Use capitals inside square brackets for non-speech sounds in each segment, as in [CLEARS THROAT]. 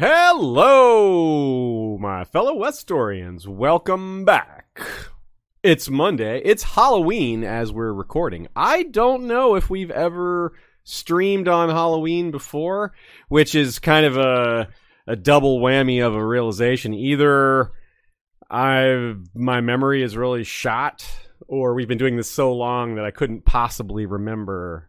Hello, my fellow Westorians. Welcome back. It's Monday. It's Halloween as we're recording. I don't know if we've ever streamed on Halloween before, which is kind of a a double whammy of a realization. Either I my memory is really shot or we've been doing this so long that I couldn't possibly remember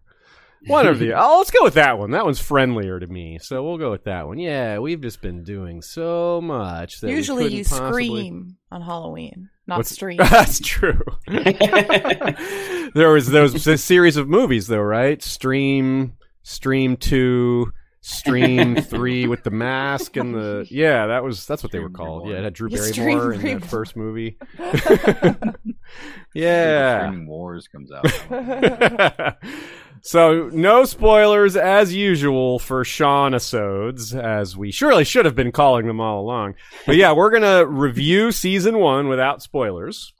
one of the. [LAUGHS] Oh, let's go with that one. That one's friendlier to me, so we'll go with that one. Yeah, we've just been doing so much that Usually you possibly- scream on Halloween, not What's- stream. [LAUGHS] That's true. there was there was a series of movies though, right? Stream, Stream Two, Stream [LAUGHS] Three with the mask and the yeah, that was that's what they were called. Reborn. Yeah, it had Drew Barrymore in that first movie. yeah. Streaming Wars comes out. So no spoilers as usual for Sean episodes, as we surely should have been calling them all along. But yeah, we're gonna review season one without spoilers.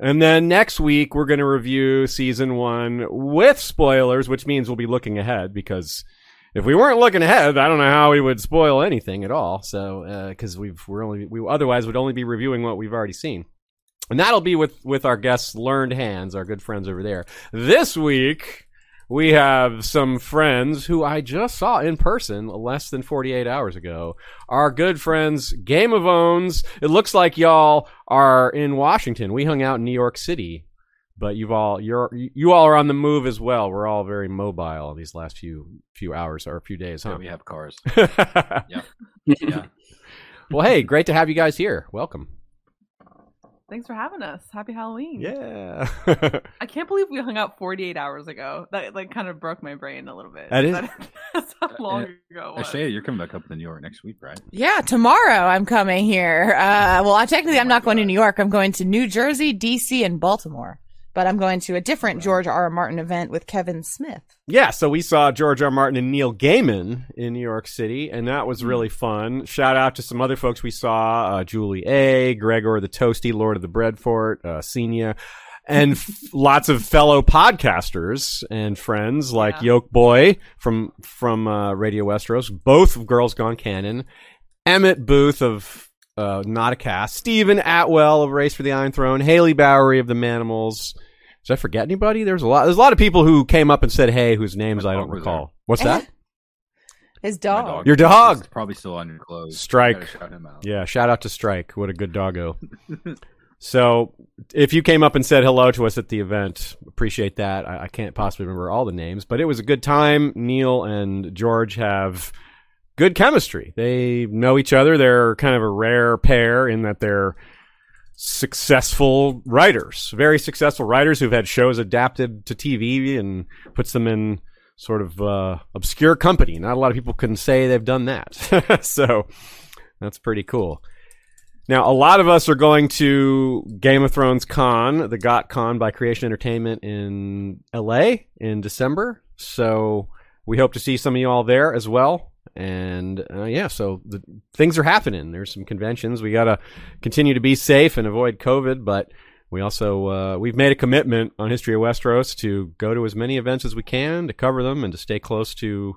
And then next week we're gonna review season one with spoilers, which means we'll be looking ahead because if we weren't looking ahead, I don't know how we would spoil anything at all. So, uh, because we've we're only we otherwise would only be reviewing what we've already seen, and that'll be with with our guests, learned hands, our good friends over there. This week we have some friends who I just saw in person less than 48 hours ago. Our good friends, Game of Owns. It looks like y'all are in Washington. We hung out in New York City but you've all you're you all are on the move as well. We're all very mobile these last few few hours or a few days, Yeah, huh? we have cars. [LAUGHS] yeah. [LAUGHS] Yeah. Well, hey, great to have you guys here. Welcome. Thanks for having us. Happy Halloween. Yeah. [LAUGHS] I can't believe we hung out 48 hours ago. That like kind of broke my brain a little bit. That is- [LAUGHS] That's how long Uh, ago it was. Actually, you're coming back up to New York next week, right? yeah, tomorrow I'm coming here. Uh, well, I, technically I'm not going to New York. I'm going to New Jersey, D.C., and Baltimore. But I'm going to a different George R. R. Martin event with Kevin Smith. yeah, so we saw George R. R. Martin and Neil Gaiman in New York City, and that was really fun. Shout out to some other folks we saw: uh, Julie A, Gregor the Toasty, Lord of the Breadfort, uh, Senior, and [LAUGHS] f- lots of fellow podcasters and friends like Yeah. Yolkboy from from uh, Radio Westeros, both of Girls Gone Canon, Emmett Booth of uh, Not a Cast, Stephen Atwell of Race for the Iron Throne, Haley Bowery of the Manimals. Did I forget anybody? There's a lot. There's a lot of people who came up and said, "Hey," whose names I don't was recall. What's that? His My dog. Your dog! He's probably still on your clothes. Strike. Shout him out. Yeah, shout out to Strike. What a good doggo. [LAUGHS] so, if you came up and said hello to us at the event, appreciate that. I, I can't possibly remember all the names, but it was a good time. Neil and George have good chemistry. They know each other. They're kind of a rare pair in that they're successful writers, very successful writers who've had shows adapted to TV and puts them in sort of uh, obscure company. Not a lot of people can say they've done that. [LAUGHS] so that's pretty cool. Now, a lot of us are going to Game of Thrones Con, the Got Con by Creation Entertainment in LA in December. So we hope to see some of you all there as well. And uh, yeah, so the, things are happening. There's some conventions. We got to continue to be safe and avoid COVID, but we also uh, we've made a commitment on History of Westeros to go to as many events as we can to cover them and to stay close to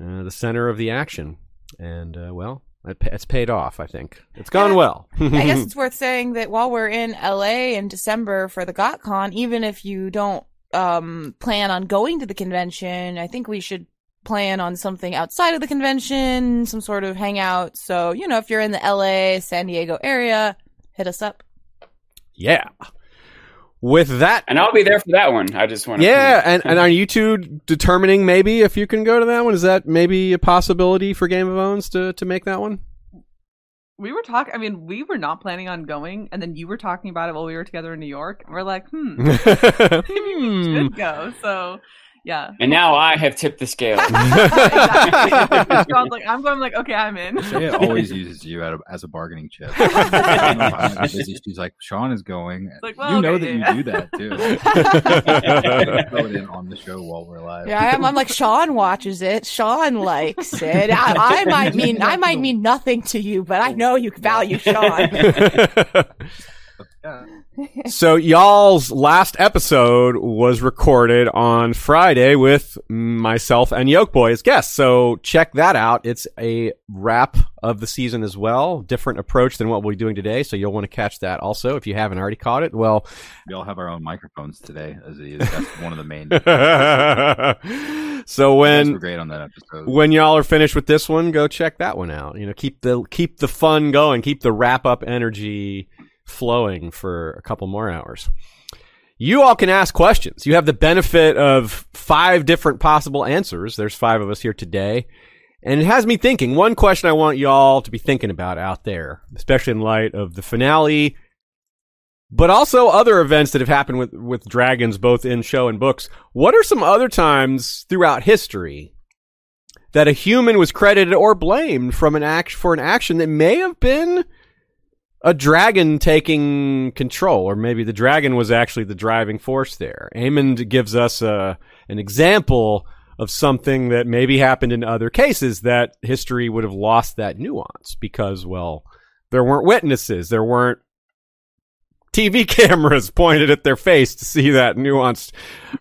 uh, the center of the action. And uh, well, it's paid off. I think it's gone well. I guess [LAUGHS] it's worth saying that while we're in LA in December for the GotCon, even if you don't um, plan on going to the convention, I think we should plan on something outside of the convention, some sort of hangout. So, you know, if you're in the LA, San Diego area, hit us up. yeah. With that, And I'll be there for that one. I just want to. yeah, and, and are you two determining maybe if you can go to that one? Is that maybe a possibility for Game of Owns to to make that one? We were talking. I mean, we were not planning on going, and then you were talking about it while we were together in New York. And we're like, hmm, [LAUGHS] [LAUGHS] maybe we should go. So, Yeah. And now I have tipped the scale. [LAUGHS] exactly. Sean's like, I'm going like, okay, I'm in. Shea always uses you as a bargaining chip. I don't know how busy She's like, Sean is going. like, well, you know okay, that yeah. you do that too. [LAUGHS] Throw it in on the show while we're live. Yeah, I'm, I'm like Sean watches it. Sean likes it. I, I might mean I might mean nothing to you, but I know you value Sean. [LAUGHS] Yeah. so y'all's last episode was recorded on Friday with myself and Yolkboy as guests. So check that out. It's a wrap of the season as well. Different approach than what we'll be doing today. So you'll want to catch that also if you haven't already caught it. Well, We all have our own microphones today. As that's one of the main. [LAUGHS] so when great on that episode. when y'all are finished with this one, go check that one out. You know, keep the keep the fun going, keep the wrap up energy flowing for a couple more hours. You all can ask questions. You have the benefit of five different possible answers. There's five of us here today. And it has me thinking. One question I want y'all to be thinking about out there, especially in light of the finale, but also other events that have happened with, with dragons, both in show and books. What are some other times throughout history that a human was credited or blamed from an act for an action that may have been a dragon taking control, or maybe the dragon was actually the driving force there. Aemond gives us a, an example of something that maybe happened in other cases that history would have lost that nuance because, well, there weren't witnesses, there weren't TV [LAUGHS] cameras pointed at their face to see that nuanced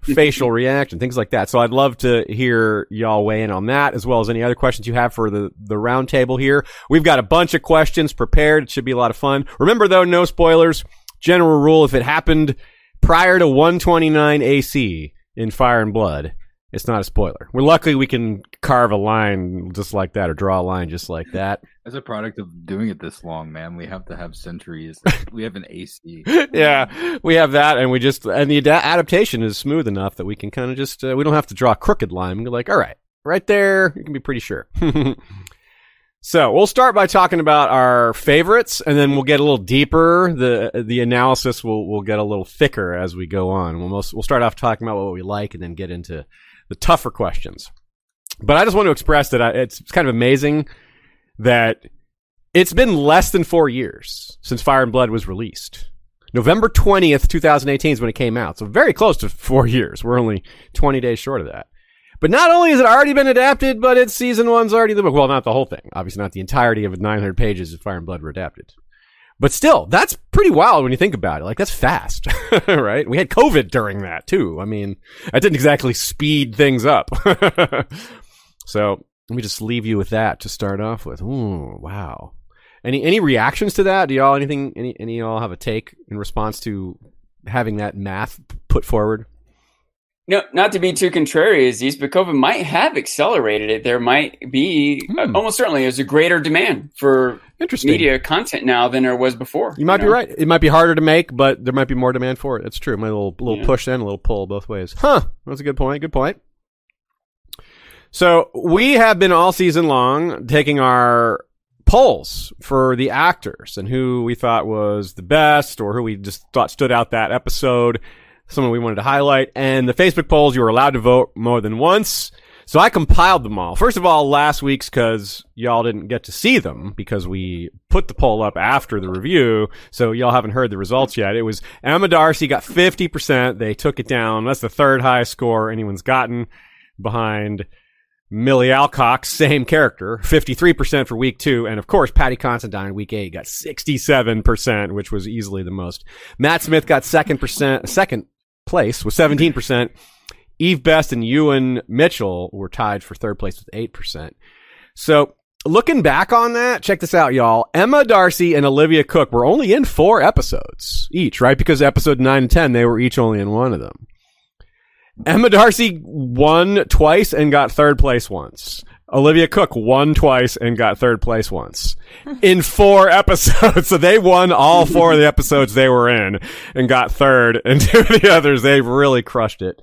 facial [LAUGHS] reaction, things like that. So I'd love to hear y'all weigh in on that, as well as any other questions you have for the, the round table here. We've got a bunch of questions prepared. It should be a lot of fun. Remember though, no spoilers. General rule, if it happened prior to 129 AC in Fire and Blood, it's not a spoiler. We're lucky we can carve a line just like that or draw a line just like [LAUGHS] that. As a product of doing it this long, man, we have to have centuries. we have an AC. [LAUGHS] yeah, we have that, and we just and the ada- adaptation is smooth enough that we can kind of just uh, we don't have to draw a crooked line. We're like, all right, right there, you can be pretty sure. [LAUGHS] so we'll start by talking about our favorites, and then we'll get a little deeper. the The analysis will will get a little thicker as we go on. We'll most, we'll start off talking about what we like, and then get into the tougher questions. But I just want to express that I, it's kind of amazing that it's been less than four years since Fire and Blood was released. November 20th, 2018 is when it came out. So very close to four [LAUGHS] years. We're only 20 days short of that. But not only has it already been adapted, but its season one's already the book. Well, not the whole thing. Obviously not the entirety of 900 pages of Fire and Blood were adapted. But still, that's pretty wild when you think about it. Like, that's fast, [LAUGHS] right? We had COVID during that too. I mean, that didn't exactly speed things up. [LAUGHS] so let me just leave you with that to start off with. Ooh, wow. Any any reactions to that? Do y'all anything any any y'all have a take in response to having that math put forward? No, not to be too contrary, Aziz, but COVID might have accelerated it. There might be, uh, Hmm. almost certainly, there's a greater demand for Interesting. media content now than there was before. You might be know? right. It might be harder to make, but there might be more demand for it. That's true. My little little Yeah. push and a little pull both ways. Huh. That's a good point. Good point. So we have been all season long taking our polls for the actors and who we thought was the best or who we just thought stood out that episode, someone we wanted to highlight. And the Facebook polls, you were allowed to vote more than once. So I compiled them all. First of all, last week's because y'all didn't get to see them because we put the poll up after the review. So y'all haven't heard the results yet. It was Emma D'Arcy got 50%. They took it down. That's the third highest score anyone's gotten behind Millie Alcock, same character, 53% for week two. And of course, Paddy Considine, week eight, got 67%, which was easily the most. Matt Smith got second percent, second place with 17%. Eve Best and Ewan Mitchell were tied for third place with 8%. So looking back on that, check this out, y'all. Emma D'Arcy and Olivia Cooke were only in four episodes each, right? Because episode nine and 10, they were each only in one of them. Emma D'Arcy won twice and got third place once. Olivia Cooke won twice and got third place once in four [LAUGHS] episodes. [LAUGHS] So they won all four of the episodes they were in and got third. And [LAUGHS] two of the others, they really crushed it.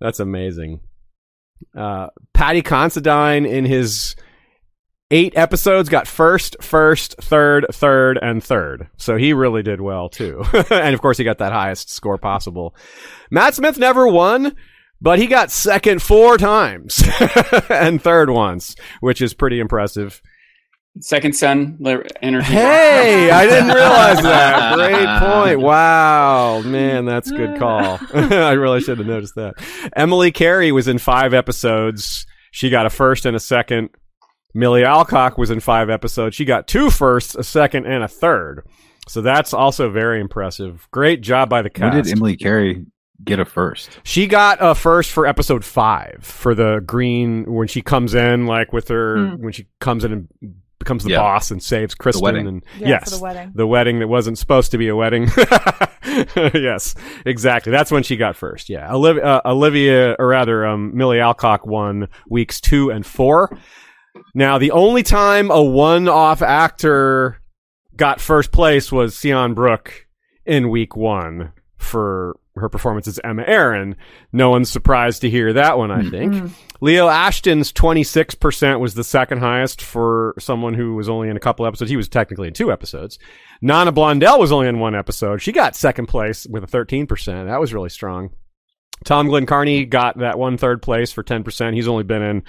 That's amazing. Uh, Paddy Considine in his eight episodes got first, first, third, third, and third. So he really did well too. and of course, he got that highest score possible. Matt Smith never won, but he got second four times [LAUGHS] and third once, which is pretty impressive. Second son energy. Hey, I didn't realize that. [LAUGHS] Great point. Wow, man, that's a good call. [LAUGHS] I really should have noticed that. Emily Carey was in five episodes. She got a first and a second. Millie Alcock was in five episodes. She got two firsts, a second, and a third. So that's also very impressive. Great job by the When cast. did Emily Carey get a first? She got a first for episode five for the green when she comes in, like with her when she comes in and becomes the Yeah. boss and saves Criston. wedding. And Yeah, yes, for the wedding. the wedding that wasn't supposed to be a wedding. [LAUGHS] yes, exactly. That's when she got first. Yeah, Olivia, uh, Olivia or rather, um, Millie Alcock won weeks two and four. Now, the only time a one-off actor got first place was Sian Brooke in week one for her performance as Aemma Arryn. No one's surprised to hear that one, I think. Leo Ashton's 26% was the second highest for someone who was only in a couple episodes. He was technically in two episodes. Nanna Blondell was only in one episode. She got second place with a 13%. That was really strong. Tom Glynn-Carney got that one third place for 10%. He's only been in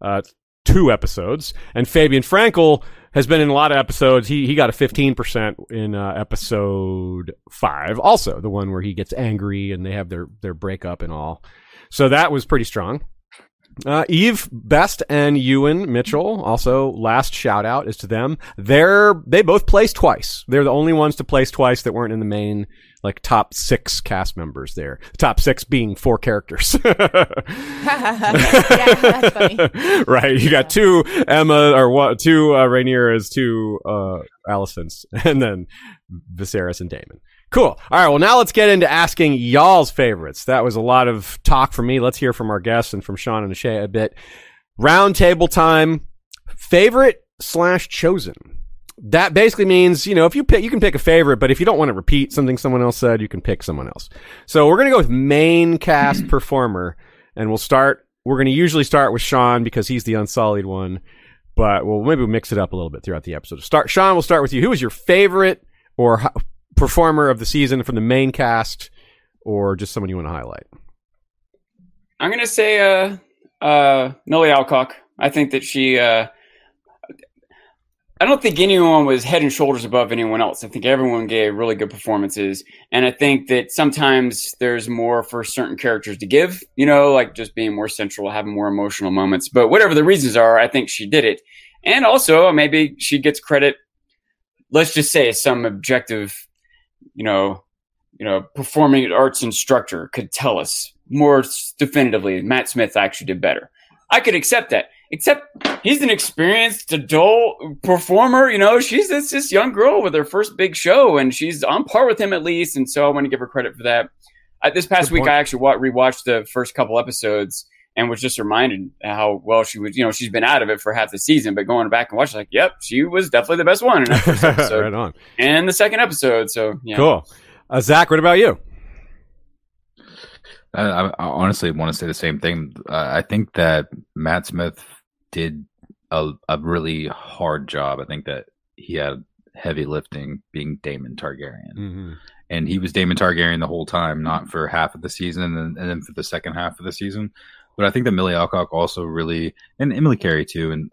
uh, two episodes. And Fabien Frankel has been in a lot of episodes. He he got a 15% in uh, episode 5 also, the one where he gets angry and they have their their breakup and all. So that was pretty strong. Uh, Eve Best and Ewan Mitchell also last shout out is to them. They're they both placed twice. They're the only ones to place twice that weren't in the main like top six cast members there. Top six being four characters. [LAUGHS] [LAUGHS] yeah, that's funny. [LAUGHS] right. You got two Emma or what? Two uh, Rhaenyras, two uh, Alicents, and then Viserys and Daemon. Cool. All right. Well, now let's get into asking y'all's favorites. That was a lot of talk for me. Let's hear from our guests and from Sean and Shay a bit. Round table time. Favorite slash chosen. That basically means, you know, if you pick, you can pick a favorite, but if you don't want to repeat something someone else said, you can pick someone else. So we're going to go with main cast [CLEARS THROAT] performer and we'll start, we're going to usually start with Sean because he's the unsullied one, but we'll maybe we'll mix it up a little bit throughout the episode. Start, Sean, we'll start with you. Who was your favorite or performer of the season from the main cast or just someone you want to highlight? I'm gonna say uh uh Millie Alcock. I think that she uh I don't think anyone was head and shoulders above anyone else. I think everyone gave really good performances. And I think that sometimes there's more for certain characters to give, you know, like just being more central, having more emotional moments. But whatever the reasons are, I think she did it. And also maybe she gets credit, let's just say some objective, you know, you know, performing arts instructor could tell us more definitively Matt Smith actually did better. I could accept that. Except he's an experienced adult performer. You know, she's this, this young girl with her first big show, and she's on par with him at least. And so I want to give her credit for that. Uh, this past Good week, point. I actually wa- rewatched the first couple episodes and was just reminded how well she was. You know, she's been out of it for half the season, but going back and watching, like, yep, she was definitely the best one in that first [LAUGHS] episode right on. and the second episode. So yeah, Cool. Uh, Zach, what about you? I, I I honestly want to say the same thing. Uh, I think that Matt Smith did a, a really hard job. I think that he had heavy lifting being Daemon Targaryen. Mm-hmm. and he was Daemon Targaryen the whole time, not for half of the season and and then for the second half of the season. But I think that Millie Alcock also really, and Emily Carey too, and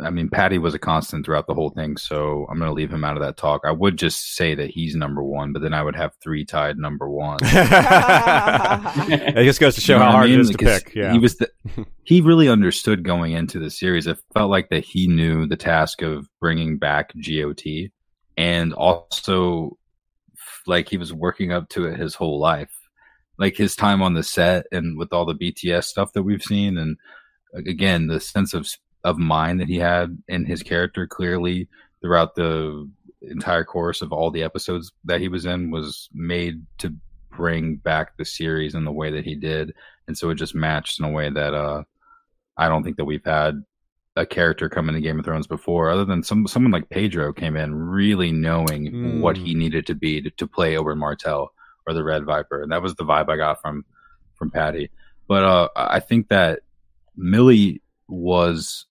I mean Paddy was a constant throughout the whole thing. So I'm going to leave him out of that talk. I would just say that he's number one, but then I would have three tied number one. [LAUGHS] [LAUGHS] it just goes to show You know how what I hard it mean? is to pick. Yeah. He was the, [LAUGHS] he really understood going into the series. It felt like that he knew the task of bringing back GOT and also like he was working up to it his whole life. Like his time on the set and with all the BTS stuff that we've seen and again the sense of of mind that he had in his character clearly throughout the entire course of all the episodes that he was in was made to bring back the series in the way that he did and so it just matched in a way that uh I don't think that we've had a character come into Game of Thrones before other than some someone like Pedro came in really knowing Mm. what he needed to be to, to play Oberyn Martell or the Red Viper and that was the vibe I got from from Paddy but uh I think that Millie was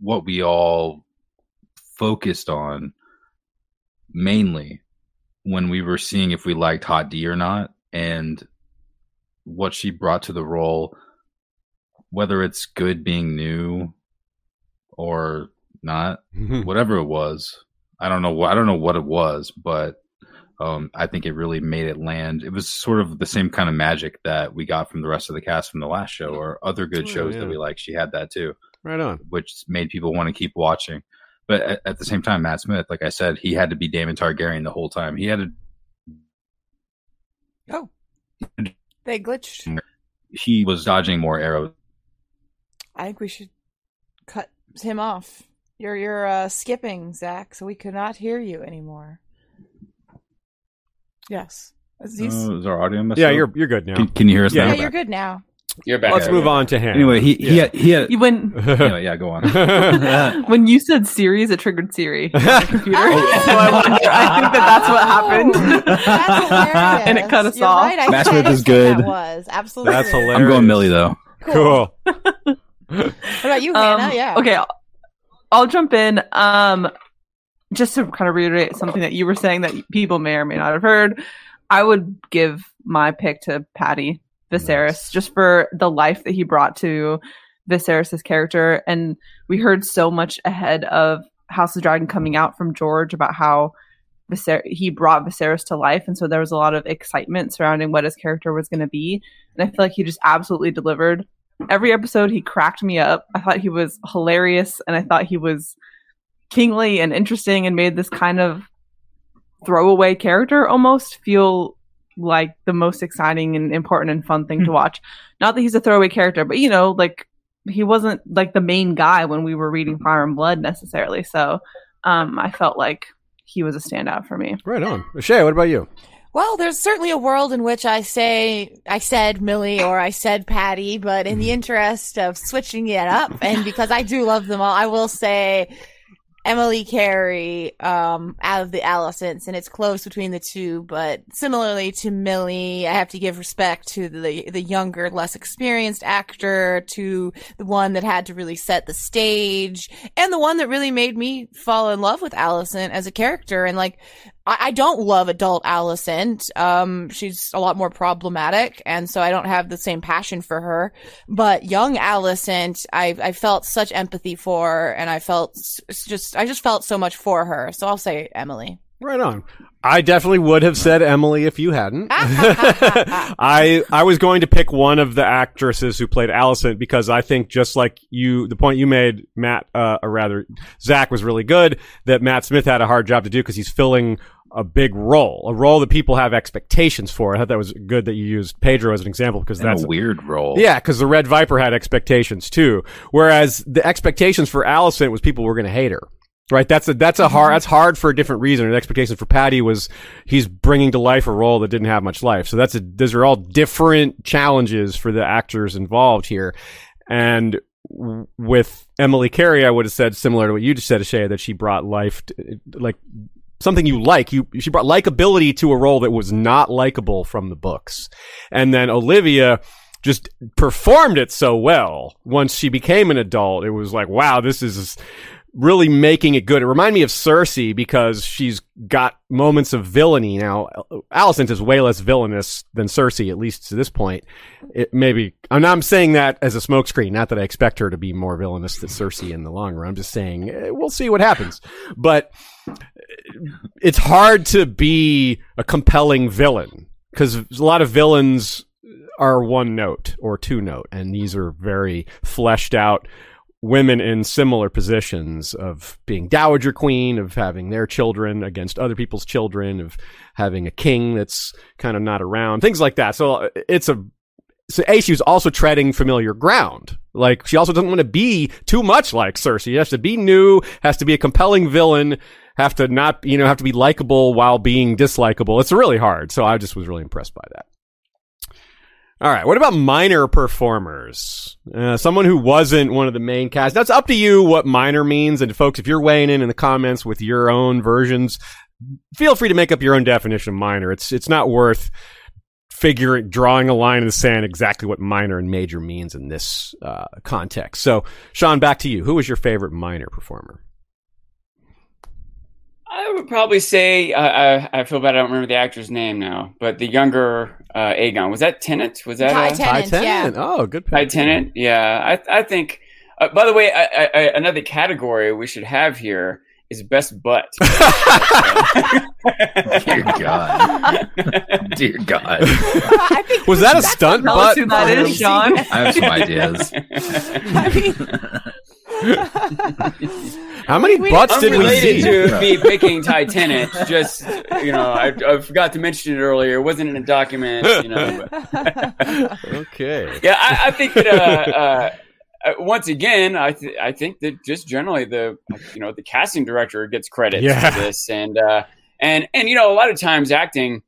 what we all focused on mainly when we were seeing if we liked Hot D or not. And what she brought to the role, whether it's good being new or not, [LAUGHS] whatever it was. I don't know I don't know what it was, but um, I think it really made it land. It was sort of the same kind of magic that we got from the rest of the cast from the last show or other good Oh, shows yeah. that we like. She had that too, right on. which made people want to keep watching. But at, at the same time, Matt Smith, like I said, he had to be Daemon Targaryen the whole time. He had to. Oh. They glitched. He was dodging more arrows. I think we should cut him off. You're you're uh, skipping, Zach, so we could not hear you anymore. Yes. Is these- Oh, is our audio messed Yeah, up? you're you're good now. Can, can you hear us Yeah, yeah, now? you're good now. You're back. Let's move on to him. Anyway, he he had, he had, You when [LAUGHS] anyway, yeah, go on. [LAUGHS] when you said Siri's, it triggered Siri on my computer. [LAUGHS] Oh. so I wonder. I think that that's what happened. That's hilarious. And it cut us You're off. Right. I Matt can't Smith is say that was absolutely. That's hilarious. I'm going Millie though. Cool. What about you, Um, Hannah? Yeah. Okay, I'll, I'll jump in. Um, just to kind of reiterate something that you were saying that people may or may not have heard, I would give my pick to Paddy Viserys Nice. just for the life that he brought to Viserys' character. And we heard so much ahead of House of Dragon coming out from George about how Viser- he brought Viserys to life. And so there was a lot of excitement surrounding what his character was going to be. And I feel like he just absolutely delivered every episode he cracked me up. I thought he was hilarious and I thought he was kingly and interesting and made this kind of throwaway character almost feel like the most exciting and important and fun thing to watch. Not that he's a throwaway character, but you know, like he wasn't like the main guy when we were reading Fire and Blood necessarily. So um I felt like he was a standout for me. Right on. Shay, what about you? Well, there's certainly a world in which I say I said Millie or I said Paddy, but in the interest of switching it up, and because I do love them all, I will say Emily Carey um, out of the Alicents, and it's close between the two. But similarly to Millie, I have to give respect to the the younger, less experienced actor, to the one that had to really set the stage, and the one that really made me fall in love with Alicent as a character. And like, I, I don't love adult Alicent. Um, she's a lot more problematic, and so I don't have the same passion for her. But young Alicent, I I felt such empathy for, and I felt just I just felt so much for her. So I'll say Emily. Right on. I definitely would have said Emily if you hadn't. [LAUGHS] I I was going to pick one of the actresses who played Alicent because I think just like you, the point you made, Matt, uh, or rather Zach was really good. That Matt Smith had a hard job to do because he's filling a big role, a role that people have expectations for. I thought that was good that you used Pedro as an example because And that's a weird role. yeah, because the Red Viper had expectations too. Whereas the expectations for Alicent was people were going to hate her. Right. That's a, that's a mm-hmm. hard, that's hard for a different reason. And expectation for Paddy was he's bringing to life a role that didn't have much life. So that's a, those are all different challenges for the actors involved here. And w- with Emily Carey, I would have said similar to what you just said, Shay, that she brought life, to, like something you like. You she brought likability to a role that was not likable from the books. And then Olivia just performed it so well once she became an adult. It was like, wow, this is really making it good. It reminded me of Cersei because she's got moments of villainy. Now, Alicent is way less villainous than Cersei, at least to this point. It maybe, I'm, I'm saying that as a smokescreen, not that I expect her to be more villainous than Cersei in the long run. I'm just saying, eh, we'll see what happens. But it's hard to be a compelling villain because a lot of villains are one note or two note, and these are very fleshed out women in similar positions of being dowager queen, of having their children against other people's children, of having a king that's kind of not around, things like that. So uh, it's a so A, she was also treading familiar ground. Like she also doesn't want to be too much like Cersei. She has to be new, has to be a compelling villain, have to not, you know, have to be likable while being dislikable. It's really hard. So I just was really impressed by that. All right. What about minor performers? Uh, someone who wasn't one of the main cast. That's up to you what minor means. And folks, if you're weighing in in the comments with your own versions, feel free to make up your own definition of minor. It's, it's not worth figuring, drawing a line in the sand exactly what minor and major means in this, uh, context. So, Sean, back to you. Who was your favorite minor performer? I would probably say uh, I, I feel bad. I don't remember the actor's name now, but the younger uh, Aegon was that Tennant? Was that Ty uh, Tennant, Ty yeah. Oh, good pick. Ty Tennant? Yeah, I I think. Uh, by the way, I, I, I, another category we should have here is best butt. [LAUGHS] Dear God. Dear God. I think Was that a stunt butt? who that is, Sean. I have some ideas. I mean, How many We- butts did we see? to me picking Titanic, just you know, I, I forgot to mention it earlier. It wasn't in a document, you know. [LAUGHS] Okay. Yeah, I, I think that uh, uh, once again, I th- I think that just generally the you know the casting director gets credit Yeah. for this, and uh, and and you know a lot of times acting,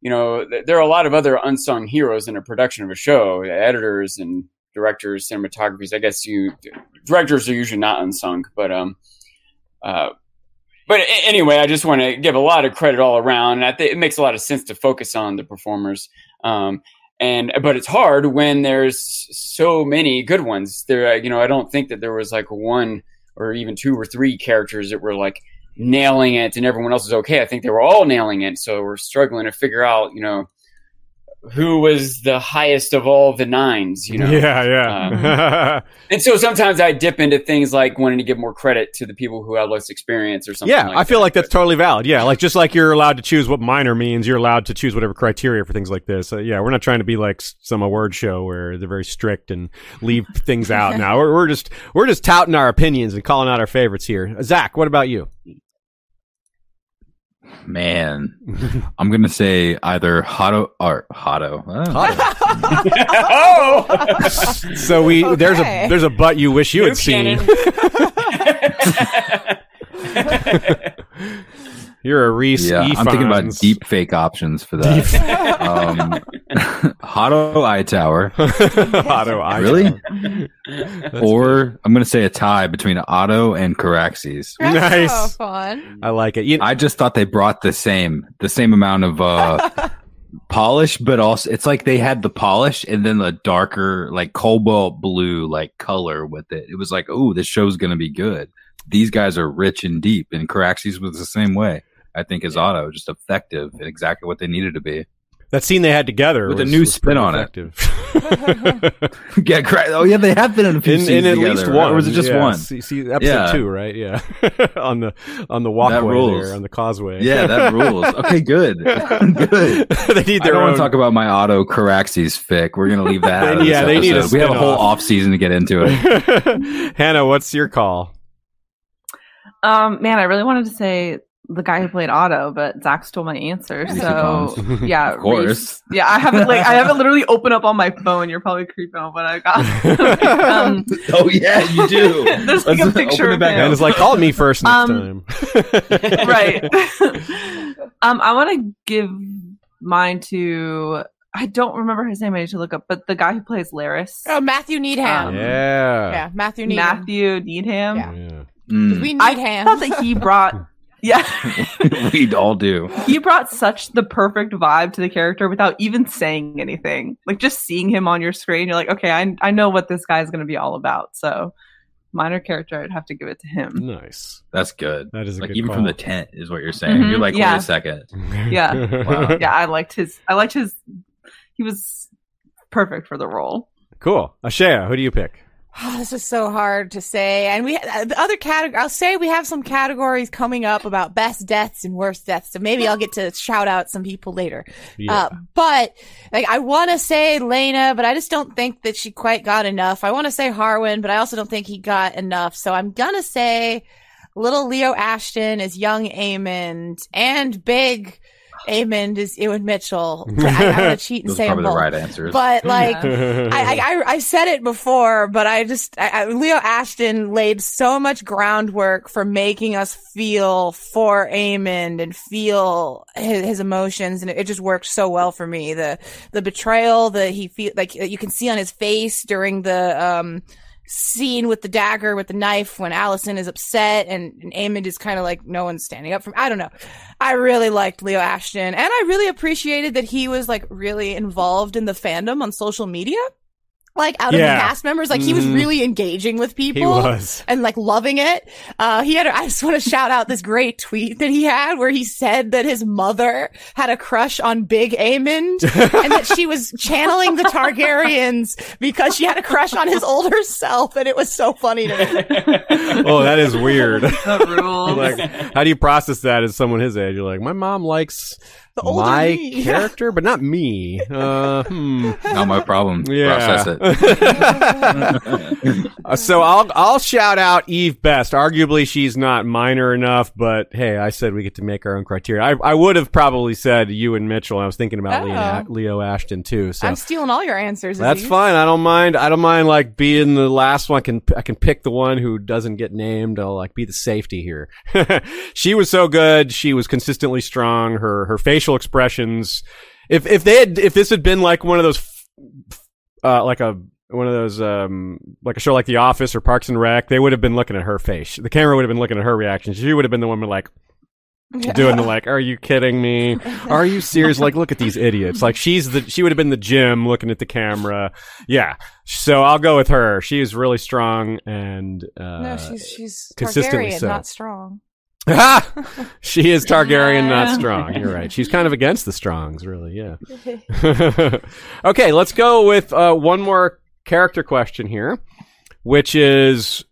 you know, th- there are a lot of other unsung heroes in a production of a show, editors and directors, cinematographers. I guess you directors are usually not unsung, but um, uh, but anyway, I just want to give a lot of credit all around. And I think it makes a lot of sense to focus on the performers. Um, and but it's hard when there's so many good ones. There, you know, I don't think that there was like one or even two or three characters that were like nailing it, and everyone else was okay. I think they were all nailing it. So we're struggling to figure out, you know, who was the highest of all the nines. You know, Yeah, yeah. [LAUGHS] and so sometimes I dip into things like wanting to give more credit to the people who have less experience or something. yeah, like I feel that. like that's totally valid. Yeah, like just like you're allowed to choose what minor means, you're allowed to choose whatever criteria for things like this. Uh, yeah, we're not trying to be like some award show where they're very strict and leave [LAUGHS] things out. Now we're, we're just we're just touting our opinions and calling out our favorites here. Zach, what about you? Man, [LAUGHS] I'm gonna say either Hotto or Hotto. Oh. oh, so we there's a there's a butt you wish you had seen. [LAUGHS] You're a Reese. Yeah, I'm thinking about deep fake options for that. um, Hotto Hightower, Otto. I Really? That's or I'm gonna say a tie between Otto and Caraxes. Nice. so fun. I like it. You, I just thought they brought the same, the same amount of uh, [LAUGHS] polish, but also it's like they had the polish and then the darker, like cobalt blue, like color with it. It was like, oh, this show's gonna be good. These guys are rich and deep, and Caraxes was the same way. I think as Otto, just effective and exactly what they needed to be. That scene they had together With a new was spin pretty on it. effective. [LAUGHS] yeah, Cra- oh yeah, they have been in a few in, scenes in at together, least right? one. or was it just Yeah, one? See, see episode Yeah. two, right? Yeah, [LAUGHS] on the on the walkway rules. there, on the causeway. Yeah, that [LAUGHS] rules. Okay, good, good. they need I their don't own. want to talk about my Otto Caraxes fic. We're gonna leave that. out of this Yeah, they need a. We have a whole spin-off. off season to get into it. Hannah, what's your call? Um, man, I really wanted to say the guy who played Otto, but Zach stole my answer. Easy So yeah, [LAUGHS] Of course. Reese. Yeah, I have it like I have it literally open up on my phone. You're probably creeping on what I got. [LAUGHS] um, oh yeah, you do. [LAUGHS] There's like a Let's picture open it of back him. And it's like, call me first next Um, time. right. um, I want to give mine to. I don't remember his name. I need to look up. But the guy who plays Larys, Oh, Matthew Needham. Um, yeah. yeah, Matthew Needham. Matthew Needham. Yeah. Yeah. Mm, We need I him. thought that he brought. Yeah, [LAUGHS] we'd all do. he brought such the perfect vibe to the character without even saying anything. Like just seeing him on your screen, you're like, okay, I I know what this guy's going to be all about. So, minor character, I'd have to give it to him. Nice. That's good. That is a Like good even call. from the tent is what you're saying. Mhm, You're like, yeah. wait a second. [LAUGHS] Yeah. Wow. Yeah, I liked his. I liked his. He was perfect for the role. Cool. Ashea, who do you pick? Oh, [SIGHS] this is so hard to say. And we, uh, the other category, I'll say we have some categories coming up about best deaths and worst deaths. So maybe I'll get to shout out some people later. Yeah. Uh, but like, I want to say Laena, but I just don't think that she quite got enough. I want to say Harwin, but I also don't think he got enough. So I'm gonna say little Leo Ashton is young Aemond and big Aemond is Ewan Mitchell. [LAUGHS] I, I'm gonna cheat and Those say are probably them the right answers. But like, Yeah. [LAUGHS] I, I, I- I said it before, but I just, I, I, Leo Ashton laid so much groundwork for making us feel for Aemond and feel his, his emotions. And it, it just worked so well for me. The, the betrayal that he feel like you can see on his face during the, um, scene with the dagger with the knife when Alicent is upset and, and Aemond is kind of like no one's standing up me. I don't know. I really liked Leo Ashton and I really appreciated that he was like really involved in the fandom on social media. Like out of Yeah. the cast members. Like he was Mhm. really engaging with people. He was. and like loving it. Uh, he had, I just want to shout out this great tweet that he had where he said that his mother had a crush on Big Aemond [LAUGHS] and that she was channeling the Targaryens because she had a crush on his older self. And it was so funny to me. [LAUGHS] Oh, that is weird. The rules. [LAUGHS] like, how do you process that as someone his age? You're like, my mom likes The older my me. [LAUGHS] character, but not me. Uh, hmm. Not my problem. Yeah. Process it. [LAUGHS] Uh, so I'll I'll shout out Eve Best. Arguably, she's not minor enough, but hey, I said we get to make our own criteria. I I would have probably said Ewan Mitchell. I was thinking about Oh. Leo, Leo Ashton too. So I'm stealing all your answers. That's Aziz. fine. I don't mind. I don't mind like being the last one. I can I can pick the one who doesn't get named. I'll like be the safety here. [LAUGHS] she was so good. She was consistently strong. Her her facial expressions. If if they had if this had been like one of those uh like a one of those um like a show like The Office or Parks and Rec, they would have been looking at her face. The camera would have been looking at her reaction. She would have been the woman like doing the like, "Are you kidding me? Are you [LAUGHS] serious? Like, look at these idiots!" Like, she's the she would have been the Jim looking at the camera. Yeah, so I'll go with her. She is really strong and uh, No, she's she's consistently Targaryen, so. not strong. [LAUGHS] she is Targaryen, not strong. You're right. She's kind of against the Strongs, really. Yeah. [LAUGHS] okay, let's go with uh, one more character question here, which is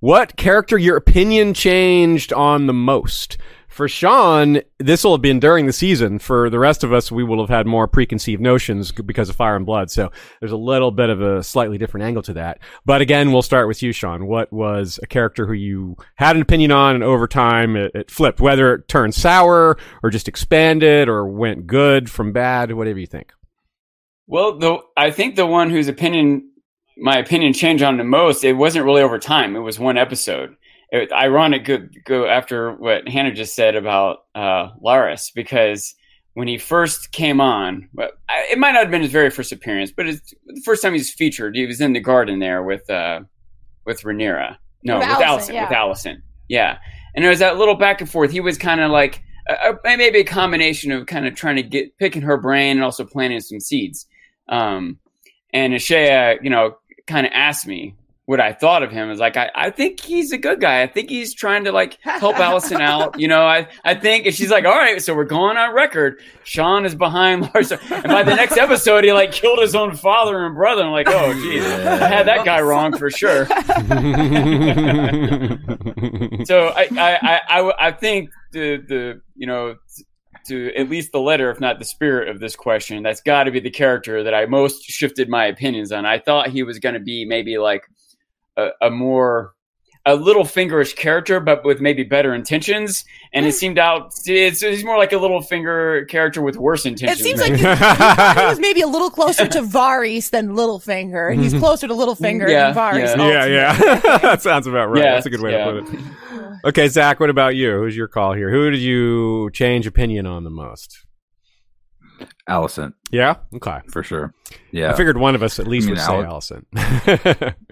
what character your opinion changed on the most? For Sean, this will have been during the season. For the rest of us, we will have had more preconceived notions because of Fire and Blood. So there's a little bit of a slightly different angle to that. But again, we'll start with you, Sean. What was a character who you had an opinion on, and over time it, it flipped, whether it turned sour or just expanded or went good from bad, whatever you think. Well, the I think the one whose opinion my opinion changed on the most, it wasn't really over time. It was one episode. It, ironic go, go after what Hannah just said about uh, Larys because when he first came on, it might not have been his very first appearance, but it's the first time he's featured. He was in the garden there with uh, with Rhaenyra. No, With with, Alicent, Allison. yeah. With Alicent. Yeah, and there was that little back and forth. He was kind of like uh, uh, maybe a combination of kind of trying to get picking her brain and also planting some seeds. Um, and Ashea, you know, kind of asked me what I thought of him. Is like, I, I think he's a good guy. I think he's trying to like help [LAUGHS] Alicent out. You know, I, I think, and she's like, all right, so we're going on record. Sean is behind [LAUGHS] Lars. And by the next episode, he like killed his own father and brother. I'm like, oh, [LAUGHS] geez, I had that guy wrong for sure. so I, I, I, I, I think the, the, you know, to at least the letter, if not the spirit of this question, that's got to be the character that I most shifted my opinions on. I thought he was going to be maybe like a, a more a little fingerish character, but with maybe better intentions. And it hmm. seemed out it's, he's more like a Littlefinger character with worse intentions. It seems maybe. like you, you thought he was maybe a little closer to [LAUGHS] Varys than Littlefinger, and he's mm-hmm. closer to Littlefinger Yeah, than Varys. yeah. yeah, yeah. [LAUGHS] that sounds about right. Yeah, That's a good way yeah. to put it. Okay, Zach, what about you? Who's your call here? Who did you change opinion on the most? Alicent, Yeah? Okay. for sure. Yeah. I figured one of us at least I mean, would say Al- Alicent. [LAUGHS]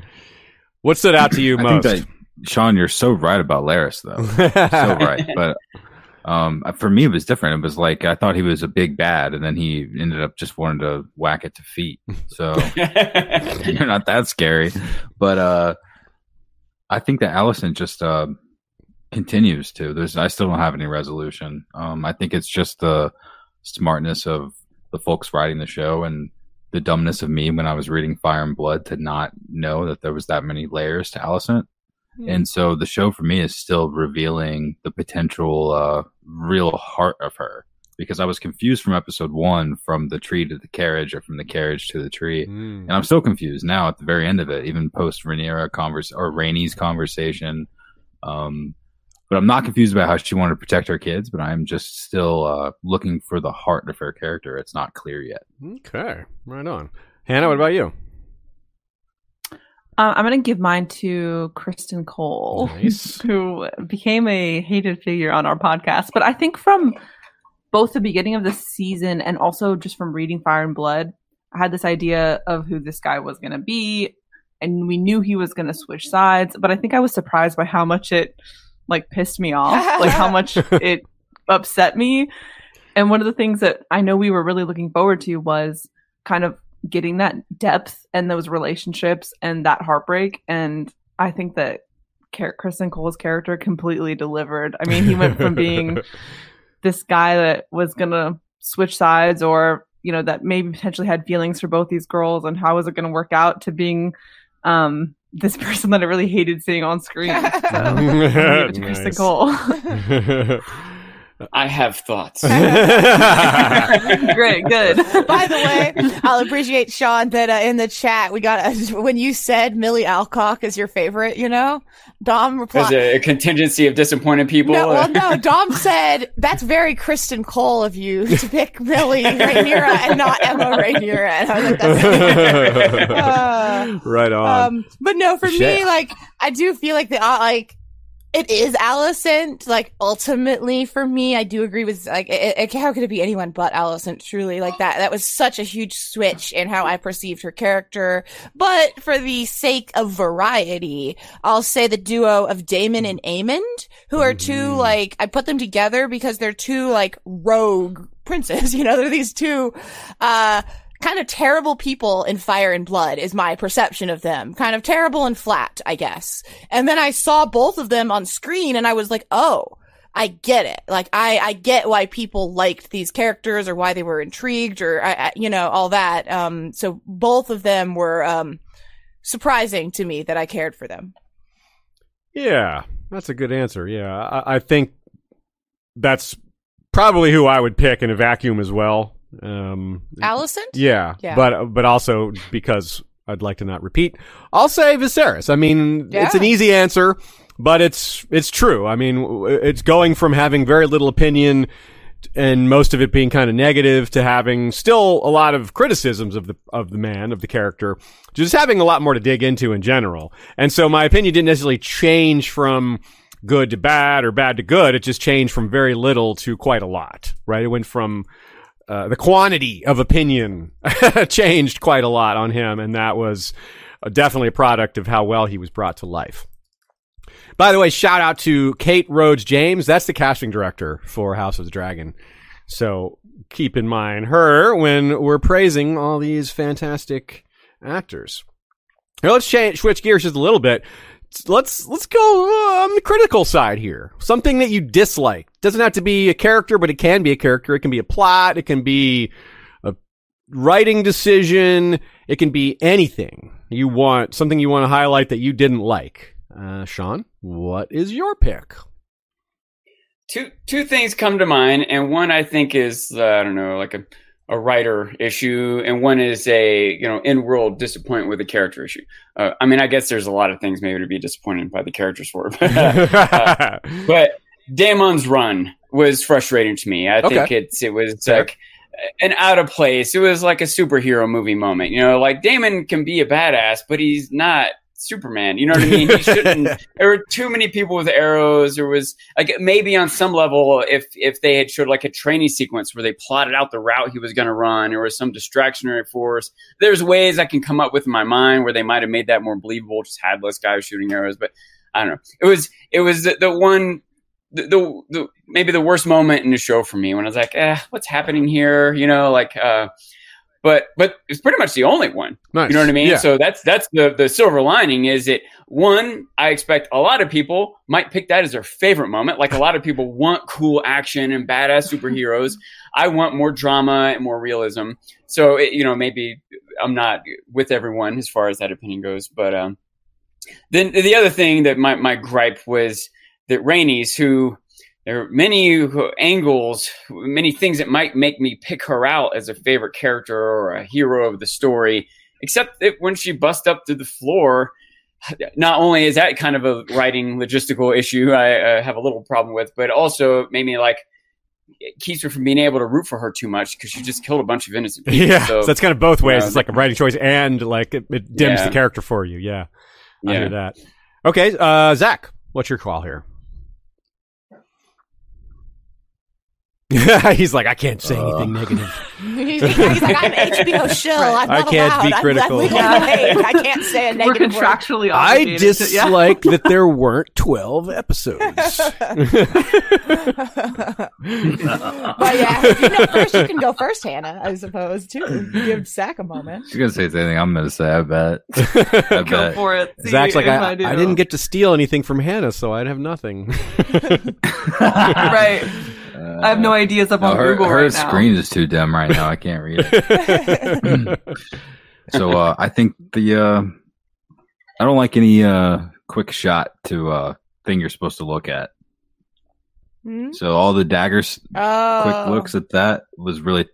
what stood out to you [CLEARS THROAT] I most? think that Sean, you're so right about Larys, though. so [LAUGHS] right. But um, for me, it was different. It was like I thought he was a big bad, and then he ended up just wanting to whack it to feet. So [LAUGHS] you're not that scary. But uh, I think that Alicent just uh, continues to. There's I still don't have any resolution. Um, I think it's just the smartness of the folks writing the show and the dumbness of me when I was reading Fire and Blood to not know that there was that many layers to Alicent. And so the show for me is still revealing the potential uh, real heart of her because I was confused from episode one from the tree to the carriage or from the carriage to the tree. Mm. And I'm still confused now at the very end of it, even post Rhaenyra converse or Rhaenys conversation. Um, but I'm not confused about how she wanted to protect her kids, but I'm just still uh, looking for the heart of her character. It's not clear yet. Okay, right on. Hannah, what about you? Uh, I'm going to give mine to Criston Cole, Nice. [LAUGHS] who became a hated figure on our podcast. But I think from both the beginning of the season and also just from reading Fire and Blood, I had this idea of who this guy was going to be, and we knew he was going to switch sides. But I think I was surprised by how much it like pissed me off, like how much [LAUGHS] it upset me. And one of the things that I know we were really looking forward to was kind of getting that depth and those relationships and that heartbreak. And I think that Char- Criston Cole's character completely delivered. I mean, he went from being [LAUGHS] this guy that was gonna switch sides or you know that maybe potentially had feelings for both these girls and how was it going to work out to being um this person that I really hated seeing on [LAUGHS] screen. So, I'll give it to Criston Nice. Cole. [LAUGHS] [LAUGHS] I have thoughts. [LAUGHS] [LAUGHS] Great, good. By the way, I'll appreciate Sean that uh, in the chat we got uh, [LAUGHS] when you said Millie Alcock is your favorite. You know, Dom There's replied. a, a contingency of disappointed people. No, well, no. Dom said that's very Criston Cole of you to pick Millie Rhaenyra and not Emma Rhaenyra. And I was like, that's Uh, right on. um, but no, for me, like I do feel like the uh, like it is Alicent. Like ultimately, for me, I do agree with like it, it, how could it be anyone but Alicent? Truly, like that. That was such a huge switch in how I perceived her character. But for the sake of variety, I'll say the duo of Daemon and Aemond, who are two Mhm. like I put them together because they're two like rogue princes. [LAUGHS] You know, they're these two. uh kind of terrible people in Fire and Blood is my perception of them. Kind of terrible and flat, I guess. And then I saw both of them on screen and I was like, oh, I get it. Like, I, I get why people liked these characters or why they were intrigued or, I, I, you know, all that. Um, so both of them were, um, surprising to me that I cared for them. Yeah, that's a good answer. Yeah, I, I think that's probably who I would pick in a vacuum as well. Um, Alicent? yeah, Yeah. but but also because I'd like to not repeat, I'll say Viserys. I mean, it's an easy answer, but it's it's true. I mean, it's going from having very little opinion and most of it being kind of negative to having still a lot of criticisms of the of the man of the character just having a lot more to dig into in general and so my opinion didn't necessarily change from good to bad or bad to good it just changed from very little to quite a lot right it went from uh, the quantity of opinion [LAUGHS] changed quite a lot on him and that was uh, definitely a product of how well he was brought to life by the way, shout out to Kate Rhodes James. That's the casting director for House of the Dragon. So keep in mind her when we're praising all these fantastic actors. Now let's change, switch gears just a little bit. Let's let's go uh, on the critical side here. Something that you dislike doesn't have to be a character, but it can be a character. It can be a plot. It can be a writing decision. It can be anything you want. Something you want to highlight that you didn't like. Uh, Sean, what is your pick? two two things come to mind, and one I think is uh, I don't know, like a a writer issue, and one is a you know in world disappointment with a character issue. Uh, I mean, I guess there's a lot of things maybe to be disappointed by the characters for, [LAUGHS] but, uh, [LAUGHS] but Daemon's run was frustrating to me. I think it's it was Fair. like an out of place. It was like a superhero movie moment. You know, like Daemon can be a badass, but he's not Superman. You know what I mean? He shouldn't. [LAUGHS] there were too many people with arrows. There was like maybe on some level, if if they had showed like a training sequence where they plotted out the route he was going to run, or was some distractionary force. There's ways I can come up with in my mind where they might have made that more believable. Just had less guys shooting arrows, but I don't know. It was it was the, the one. The, the, the maybe the worst moment in the show for me when I was like, eh, what's happening here? You know, like, uh, but but it's pretty much the only one. nice. You know what I mean? Yeah. So that's that's the the silver lining is that one, I expect a lot of people might pick that as their favorite moment. Like a lot of people want cool action and badass superheroes. I want more drama and more realism. So it, you know, maybe I'm not with everyone as far as that opinion goes, but um, then the other thing that my my gripe was that Rhaenys who there are many angles, many things that might make me pick her out as a favorite character or a hero of the story. Except that when she busts up to the floor, not only is that kind of a writing logistical issue I uh, have a little problem with, but also made me like it keeps her from being able to root for her too much because she just killed a bunch of innocent people. Yeah, so, so that's kind of both ways. know, it's like a writing choice and like it, it dims Yeah. the character for you. Yeah, I yeah. hear that. Okay, uh, Zach, what's your call here? [LAUGHS] he's like, I can't say uh. anything negative. [LAUGHS] he's, he's like, I'm HBO shill. I'm I not can't allowed. be I'm- critical. I'm, Yeah. I can't say a negative We're negative word. contractually I obligated to- yeah. dislike that [LAUGHS] there weren't 12 episodes. but yeah, you know first, you can go first, Hannah. I suppose too. Give Zach a moment. She's gonna say anything I'm gonna say. I bet. I Go bet. for it. See Zach's like, if I. I didn't get to steal anything from Hannah, so I'd have nothing. right. I have no ideas up No, on her Google her right now. screen is too dim right now. I can't read it. [LAUGHS] so uh, I think the uh, I don't like any uh, quick shot to uh, thing you're supposed to look at. Hmm? So all the daggers, Oh, quick looks at that was really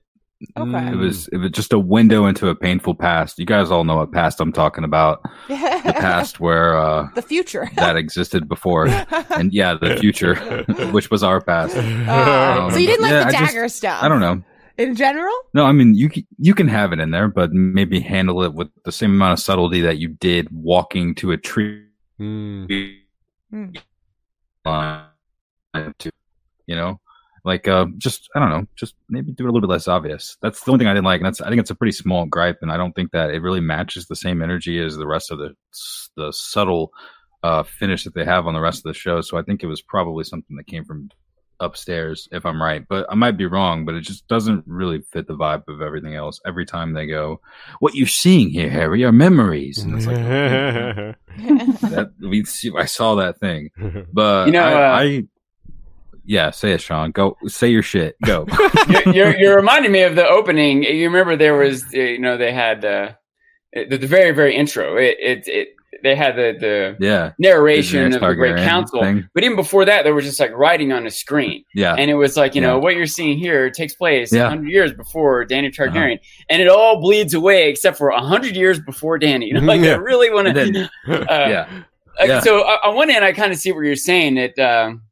Okay. it was it was just a [LAUGHS] window into a painful past. You guys all know what past I'm talking about. The [LAUGHS] past where uh, the future. [LAUGHS] that existed before, and yeah, the future, which was our past. Oh, so you um, didn't like Yeah, the I just- dagger stuff? I don't know. In general, No, I mean you c- you can have it in there, but maybe handle it with the same amount of subtlety that you did walking to a tree. To, you know, like uh, just I don't know, just maybe do it a little bit less obvious. That's the only thing I didn't like, and that's I think it's a pretty small gripe, and I don't think that it really matches the same energy as the rest of the the subtle uh, finish that they have on the rest of the show. So I think it was probably something that came from upstairs, if I'm right. But I might be wrong, but it just doesn't really fit the vibe of everything else. Every time they go, "What you're seeing here, Harry, are memories," and it's like [LAUGHS] that we see. I saw that thing, [LAUGHS] but You know, I, uh, I yeah, say it, Sean. Go say your shit. Go. [LAUGHS] you're, you're, you're reminding me of the opening. You remember there was, uh, you know, they had uh, the, the very, very intro. It, it, it they had the, the yeah, narration Daenerys of the Great Council, thing. but even before that, there was just like writing on a screen, yeah, and it was like, you know, what you're seeing here takes place Yeah. Uh-huh. 100 years before Danny Targaryen, and it all bleeds away except for 100 years before Danny. You [LAUGHS] know, like Yeah. I really want to. Uh, yeah, like, Yeah. So uh, on one end, I kind of see what you're saying that, um,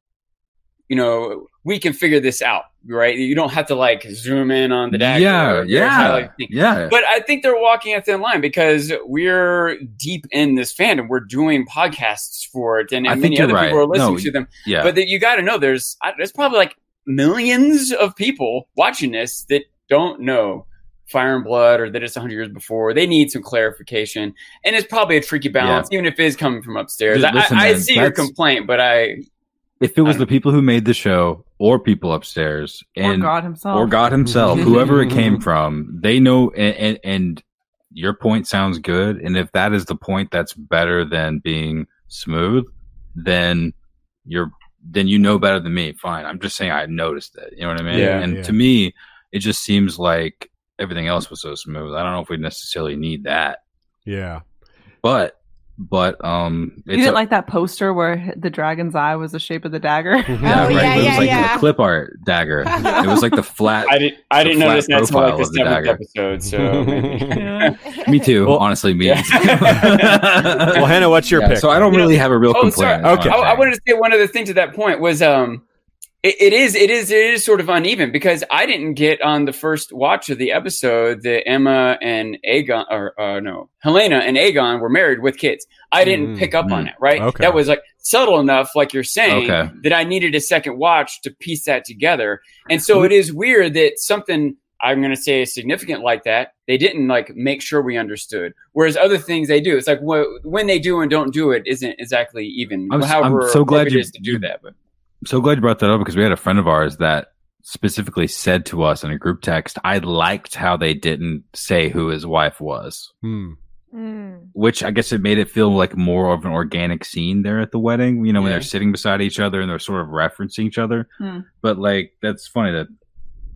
you know, we can figure this out, right? You don't have to like zoom in on the dagger. yeah, yeah, thing. yeah. But I think they're walking a thin line because we're deep in this fandom. We're doing podcasts for it, and, I and think many other right. people are listening No, to them. yeah. But that you got to know there's I- there's probably like millions of people watching this that don't know Fire and Blood or that it's 100 years before. They need some clarification, and it's probably a tricky balance, even if it is coming from upstairs. Dude, listen, I, I man, see your complaint, but I if it was the people who made the show or people upstairs or and God himself. or God himself, [LAUGHS] whoever it came from, they know. And, and, and your point sounds good. And if that is the point that's better than being smooth, then you're then you know better than me. Fine. I'm just saying I noticed it. You know what I mean? Yeah, and yeah. to me, it just seems like everything else was so smooth. I don't know if we necessarily need that, yeah. but but um, you didn't a- like that poster where the dragon's eye was the shape of the dagger? [LAUGHS] Yeah, Oh, right. yeah, it was yeah, like yeah. the clip art dagger. it was like the flat. [LAUGHS] I didn't I The didn't flat notice that until like the seventh dagger. episode. So [LAUGHS] me too. Well- honestly, me. Yeah. Well, Hannah, what's your Yeah, pick? So I don't You really have a real Oh, complaint. sorry. Okay. I'm I, I wanted to say one other thing to that point was um, it, it is it is it is sort of uneven because I didn't get on the first watch of the episode that Emma and Aegon or uh, no Helaena and Aegon were married with kids. I didn't Mm, pick up on mm. it. Right, Okay. that was like subtle enough, like you're saying, Okay. that I needed a second watch to piece that together. And so it is weird that something. I'm going to say significant like that. They didn't like make sure we understood. Whereas other things they do, it's like wh- when they do and don't do it isn't exactly even. I'm s- I'm so glad you- it is to do that. But so glad you brought that up because we had a friend of ours that specifically said to us in a group text, I liked how they didn't say who his wife was. Hmm. Mm. Which I guess it made it feel like more of an organic scene there at the wedding, you know, when Yeah. they're sitting beside each other and they're sort of referencing each other. Hmm. But like, that's funny that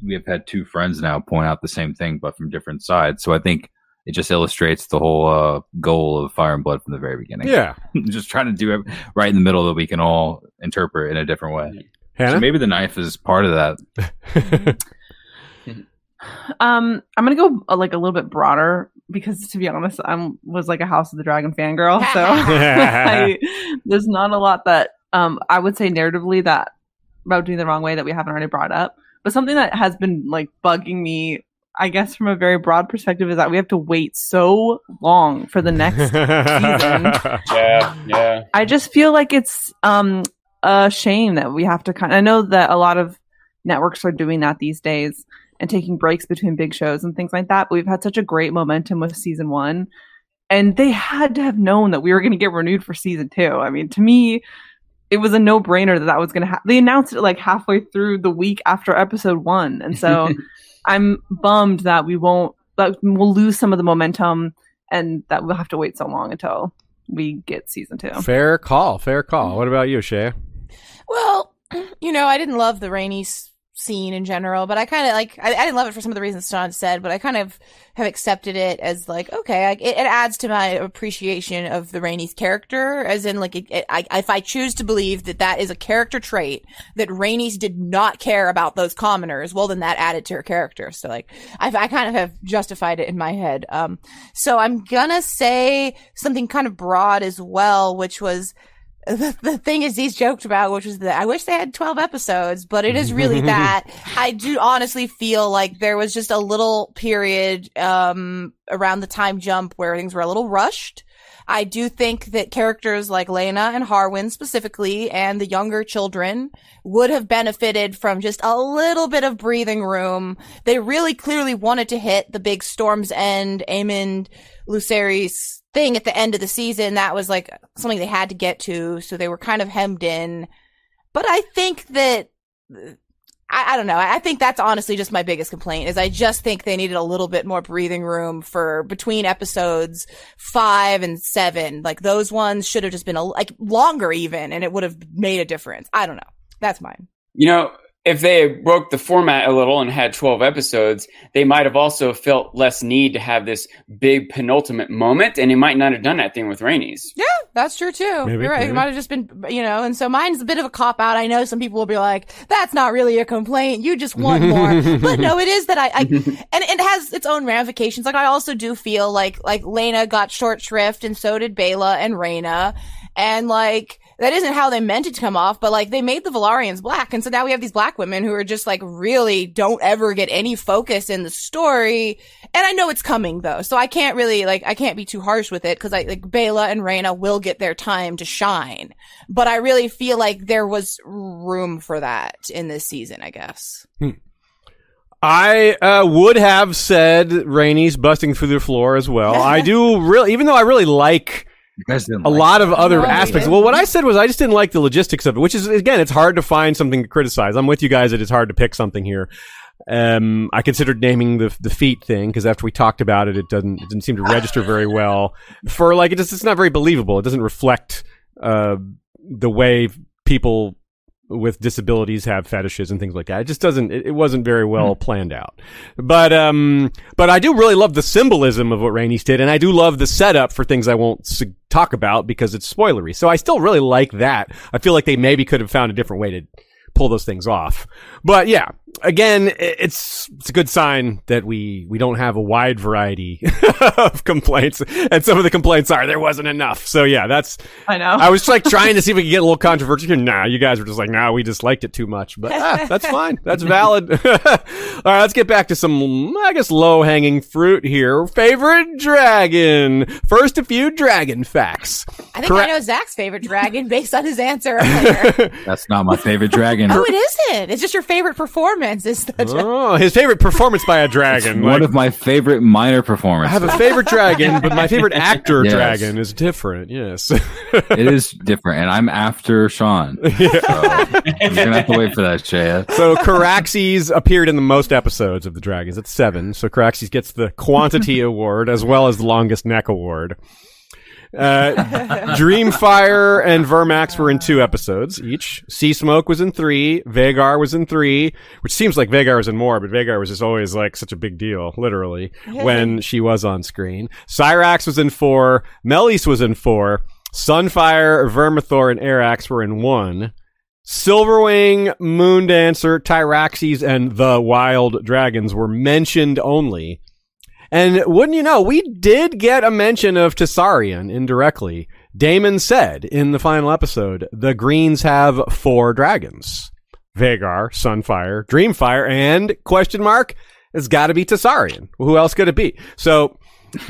we have had two friends now point out the same thing, but from different sides. So I think it just illustrates the whole uh, goal of Fire and Blood from the very beginning. Yeah. [LAUGHS] just trying to do it right in the middle that we can all interpret in a different way. So maybe the knife is part of that. [LAUGHS] Um, I'm gonna go uh, like a little bit broader because to be honest, I'm was like a House of the Dragon fangirl, so [LAUGHS] I, there's not a lot that um I would say narratively that about doing the wrong way that we haven't already brought up. But something that has been like bugging me, I guess from a very broad perspective, is that we have to wait so long for the next [LAUGHS] season. [LAUGHS] yeah, yeah. I just feel like it's um a shame that we have to kind. I know that a lot of networks are doing that these days and taking breaks between big shows and things like that. But we've had such a great momentum with season one. And they had to have known that we were going to get renewed for season two. I mean, to me, it was a no brainer that that was going to happen. They announced it like halfway through the week after episode one. And so [LAUGHS] I'm bummed that we won't, that we'll lose some of the momentum and that we'll have to wait so long until we get season two. Fair call. Fair call. What about you, Shay? Well, [CLEARS THROAT] you know, I didn't love the rainy s- scene in general, but I kind of like, I, I didn't love it for some of the reasons Sean said, but I kind of have accepted it as like, okay, I, it, it adds to my appreciation of the Rhaenys character, as in like, it, it, I, if I choose to believe that that is a character trait that Rhaenys did not care about those commoners, well, then that added to her character. So like, I, I kind of have justified it in my head. Um, so I'm gonna say something kind of broad as well, which was, the, the thing is he's joked about, which is that I wish they had 12 episodes, but it is really [LAUGHS] that. I do honestly feel like there was just a little period, um, around the time jump where things were a little rushed. I do think that characters like Laena and Harwin specifically and the younger children would have benefited from just a little bit of breathing room. They really clearly wanted to hit the big Storm's End, Aemond, Lucerys thing at the end of the season. That was like something they had to get to. So they were kind of hemmed in. But I think that, I, I don't know. I think that's honestly just my biggest complaint is I just think they needed a little bit more breathing room for between episodes five and seven. Like those ones should have just been a, like longer even and it would have made a difference. I don't know. That's mine. You know, if they broke the format a little and had 12 episodes, they might have also felt less need to have this big penultimate moment, and they might not have done that thing with Rhaenys. Yeah, that's true too. Maybe, You're right. maybe. It might have just been, you know, and so mine's a bit of a cop out. I know some people will be like, that's not really a complaint. You just want [LAUGHS] more. but no, it is that I, I, and it has its own ramifications. Like I also do feel like, like Laena got short shrift and so did Baela and Rhaena. And like, that isn't how they meant it to come off, but like they made the Velaryons black. And so now we have these black women who are just like really don't ever get any focus in the story. And I know it's coming though. So I can't really like, I can't be too harsh with it because I like Baela and Rhaena will get their time to shine. But I really feel like there was room for that in this season, I guess. I uh, would have said Rhaenys busting through the floor as well. I [LAUGHS] do really, even though I really like You guys didn't a like lot of other No, aspects. didn't. Well, what I said was I just didn't like the logistics of it, which is again, it's hard to find something to criticize. I'm with you guys that it's hard to pick something here. Um, I considered naming the the feet thing because after we talked about it, it doesn't it didn't seem to register very well. For like, it just, it's not very believable. It doesn't reflect uh, the way people with disabilities have fetishes and things like that. It just doesn't. It, it wasn't very well planned out. But um, but I do really love the symbolism of what Rhaenys did, and I do love the setup for things I won't s- talk about because it's spoilery. So I still really like that. I feel like they maybe could have found a different way to pull those things off. But yeah, again, it's it's a good sign that we we don't have a wide variety [LAUGHS] of complaints, and some of the complaints are there wasn't enough. So yeah, that's I know. I was like trying to see if we could get a little controversial. Nah, you guys were just like, nah, we just liked it too much. But ah, that's [LAUGHS] fine. That's valid. [LAUGHS] All right, let's get back to some, I guess, low hanging fruit here. Favorite dragon. First, a few dragon facts. I think Correct. I know Zach's favorite dragon based on his answer earlier. That's not my favorite dragon. Oh, it isn't. It's just your favorite performance. Is the dra- Oh, his favorite performance by a [LAUGHS] dragon. One Like, of my favorite minor performances. I have a favorite dragon, but my favorite [LAUGHS] actor Yes. dragon is different. Yes. it is different, and I'm after Sean. [LAUGHS] So you're gonna have to wait for that, Shaya. So Caraxes appeared in the most episodes of the Dragons. It's seven. So Caraxes gets the quantity award as well as the longest neck award. Uh, Dreamfire and Vermax were in two episodes each. Sea Smoke was in three. Vhagar was in three, which seems like Vhagar was in more, but Vhagar was just always like such a big deal, literally, [LAUGHS] when she was on screen. Syrax was in four. Meleys was in four. Sunfire, Vermithor, and Arrax were in one. Silverwing, Moondancer, Tyraxes, and the Wild Dragons were mentioned only. And wouldn't you know, we did get a mention of Tessarion indirectly. Daemon said in the final episode, the Greens have four dragons. Vhagar, Sunfire, Dreamfire, and question mark, it's gotta be Tessarion. Who else could it be? So,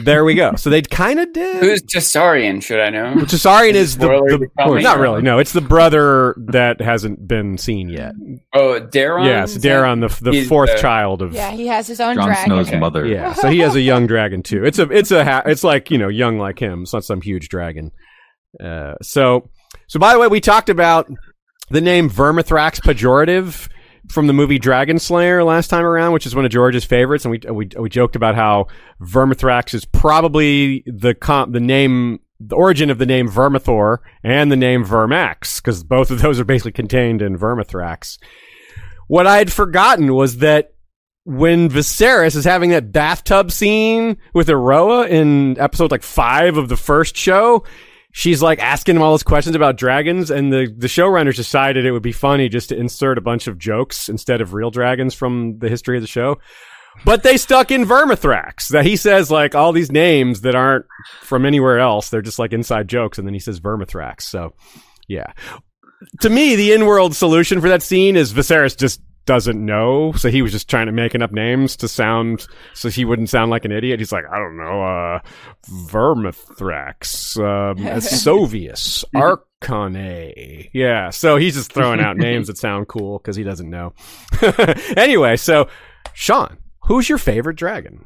there we go. So they kind of did. Who's Tessarion? Should I know? Tessarion is the, Spoiler, the you not really. No, it's the brother that hasn't been seen yet. Oh, Daeron. Yeah, it's Is Daeron, the the fourth the- child of Yeah, he has his own Jon dragon. Snow's Okay. mother. Yeah, so he has a young dragon too. It's a it's a ha- it's like you know young like him. It's not some huge dragon. Uh, so so by the way, we talked about the name Vermithrax pejorative from the movie Dragon Slayer last time around, which is one of George's favorites, and we we we joked about how Vermithrax is probably the com- the name the origin of the name Vermithor and the name Vermax because both of those are basically contained in Vermithrax. What I had forgotten was that when Viserys is having that bathtub scene with Eroa in episode like five of the first show, she's like asking him all those questions about dragons, and the the showrunners decided it would be funny just to insert a bunch of jokes instead of real dragons from the history of the show. But they stuck in Vermithrax that he says like all these names that aren't from anywhere else. They're just like inside jokes, and then he says Vermithrax. So, yeah. To me, the in-world solution for that scene is Viserys just doesn't know, so he was just trying to making up names to sound so he wouldn't sound like an idiot. He's like, I don't know, uh, Vermithrax, um, [LAUGHS] Sovius, Arcane. Yeah, so he's just throwing out names that sound cool because he doesn't know. [LAUGHS] anyway, so Sean, who's your favorite dragon?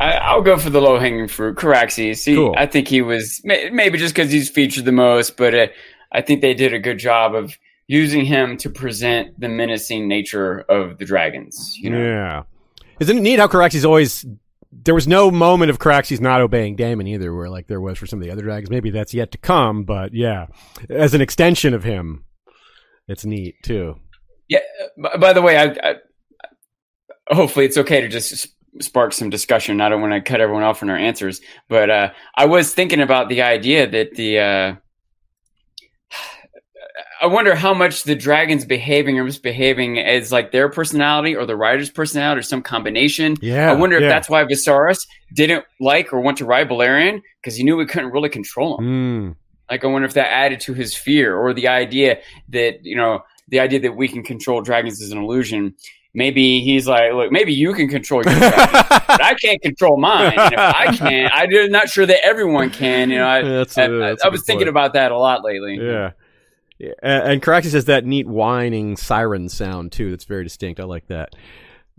I, I'll go for the low hanging fruit, Caraxes. He, Cool. I think he was maybe just because he's featured the most, but uh, I think they did a good job of using him to present the menacing nature of the dragons. You know, Yeah. Isn't it neat how Caraxes always there was no moment of Caraxes not obeying Daemon either, where like there was for some of the other dragons. Maybe that's yet to come, but yeah, as an extension of him, it's neat too. Yeah. By the way, I, I hopefully it's okay to just spark some discussion. I don't want to cut everyone off in our answers, but uh, I was thinking about the idea that the. Uh, I wonder how much the dragon's behaving or misbehaving is like their personality or the writer's personality or some combination. Yeah, I wonder if that's why Viserys didn't like or want to ride Balerion because he knew we couldn't really control him. Mm. Like, I wonder if that added to his fear or the idea that, you know, the idea that we can control dragons is an illusion. Maybe he's like, look, maybe you can control your dragon, but I can't control mine. And if I can't, [LAUGHS] I'm not sure that everyone can. You know, I, That's I, a- that's a I was thinking point. about that a lot lately. Yeah. Yeah, and, and Caraxes has that neat whining siren sound too. That's very distinct. I like that.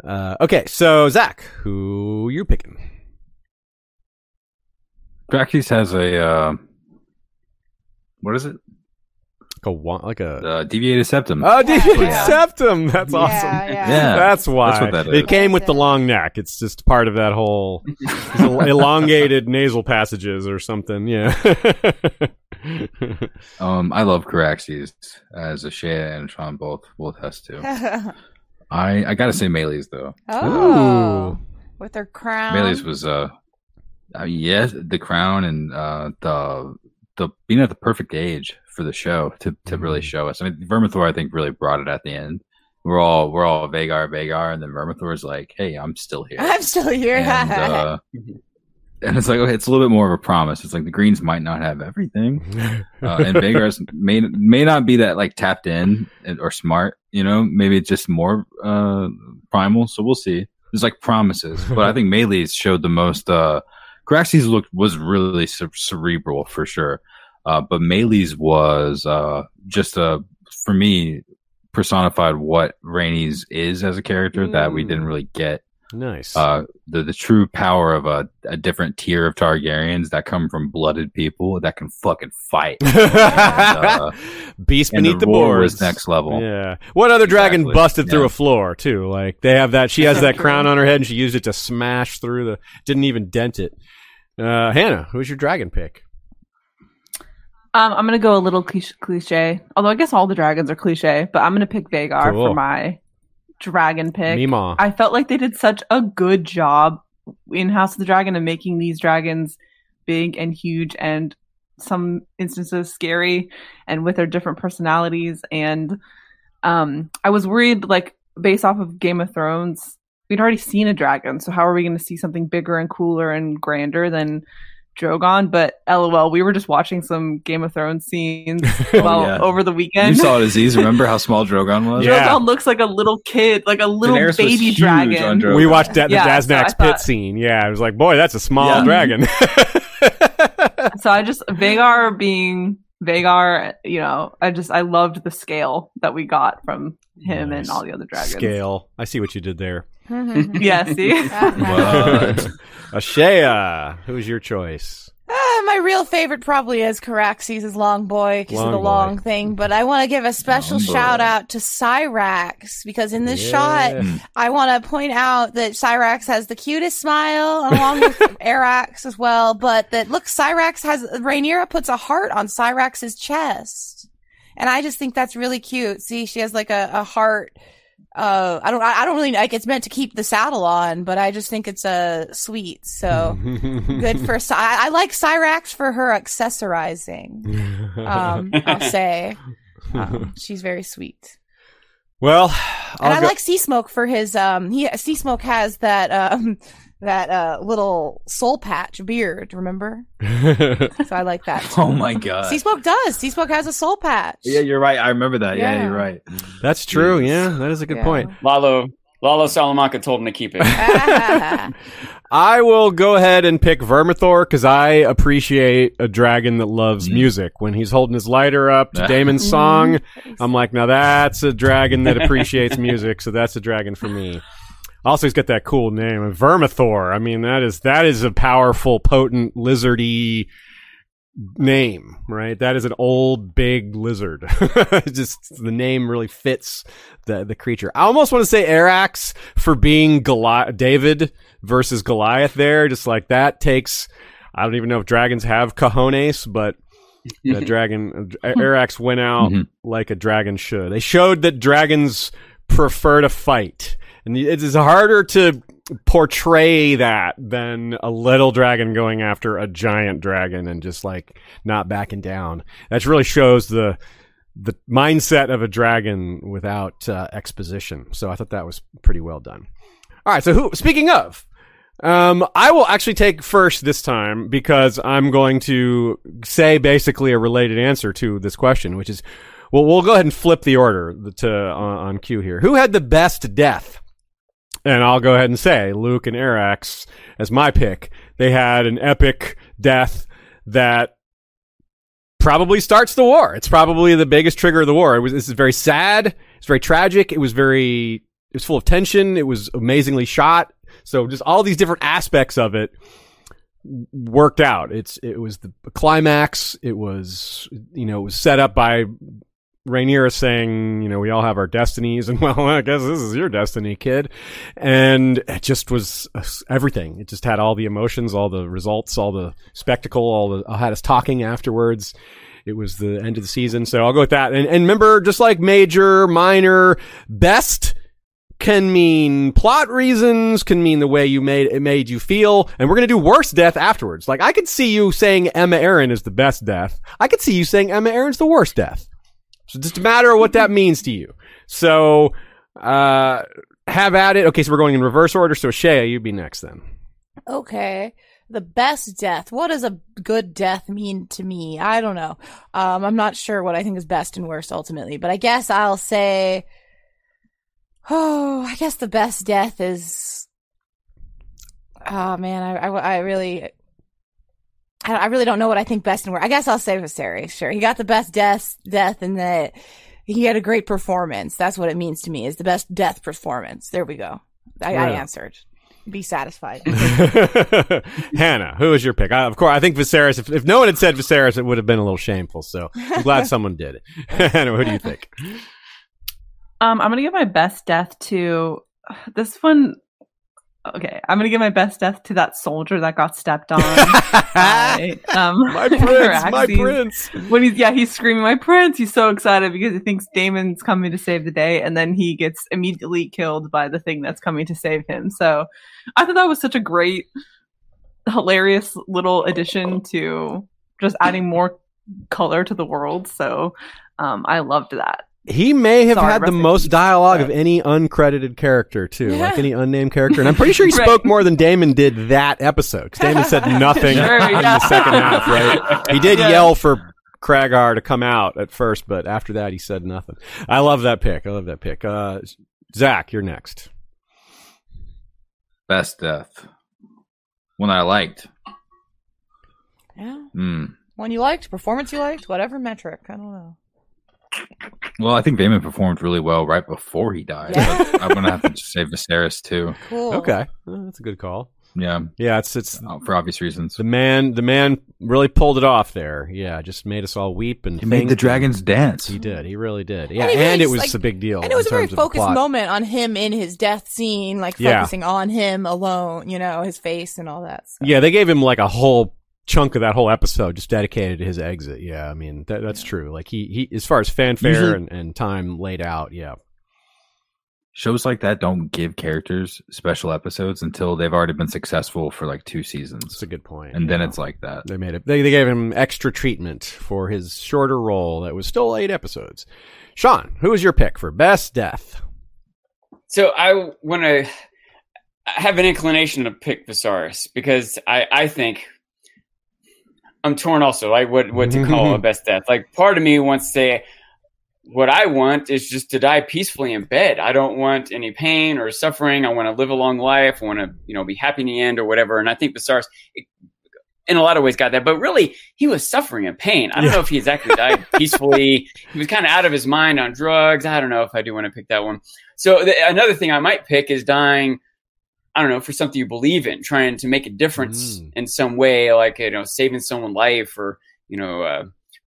Uh, okay, so Zach, who are you picking? Caraxes has a uh, what is it? Like a wa- like a Uh, deviated septum. oh, did Yeah, you yeah. accept him? That's Yeah, awesome. yeah. Yeah. That's why That's what that it is. came with the long neck. It's just part of that whole [LAUGHS] elongated nasal passages or something. Yeah. [LAUGHS] [LAUGHS] Um, I love Caraxes as a Shea and Sean both will attest to. [LAUGHS] I I gotta say Meleys though. oh, with her crown. Meleys was uh, uh yes the crown and uh the the being at the perfect age for the show to to really show us. I mean Vermithor I think really brought it at the end. We're all we're all Vhagar Vhagar and then Vermithor's like, hey I'm still here. [LAUGHS] I'm still here. and, uh, and it's like okay, it's a little bit more of a promise. It's like the Greens might not have everything, [LAUGHS] uh, and Vhagar's may may not be that like tapped in or smart. You know, maybe it's just more uh, primal. So we'll see. There's like promises, but I [LAUGHS] think Meleys showed the most. Uh, Caraxes looked was really cer- cerebral for sure, uh, but Meleys was uh, just uh, for me personified what Rhaenys is as a character that we Mm. didn't really get nice. uh, the the true power of a, a different tier of Targaryens that come from blooded people that can fucking fight. [LAUGHS] uh, Beast beneath the the, roar boards. is next level. Yeah. What other dragon Exactly. busted through a floor too? Like they have that. She has that [LAUGHS] crown on her head, and she used it to smash through the. Didn't even dent it. Uh, Hannah, who's your dragon pick? Um, I'm gonna go a little cliche, cliche, although I guess all the dragons are cliche. But I'm gonna pick Vhagar Cool. for my dragon pick. Mima. I felt like they did such a good job in House of the Dragon of making these dragons big and huge and some instances scary and with their different personalities and um I was worried like based off of Game of Thrones we'd already seen a dragon so how are we going to see something bigger and cooler and grander than Drogon, but lol, we were just watching some Game of Thrones scenes [LAUGHS] oh, well yeah. over the weekend. You saw [LAUGHS] it, Aziz. Remember how small Drogon was? Yeah. Drogon looks like a little kid, like a little Daenerys baby dragon. we watched da- the Yeah, so I pit thought- scene. Yeah, I was like, boy, that's a small Yeah. dragon. [LAUGHS] so I just Vhagar being Vhagar, you know, I just I loved the scale that we got from him Nice. and all the other dragons. Scale. I see what you did there. Mm-hmm. [LAUGHS] Yeah, see? [LAUGHS] Ashea, who's your choice? Ah, my real favorite probably is Caraxes' as long boy because of the boy. long thing, but I want to give a special Long boy. shout out to Syrax because in this Yeah. shot, I want to point out that Syrax has the cutest smile along with [LAUGHS] Arrax as well, but that look, Syrax has, Rhaenyra puts a heart on Syrax's chest. And I just think that's really cute. See, she has like a, a heart. Uh, I don't, I don't really like it's meant to keep the saddle on, but I just think it's uh, sweet. So [LAUGHS] good for, I, I like Syrax for her accessorizing. [LAUGHS] Um, I'll say. Um, she's very sweet. well, And I'll I go- like Sea Smoke for his um he Sea Smoke has that um that uh little soul patch beard, remember? [LAUGHS] So I like that. [LAUGHS] oh my god. Sea Smoke does. Sea Smoke has a soul patch. Yeah, you're right. I remember that. Yeah, Yeah. you're right. That's true. Yeah, that is a good Yeah. point. Lalo Lalo Salamanca told him to keep it. [LAUGHS] I will go ahead and pick Vermithor because I appreciate a dragon that loves Mm. music. When he's holding his lighter up to. Daemon's song, I'm like, now that's a dragon that appreciates music. So that's a dragon for me. Also, he's got that cool name, Vermithor. I mean, that is that is a powerful, potent, lizardy name, right? That is an old, big lizard. [LAUGHS] Just the name really fits the the creature. I almost want to say Arrax for being Goli- David versus Goliath. There, just like that takes. I don't even know if dragons have cojones, but [LAUGHS] the dragon Arrax went out Mhm. like a dragon should. They showed that dragons prefer to fight, and it is harder to portray that than a little dragon going after a giant dragon and just like not backing down. That really shows the the mindset of a dragon without uh, exposition. So I thought that was pretty well done. All right, so who? Speaking of, um, I will actually take first this time because I'm going to say basically a related answer to this question, which is, well, we'll go ahead and flip the order to on, on cue here. Who had the best death? And I'll go ahead and say Luke and Arrax as my pick. They had an epic death that probably starts the war. It's probably the biggest trigger of the war. It was this is very sad. It's very tragic. It was very it was full of tension. It was amazingly shot. So just all these different aspects of it worked out. It's it was the climax. It was you know it was set up by Rhaenyra saying you know we all have our destinies and [LAUGHS] well I guess this is your destiny, kid. And it just was uh, everything. It just had all the emotions, all the results, all the spectacle, all the I had us talking afterwards. It was the end of the season, so I'll go with that. And, and remember, just like major, minor, best can mean plot reasons, can mean the way you made it made you feel, and we're gonna do worst death afterwards. Like I could see you saying Aemma Arryn is the best death. I could see you saying Aemma Arryn's the worst death. So just a matter of what that [LAUGHS] means to you. So uh have at it. Okay, so we're going in reverse order. So Shea, you'd be next then. Okay. The best death. What does a good death mean to me? I don't know. Um, I'm not sure what I think is best and worst ultimately, but I guess I'll say, oh, I guess the best death is, oh man, I, I, I really, I, I really don't know what I think best and worst. I guess I'll say Viserys. Sure. He got the best death, death and that he had a great performance. That's what it means to me is the best death performance. There we go. I, I answered. Be satisfied. [LAUGHS] [LAUGHS] Hannah, who is your pick? I, of course, I think Viserys. If, if no one had said Viserys, it would have been a little shameful. So I'm glad [LAUGHS] someone did it. Hannah, who do you think? Um, I'm gonna give my best death to this one. Okay, I'm gonna give my best death to that soldier that got stepped on. [LAUGHS] by, um, my [LAUGHS] prince, my prince. When he's yeah, he's screaming, "My prince!" He's so excited because he thinks Daemon's coming to save the day, and then he gets immediately killed by the thing that's coming to save him. So, I thought that was such a great, hilarious little addition to just adding more color to the world. So, um, I loved that. He may have Sorry, had the most dialogue of any uncredited character too, Yeah. like any [LAUGHS] unnamed character. And I'm pretty sure he Right. spoke more than Daemon did that episode. Because Daemon said [LAUGHS] nothing Sure, in yeah. the second half, right? He did Yeah. yell for Craghas to come out at first, but after that, he said nothing. I love that pick. I love that pick. Uh, Zach, you're next. Best death. One I liked. Yeah. Hmm. One you liked, performance you liked, whatever metric. I don't know. Well, I think Daemon performed really well right before he died. Yeah. But I'm gonna have to say Viserys too. [LAUGHS] Cool. Okay, Uh, that's a good call. Yeah, Yeah, it's it's uh, for obvious reasons. the man. The man really pulled it off there. Yeah, just made us all weep and He made the dragons dance. He did. He really did. Yeah, And and, he really it was like- a big deal. And it was a in very terms of focused moment on him in his death scene, like Yeah. focusing on him alone, you know, his face and all that. So. Yeah, they gave him like a whole chunk of that whole episode just dedicated to his exit. Yeah, I mean that, that's true. Like he, he as far as fanfare Usually- and, and time laid out. Yeah, Shows like that don't give characters special episodes until they've already been successful for like two seasons. that's seasons, a good point. and then it's like that. they made it. They, they gave him extra treatment for his shorter role that was still eight episodes. Sean, who was your pick for best death? So I want to have an inclination to pick Viserys because I, I think I'm torn also like what what to call a [LAUGHS] best death. Like part of me wants to say what I want is just to die peacefully in bed. I don't want any pain or suffering. I want to live a long life. I want to you know be happy in the end or whatever. And I think Viserys. in a lot of ways got that, but really he was suffering in pain. I don't know if he [LAUGHS] exactly died peacefully. He was kind of out of his mind on drugs. I don't know if I do want to pick that one. So the, another thing I might pick is dying. I don't know for something you believe in, trying to make a difference Mm. in some way, like you know, saving someone's life or you know, uh,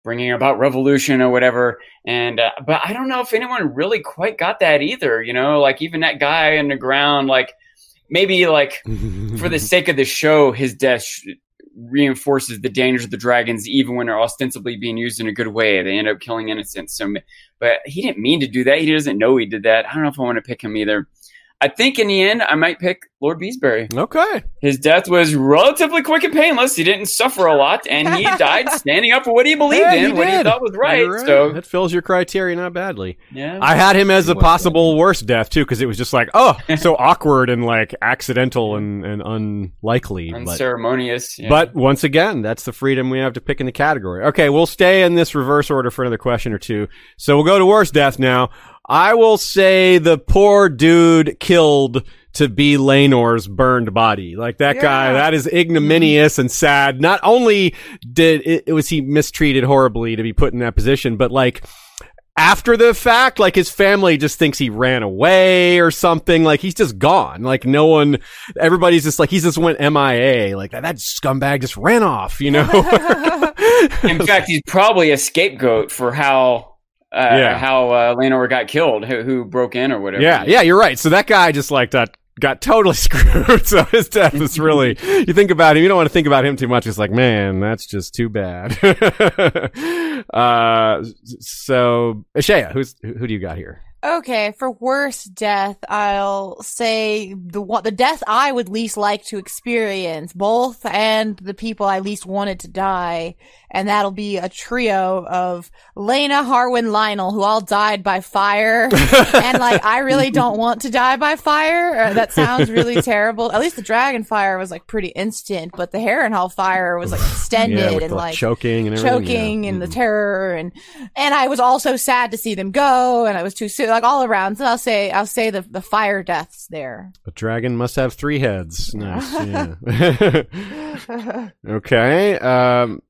bringing about revolution or whatever. And uh, but I don't know if anyone really quite got that either. You know, like even that guy in the ground, like maybe like for the [LAUGHS] sake of the show, his death sh- reinforces the dangers of the dragons, even when they're ostensibly being used in a good way. They end up killing innocents. So, but he didn't mean to do that. He doesn't know he did that. I don't know if I want to pick him either. I think in the end, I might pick Lord Beesbury. okay. His death was relatively quick and painless. He didn't suffer a lot, and he [LAUGHS] died standing up for what he believed Yeah, in, he what he thought was right. You're So, that fills your criteria not badly. yeah. I had him as a was possible worst death too, because it was just like, oh, [LAUGHS] so awkward and like accidental and, and unlikely. But, unceremonious. yeah. but once again, that's the freedom we have to pick in the category. Okay, we'll stay in this reverse order for another question or two. So we'll go to worst death now. I will say the poor dude killed to be Laenor's burned body. Like that guy, that is ignominious and sad. Not only did it, it was he mistreated horribly to be put in that position, but like after the fact, like his family just thinks he ran away or something. Like he's just gone. Like no one, everybody's just like, he just went MIA. Like that, that scumbag just ran off, you know? [LAUGHS] in fact, he's probably a scapegoat for how. Uh, Yeah. how uh, Laenor got killed, who, who broke in or whatever. yeah, yeah, you're right. So that guy just like got, got totally [LAUGHS] screwed. so his death is really, [LAUGHS] you think about him, you don't want to think about him too much. It's like, man, that's just too bad. [LAUGHS] uh, so Ashaya, who's, who do you got here? Okay, for worst death, I'll say the one, the death I would least like to experience, both and the people I least wanted to die, and that'll be a trio of Laena, Harwin, Lyonel, who all died by fire, [LAUGHS] and like I really don't want to die by fire. Uh, that sounds really [LAUGHS] terrible. At least the dragon fire was like pretty instant, but the Harrenhal fire was like extended Yeah, and the, like choking and everything. choking yeah. and the Mm. terror and and I was also sad to see them go and I was too soon like all around so I'll say I'll say the the fire deaths there. A dragon must have three heads. Nice. [LAUGHS] Yeah. [LAUGHS] okay. Um,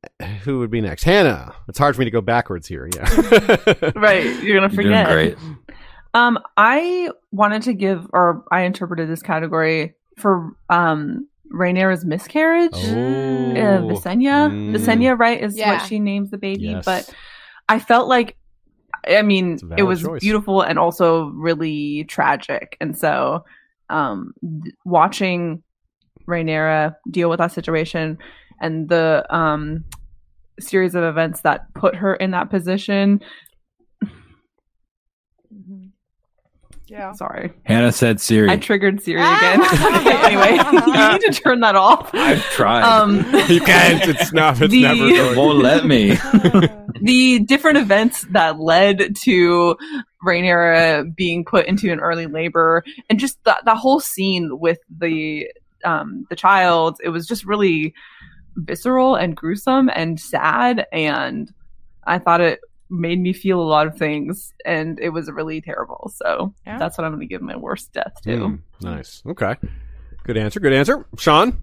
who would be next? Hannah. It's hard for me to go backwards here. Yeah. [LAUGHS] Right, you're gonna You're forget. great. Um, I wanted to give, or I interpreted this category for um Rhaenyra's miscarriage. Oh. Uh, Visenya, Mm. Visenya, right, is Yeah. what she names the baby. Yes. But I felt like, I mean, It's a valid it was choice. beautiful and also really tragic. And so, um, th- watching Rhaenyra deal with that situation and the um series of events that put her in that position Yeah. Sorry. Hannah said Siri. I triggered Siri again. [LAUGHS] anyway, [LAUGHS] you need to turn that off. I've tried. Um, [LAUGHS] you can't. It's not. It's The- never. it Going. won't let me. the different events that led to Rhaenyra being put into an early labor, and just that that whole scene with the um, the child, it was just really visceral and gruesome and sad, and I thought it made me feel a lot of things, and it was really terrible. So Yeah. that's what I'm going to give my worst death to. Mm, nice. Okay. Good answer. Good answer. Sean.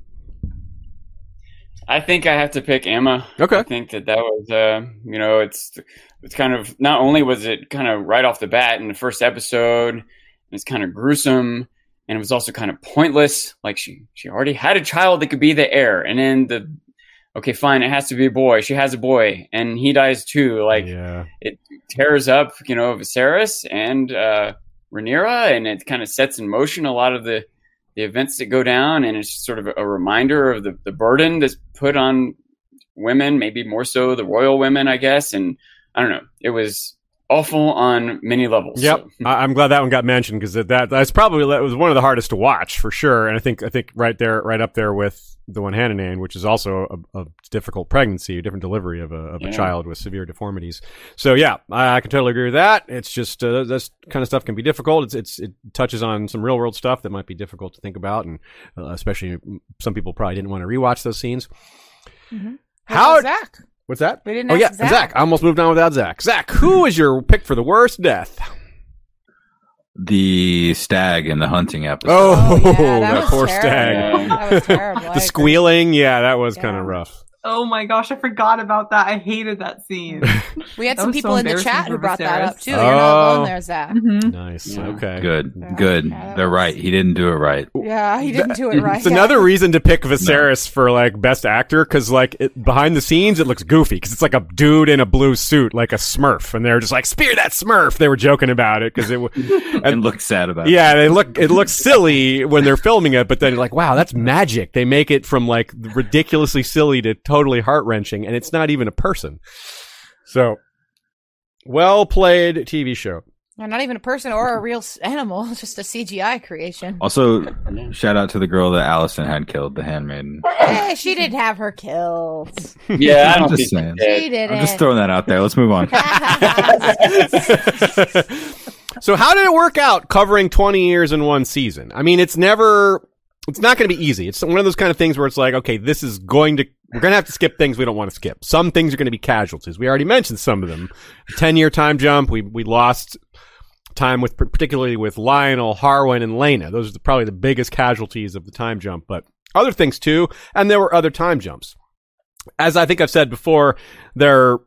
I think I have to pick Aemma. Okay. I think that that was, uh, you know, it's it's kind of not only was it kind of right off the bat in the first episode, it's kind of gruesome, and it was also kind of pointless. Like she she already had a child that could be the heir, and then the okay, fine, it has to be a boy. She has a boy, and he dies too. Like yeah. it tears up, you know, Viserys and uh, Rhaenyra, and it kind of sets in motion a lot of the the events that go down, and it's sort of a reminder of the the burden that's put on women, maybe more so the royal women, I guess. And I don't know, it was awful on many levels. Yep, So, [LAUGHS] I- I'm glad that one got mentioned because that, that that's probably that was one of the hardest to watch for sure. And I think I think right there, right up there with the one Hannah named, which is also a, a difficult pregnancy, a different delivery of a of a child with severe deformities. So yeah, I, I can totally agree with that. It's just uh, this kind of stuff can be difficult. It's it's it touches on some real world stuff that might be difficult to think about, and uh, especially some people probably didn't want to rewatch those scenes. Mhm. How? Zach? What's that? We didn't Oh yeah, Zach. Zach. I almost moved on without Zach. Zach, who is your pick for the worst death? the stag in the hunting episode. Oh, oh yeah, [LAUGHS] that, that was poor terrible. stag. [LAUGHS] That was terrible. [LAUGHS] The squealing, yeah, that was kind of rough. Oh my gosh, I forgot about that. I hated that scene. [LAUGHS] We had That some was so people in the chat who brought that up too. You're not Oh. alone there, Zach. Mhm. Nice. Yeah. Okay. Good, Yeah. good. Yeah, They're was- right. He didn't do it right. Yeah, he didn't do it right. It's another reason to pick Viserys for like best actor because like it, behind the scenes it looks goofy because it's like a dude in a blue suit like a Smurf and they're just like spear that Smurf. They were joking about it because it. w- [LAUGHS] And look sad about it. Yeah, they look. It looks silly when they're filming it, but then you're like, wow, that's magic. They make it from like ridiculously silly to totally heart wrenching, and it's not even a person. So, well played TV show. And not even a person or a real animal, it's [LAUGHS] just a CGI creation. Also, shout out to the girl that Alicent had killed, the handmaiden. Hey, she didn't have her killed. yeah, I I'm just saying. She didn't. I'm just throwing that out there. Let's move on. [LAUGHS] so, how did it work out covering 20 years in one season? I mean, it's never. It's not going to be easy. It's one of those kind of things where it's like, okay, this is going to, we're going to have to skip things we don't want to skip. Some things are going to be casualties. We already mentioned some of them. 10 year time jump. We, we lost time with, particularly with Lyonel, Harwin, and Laena. Those are the, probably the biggest casualties of the time jump, but other things too. And there were other time jumps. As I think I've said before, they're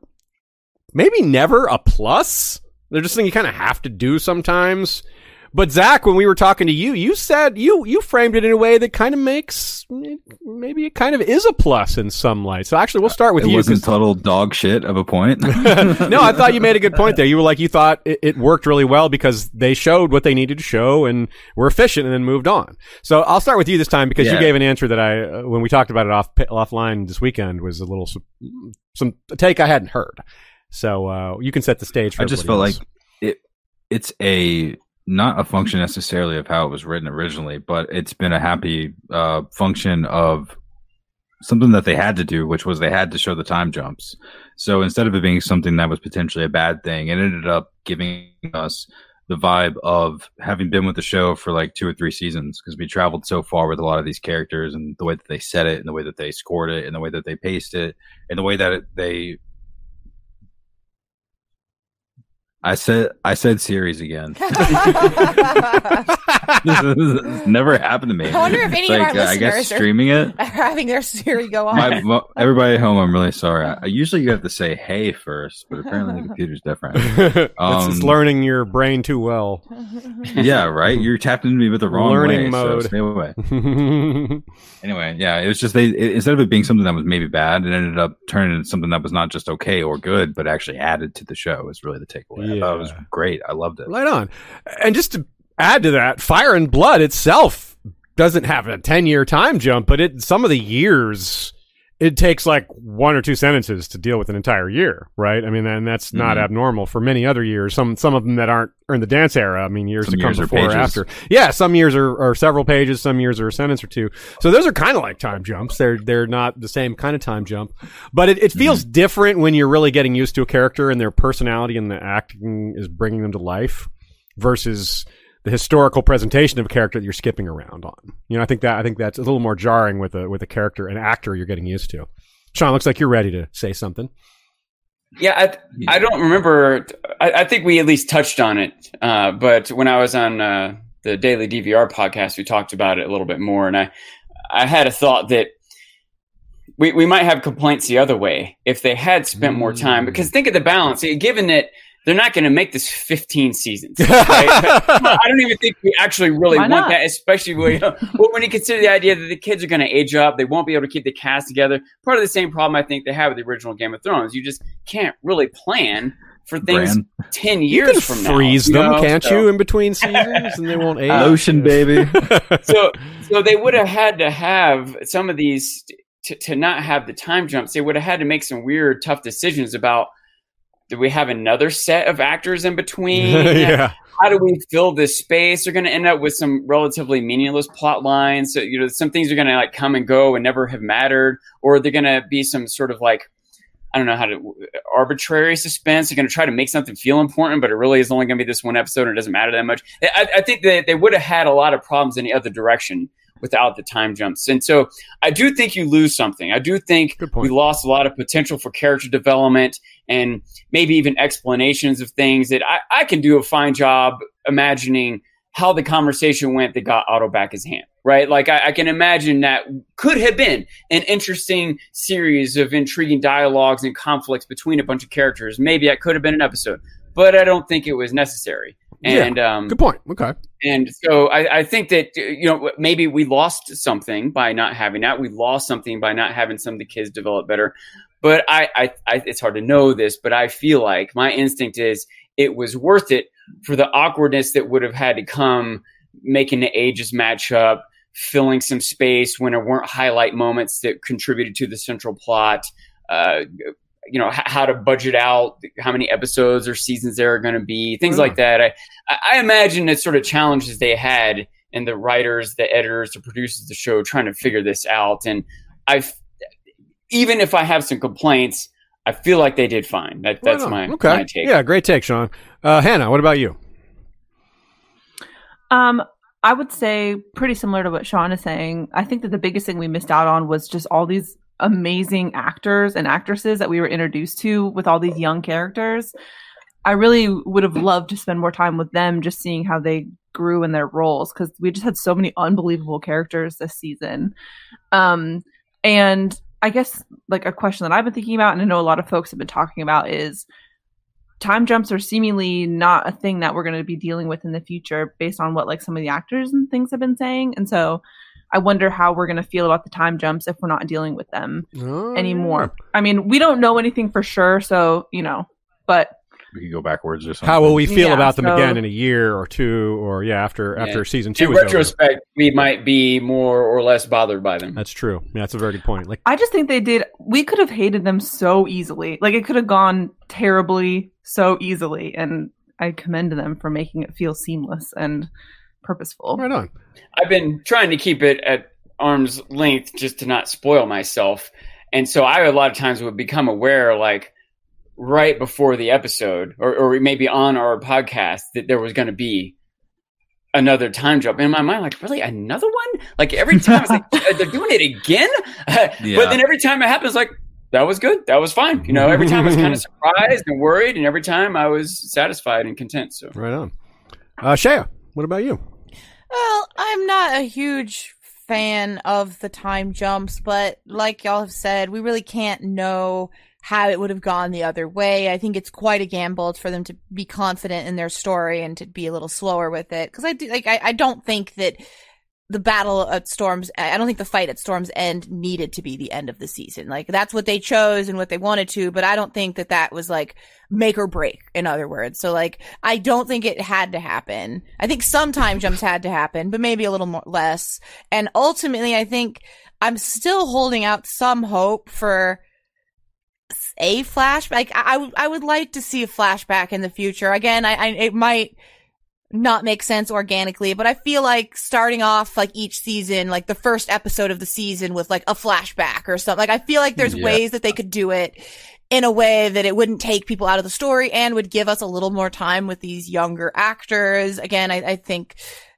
maybe never a plus. They're just things you kind of have to do sometimes. But Zach, when we were talking to you, you said you you framed it in a way that kind of makes maybe it kind of is a plus in some light. So actually, we'll start with it you. wasn't 'cause- total dog shit of a point. [LAUGHS] [LAUGHS] no, I thought you made a good point there. You were like you thought it, it worked really well because they showed what they needed to show and were efficient, and then moved on. So I'll start with you this time because you gave an answer that I, uh, when we talked about it off offline this weekend, was a little some a take I hadn't heard. So uh, you can set the stage. for I just felt everybody like it. It's a not a function necessarily of how it was written originally, but it's been a happy uh, function of something that they had to do, which was they had to show the time jumps. So instead of it being something that was potentially a bad thing, it ended up giving us the vibe of having been with the show for like two or three seasons because we traveled so far with a lot of these characters and the way that they said it and the way that they scored it and the way that they paced it and the way that it, they I said I said Siri again. [LAUGHS] [LAUGHS] this has never happened to me. I wonder if any It's of our uh, I guess streaming it. [LAUGHS] Having their Siri go on. My, mo- everybody at home, I'm really sorry. I, I usually you have to say "hey" first, but apparently the computer's different. it's, it's Um, learning your brain too well. yeah, right. You're tapped into me with the wrong Learning way, mode. So stay away. Anyway, yeah, it was just they it, instead of it being something that was maybe bad, it ended up turning into something that was not just okay or good, but actually added to the show. Was really the takeaway. I thought it was great. I loved it. Right on. And just to add to that, Fire and Blood itself doesn't have a 10 year time jump, but it some of the years it takes like one or two sentences to deal with an entire year, right? I mean, and that's not Mhm. abnormal for many other years. Some some of them that aren't are in the dance era. I mean, years Some to come years before or after. Yeah, some years are, are several pages. Some years are a sentence or two. So those are kind of like time jumps. They're they're not the same kind of time jump, but it, it feels different when you're really getting used to a character and their personality and the acting is bringing them to life versus the historical presentation of a character that you're skipping around on. You know, I think that I think that's a little more jarring with a with a character, an actor you're getting used to. Sean, looks like you're ready to say something. Yeah, I, I don't remember. I, I think we at least touched on it. Uh, but when I was on uh, the Daily DVR podcast, we talked about it a little bit more, and I I had a thought that we we might have complaints the other way if they had spent more time. Mm. Because think of the balance. Given that they're not going to make this 15 seasons, right? [LAUGHS] I don't even think we actually really Why want not? that, especially when, you know, well, when you consider the idea that the kids are going to age up, they won't be able to keep the cast together. Part of the same problem I think they have with the original Game of Thrones. You just can't really plan for things Bran. 10 years can from now. freeze them, know? can't So- you, in between seasons, and they won't [LAUGHS] age. Lotion, baby. [LAUGHS] so so they would have had to have some of these to, to not have the time jumps they would have had to make some weird tough decisions about do we have another set of actors in between yeah. [LAUGHS] how do we fill this space they're going to end up with some relatively meaningless plot lines so you know some things are going to like come and go and never have mattered or they're going to be some sort of like I don't know how to arbitrary suspense. They're going to try to make something feel important, but it really is only going to be this one episode, and it doesn't matter that much. I, I think that they would have had a lot of problems in the other direction without the time jumps, and so I do think you lose something. I do think we lost a lot of potential for character development and maybe even explanations of things that I, I can do a fine job imagining how the conversation went that got Otto back his hand, right? Like I, I can imagine that could have been an interesting series of intriguing dialogues and conflicts between a bunch of characters. Maybe that could have been an episode, but I don't think it was necessary. Yeah. And um, Good point. Okay. and so I, I think that you know maybe we lost something by not having that. We lost something by not having some of the kids develop better. But I, I, I it's hard to know this, but I feel like my instinct is it was worth it for the awkwardness that would have had to come making the ages match up, filling some space when there weren't highlight moments that contributed to the central plot. Uh, you know h- how to budget out how many episodes or seasons there are going to be, things Yeah. like that. I, I imagine it's sort of challenges they had and the writers, the editors, the producers of the show trying to figure this out. And I've even if I have some complaints, I feel like they did fine. That, that's Right my, okay. my take. Yeah, great take, Sean. Uh, Hannah, what about you? Um, I would say pretty similar to what Sean is saying. I think that the biggest thing we missed out on was just all these amazing actors and actresses that we were introduced to with all these young characters. I really would have loved to spend more time with them just seeing how they grew in their roles because we just had so many unbelievable characters this season. Um, and I guess like a question that I've been thinking about and I know a lot of folks have been talking about is time jumps are seemingly not a thing that we're going to be dealing with in the future based on what like some of the actors and things have been saying and so i wonder how we're going to feel about the time jumps if we're not dealing with them Oh, anymore i mean we don't know anything for sure so you know but We could go backwards or something. How will we feel Yeah, about them so- again in a year or two, or yeah, after Yeah. after season two In is over? retrospect, we might be more or less bothered by them. That's true. Yeah, that's a very good point. Like, i just think they did we could have hated them so easily like it could have gone terribly so easily and i commend them for making it feel seamless and purposeful right on. I've been trying to keep it at arm's length just to not spoil myself. And so I a lot of times would become aware like right before the episode or, or maybe on our podcast that there was going to be another time jump. And in my mind, like, really another one? Like every [LAUGHS] time it's like, "Uh, they're doing it again? [LAUGHS] But then every time it happens, like, that was good. That was fine. You know, every time I was kind of [LAUGHS] surprised and worried, and every time I was satisfied and content. So Right on. Uh, Shaya, what about you? Well, I'm not a huge fan of the time jumps, but like y'all have said, we really can't know how it would have gone the other way. I think it's quite a gamble for them to be confident in their story and to be a little slower with it. Cause I do, like, I, I don't think that the battle at Storm's, I don't think the fight at Storm's End needed to be the end of the season. Like that's what they chose and what they wanted to, but I don't think that that was like make or break, in other words. So like, I don't think it had to happen. I think some time jumps had to happen, but maybe a little more less. And ultimately, I think I'm still holding out some hope for a flashback. Like, I, would like to see a flashback in the future. Again, I, I, it might, not make sense organically, but I feel like starting off like each season, like the first episode of the season with like a flashback or something. Like I feel like there's Yeah. ways that they could do it in a way that it wouldn't take people out of the story and would give us a little more time with these younger actors. Again, I, I think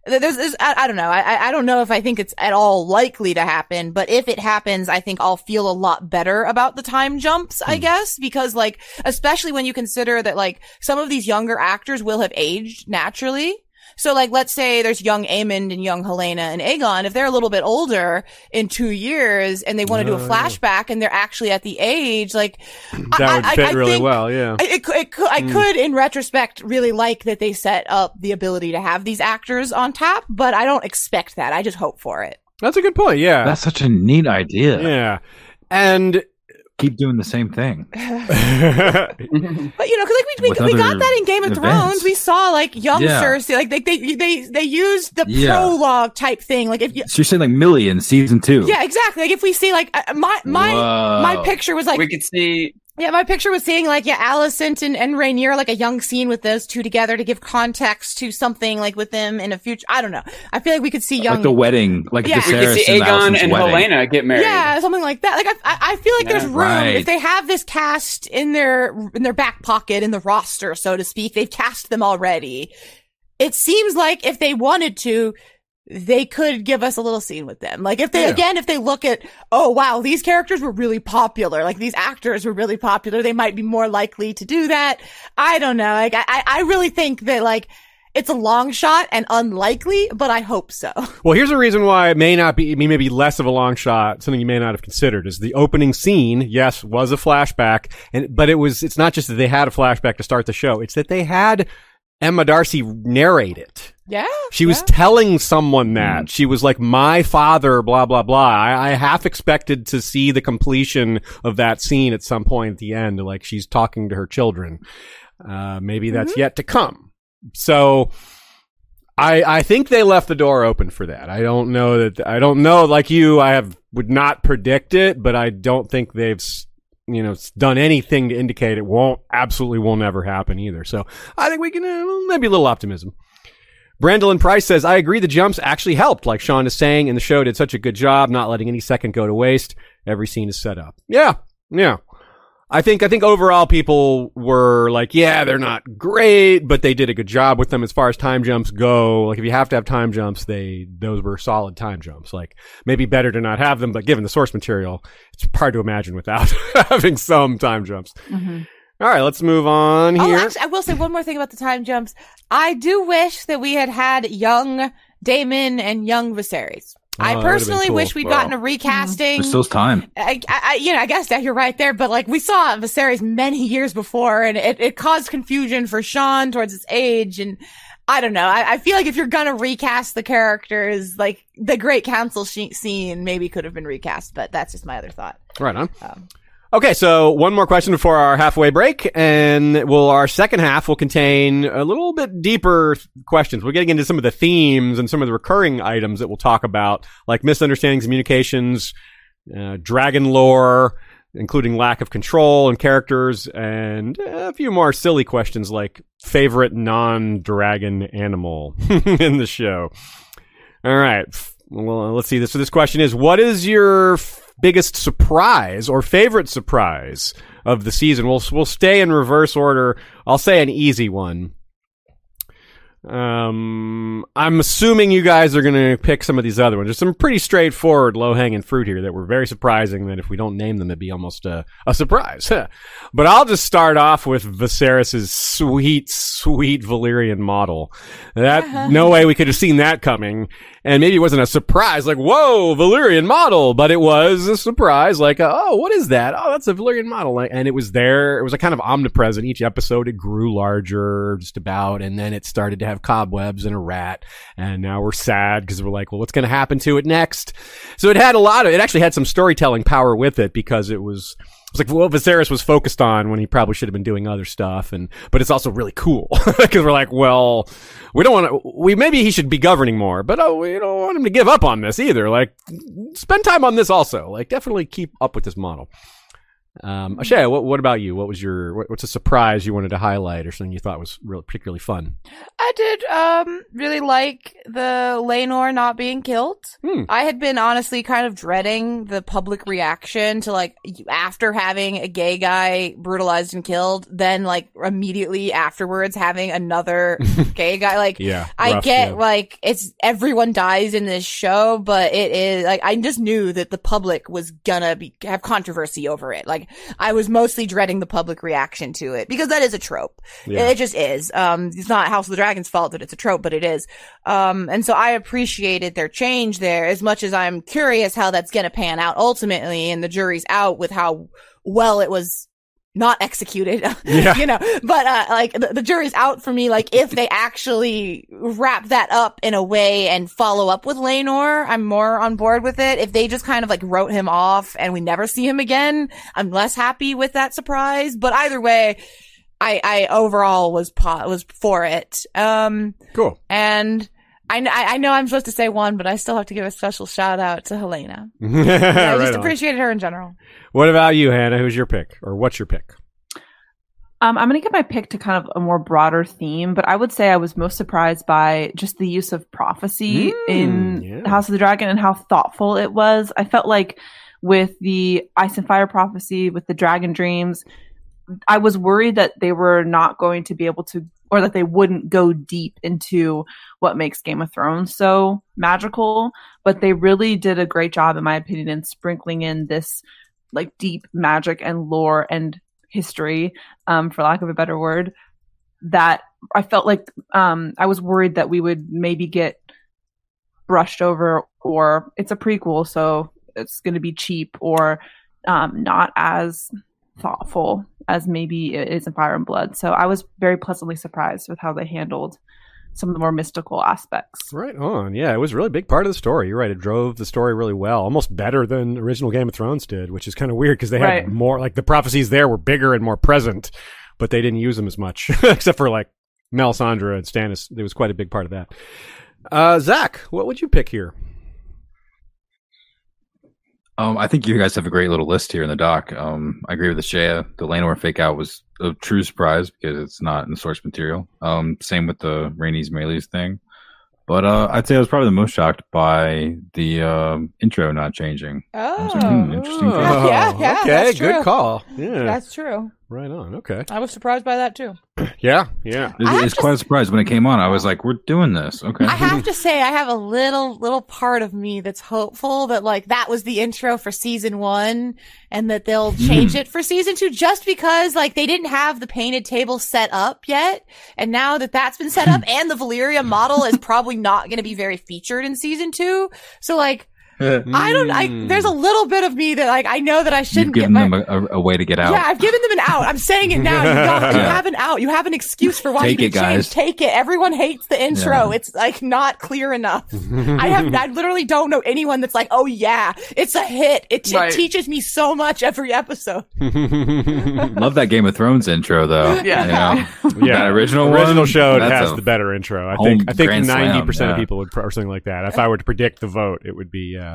there's, there's I, I don't know. I, I don't know if I think it's at all likely to happen, but if it happens, I think I'll feel a lot better about the time jumps, I hmm. guess, because like, especially when you consider that like some of these younger actors will have aged naturally. So like, let's say there's young Aemond and young Helaena and Aegon. If they're a little bit older in two years and they want to do a Oh, yeah. flashback and they're actually at the age, like, That I- would I- fit I really think- well. Yeah. I, it, could- it could, I hmm. could, in retrospect, really like that they set up the ability to have these actors on tap, but I don't expect that. I just hope for it. That's a good point. Yeah. That's such a neat idea. yeah. And Keep doing the same thing. [LAUGHS] But you know, because like we, we, we got that in Game of events. Thrones. We saw like young Yeah. Cersei, like they they they they used the Yeah. prologue type thing. Like if you, So you're saying like Millie in season two? yeah, exactly. Like if we see like uh, my my Whoa. my picture was like we could see Yeah, my picture was seeing like, yeah, Alicent and, and Rhaenyra, like a young scene with those two together to give context to something like with them in a future. I don't know. I feel like we could see young. like the wedding, like Yeah. we could see and Aegon Alicent's and wedding. Helaena get married. yeah, something like that. Like I, I I feel like there's room Right. if they have this cast in their in their back pocket in the roster, so to speak. They've cast them already. It seems like if they wanted to, they could give us a little scene with them. Like if they Yeah. again, if they look at, oh wow, these characters were really popular. Like these actors were really popular. They might be more likely to do that. I don't know. Like I, I really think that like. It's a long shot and unlikely, but I hope so. [LAUGHS] Well, here's a reason why it may not be, I mean, maybe less of a long shot, something you may not have considered is the opening scene, yes, was a flashback, and, but it was, it's not just that they had a flashback to start the show, it's that they had Emma D'Arcy narrate it. Yeah. She was yeah. telling someone that. She was like, my father, blah, blah, blah. I, I half expected to see the completion of that scene at some point at the end, like she's talking to her children. Uh, maybe that's yet to come. So, I, I think they left the door open for that. I don't know that, I don't know, like you, I have, would not predict it, but I don't think they've, s- you know, done anything to indicate it won't, absolutely will never happen either. So I think we can, uh, maybe a little optimism. Brandolyn Price says, I agree the jumps actually helped, like Sean is saying, and the show did such a good job not letting any second go to waste. Every scene is set up. Yeah, yeah. I think, I think overall people were like, yeah, they're not great, but they did a good job with them as far as time jumps go. Like if you have to have time jumps, they, those were solid time jumps. Like maybe better to not have them, but given the source material, it's hard to imagine without [LAUGHS] having some time jumps. Mm-hmm. All right, let's move on Oh, here. actually, I will say one more thing about the time jumps. I do wish that we had had young Daemon and young Viserys. Oh, I that would've been personally cool. wish we'd Wow. gotten a recasting. There's still time. I, I, I- you know, I guess that you're right there, but like we saw Viserys many years before, and it, it caused confusion for Sean towards his age, and I don't know. I, I feel like if you're gonna recast the characters, like the Great Council she- scene, maybe could have been recast, but that's just my other thought. Right on. Um, Okay, so one more question before our halfway break, and will our second half will contain a little bit deeper questions. We're getting into some of the themes and some of the recurring items that we'll talk about, like misunderstandings, communications, uh, dragon lore, including lack of control and characters, and a few more silly questions like favorite non-dragon animal [LAUGHS] in the show. All right. Well, let's see. This so this question is: What is your biggest surprise or favorite surprise of the season? We'll we'll stay in reverse order. I'll say an easy one. Um, I'm assuming you guys are going to pick some of these other ones. There's some pretty straightforward, low hanging fruit here that were very surprising. That if we don't name them, it'd be almost a, a surprise. but I'll just start off with Viserys's sweet, sweet Valyrian model. That [LAUGHS] no way we could have seen that coming. And maybe it wasn't a surprise, like whoa, Valyrian model, but it was a surprise, like oh, what is that? Oh, that's a Valyrian model, Like, and it was there. It was a kind of omnipresent. Each episode, it grew larger, just about, and then it started to have cobwebs and a rat, and now we're sad because we're like, well, what's going to happen to it next? So it had a lot of, it actually had some storytelling power with it because it was, it was like what Viserys was focused on when he probably should have been doing other stuff, and but it's also really cool [LAUGHS] because we're like, well, we don't want to. We maybe he should be governing more, but oh, we don't want him to give up on this either. Like, spend time on this also. Like, definitely keep up with this model. Um, Ashaya, what, what about you? What was your what, what's a surprise you wanted to highlight or something you thought was really particularly fun? I did um really like the Laenor not being killed. Hmm. I had been honestly kind of dreading the public reaction to like after having a gay guy brutalized and killed, then like immediately afterwards having another [LAUGHS] gay guy. Like Yeah, I rough, get yeah. like it's everyone dies in this show, but it is like I just knew that the public was gonna be have controversy over it. Like I was mostly dreading the public reaction to it because that is a trope. Yeah. It just is. Um, it's not House of the Dragon's fault that it's a trope, but it is. Um, and so I appreciated their change there as much as I'm curious how that's gonna pan out ultimately, and the jury's out with how well it was not executed. [LAUGHS] Yeah. you know, but, uh, like the, the jury's out for me. Like if they actually wrap that up in a way and follow up with Laenor, I'm more on board with it. If they just kind of like wrote him off and we never see him again, I'm less happy with that surprise. But either way, I, I overall was po- was for it. Um, Cool. and I, kn- I I know I'm supposed to say one, but I still have to give a special shout out to Helaena. [LAUGHS] I right just on. appreciated her in general. What about you, Hannah? Who's your pick, or what's your pick? Um, I'm going to get my pick to kind of a more broader theme, but I would say I was most surprised by just the use of prophecy Mm, in yeah. House of the Dragon and how thoughtful it was. I felt like with the Ice and Fire prophecy, with the Dragon Dreams, I was worried that they were not going to be able to, or that they wouldn't go deep into what makes Game of Thrones so magical. But they really did a great job, in my opinion, in sprinkling in this like deep magic and lore and history, um, for lack of a better word, that I felt like um, I was worried that we would maybe get brushed over, or it's a prequel, so it's going to be cheap, or um, not as thoughtful as maybe it is in Fire and Blood. So I was very pleasantly surprised with how they handled some of the more mystical aspects. Right on. Yeah, it was a really big part of the story. You're right. It drove the story really well, almost better than original Game of Thrones did, which is kind of weird because they had Right. more, like the prophecies there were bigger and more present, but they didn't use them as much, [LAUGHS] except for like Melisandre and Stannis. There was quite a big part of that. Uh, Zach, what would you pick here? Um, I think you guys have a great little list here in the doc. Um, I agree with the Shea. The Laenor fake out was a true surprise because it's not in the source material. Um, same with the Rhaenys Meleys thing. But uh, I'd say I was probably the most shocked by the um, intro not changing. Oh, like, hmm, interesting. Oh, [LAUGHS] yeah, yeah, Okay, that's good call. Yeah, That's true. Right on. Okay. I was surprised by that too. [CLEARS THROAT] Yeah, yeah. It, I have it's to quite a surprise when it came on. I was like, "We're doing this, okay?" I have [LAUGHS] to say, I have a little, little part of me that's hopeful that like that was the intro for season one and that they'll hmm. change it for season two just because like they didn't have the painted table set up yet. And now that that's been set up [LAUGHS] and the Valyria model is probably not going to be very featured in season two. So like, I don't, I, there's a little bit of me that like, I know that I You've shouldn't get given my, them a, a, a way to get out. Yeah, I've given them an out. I'm saying it now. You, got, you [LAUGHS] Yeah. have an out. You have an excuse for why Take you it, did change. guys. Take it. Everyone hates the intro. Yeah. It's like not clear enough. [LAUGHS] I have. I literally don't know anyone that's like, oh yeah, it's a hit. It t- Right. teaches me so much every episode. [LAUGHS] Love that Game of Thrones intro though. Yeah. You know? yeah, That original original one, show that's has the better intro. I think I think ninety percent of people would pro- or something like that. If I were to predict the vote, it would be uh,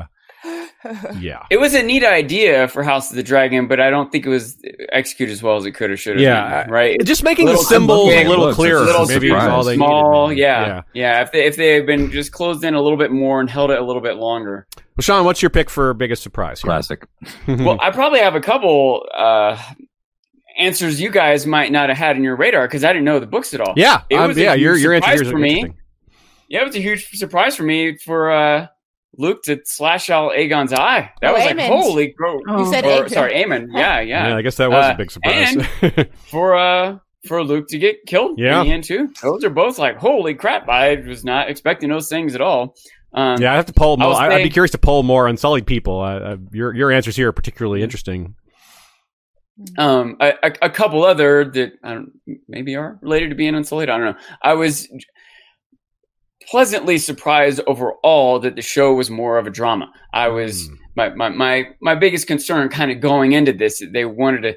yeah, It was a neat idea for House of the Dragon, but I don't think it was executed as well as it could have, should have. Yeah, been, right. just making the Little symbols a little clearer. a little maybe all they small, needed. yeah, yeah, If they if they had been just closed in a little bit more and held it a little bit longer. Well, Sean, what's your pick for biggest surprise? here? Classic. [LAUGHS] well, I probably have a couple uh, answers you guys might not have had in your radar because I didn't know the books at all. yeah, It um, was a yeah. Your huge your answer surprise for me. Yeah, it was a huge surprise for me for uh, Luke to slash out Aegon's eye. That Oh, was Aemond. like holy. Gro- Oh. You said or, Aegon. sorry, Aemond. [LAUGHS] Yeah, yeah. Yeah, I guess that was Uh, a big surprise. [LAUGHS] For uh, for Luke to get killed Yeah. in the end too. Those are both like holy crap. I was not expecting those things at all. Um, yeah, I have to poll I more. was I, would be curious to poll more unsullied people. Uh, uh, your your answers here are particularly interesting. um a, a, a couple other that I don't maybe are related to being unsullied. I don't know. I was pleasantly surprised overall that the show was more of a drama. I was Mm. my my my, my biggest concern kind of going into this. They wanted to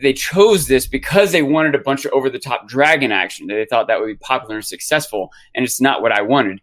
they chose this because they wanted a bunch of over the top dragon action. that They thought that would be popular and successful, and it's not what I wanted.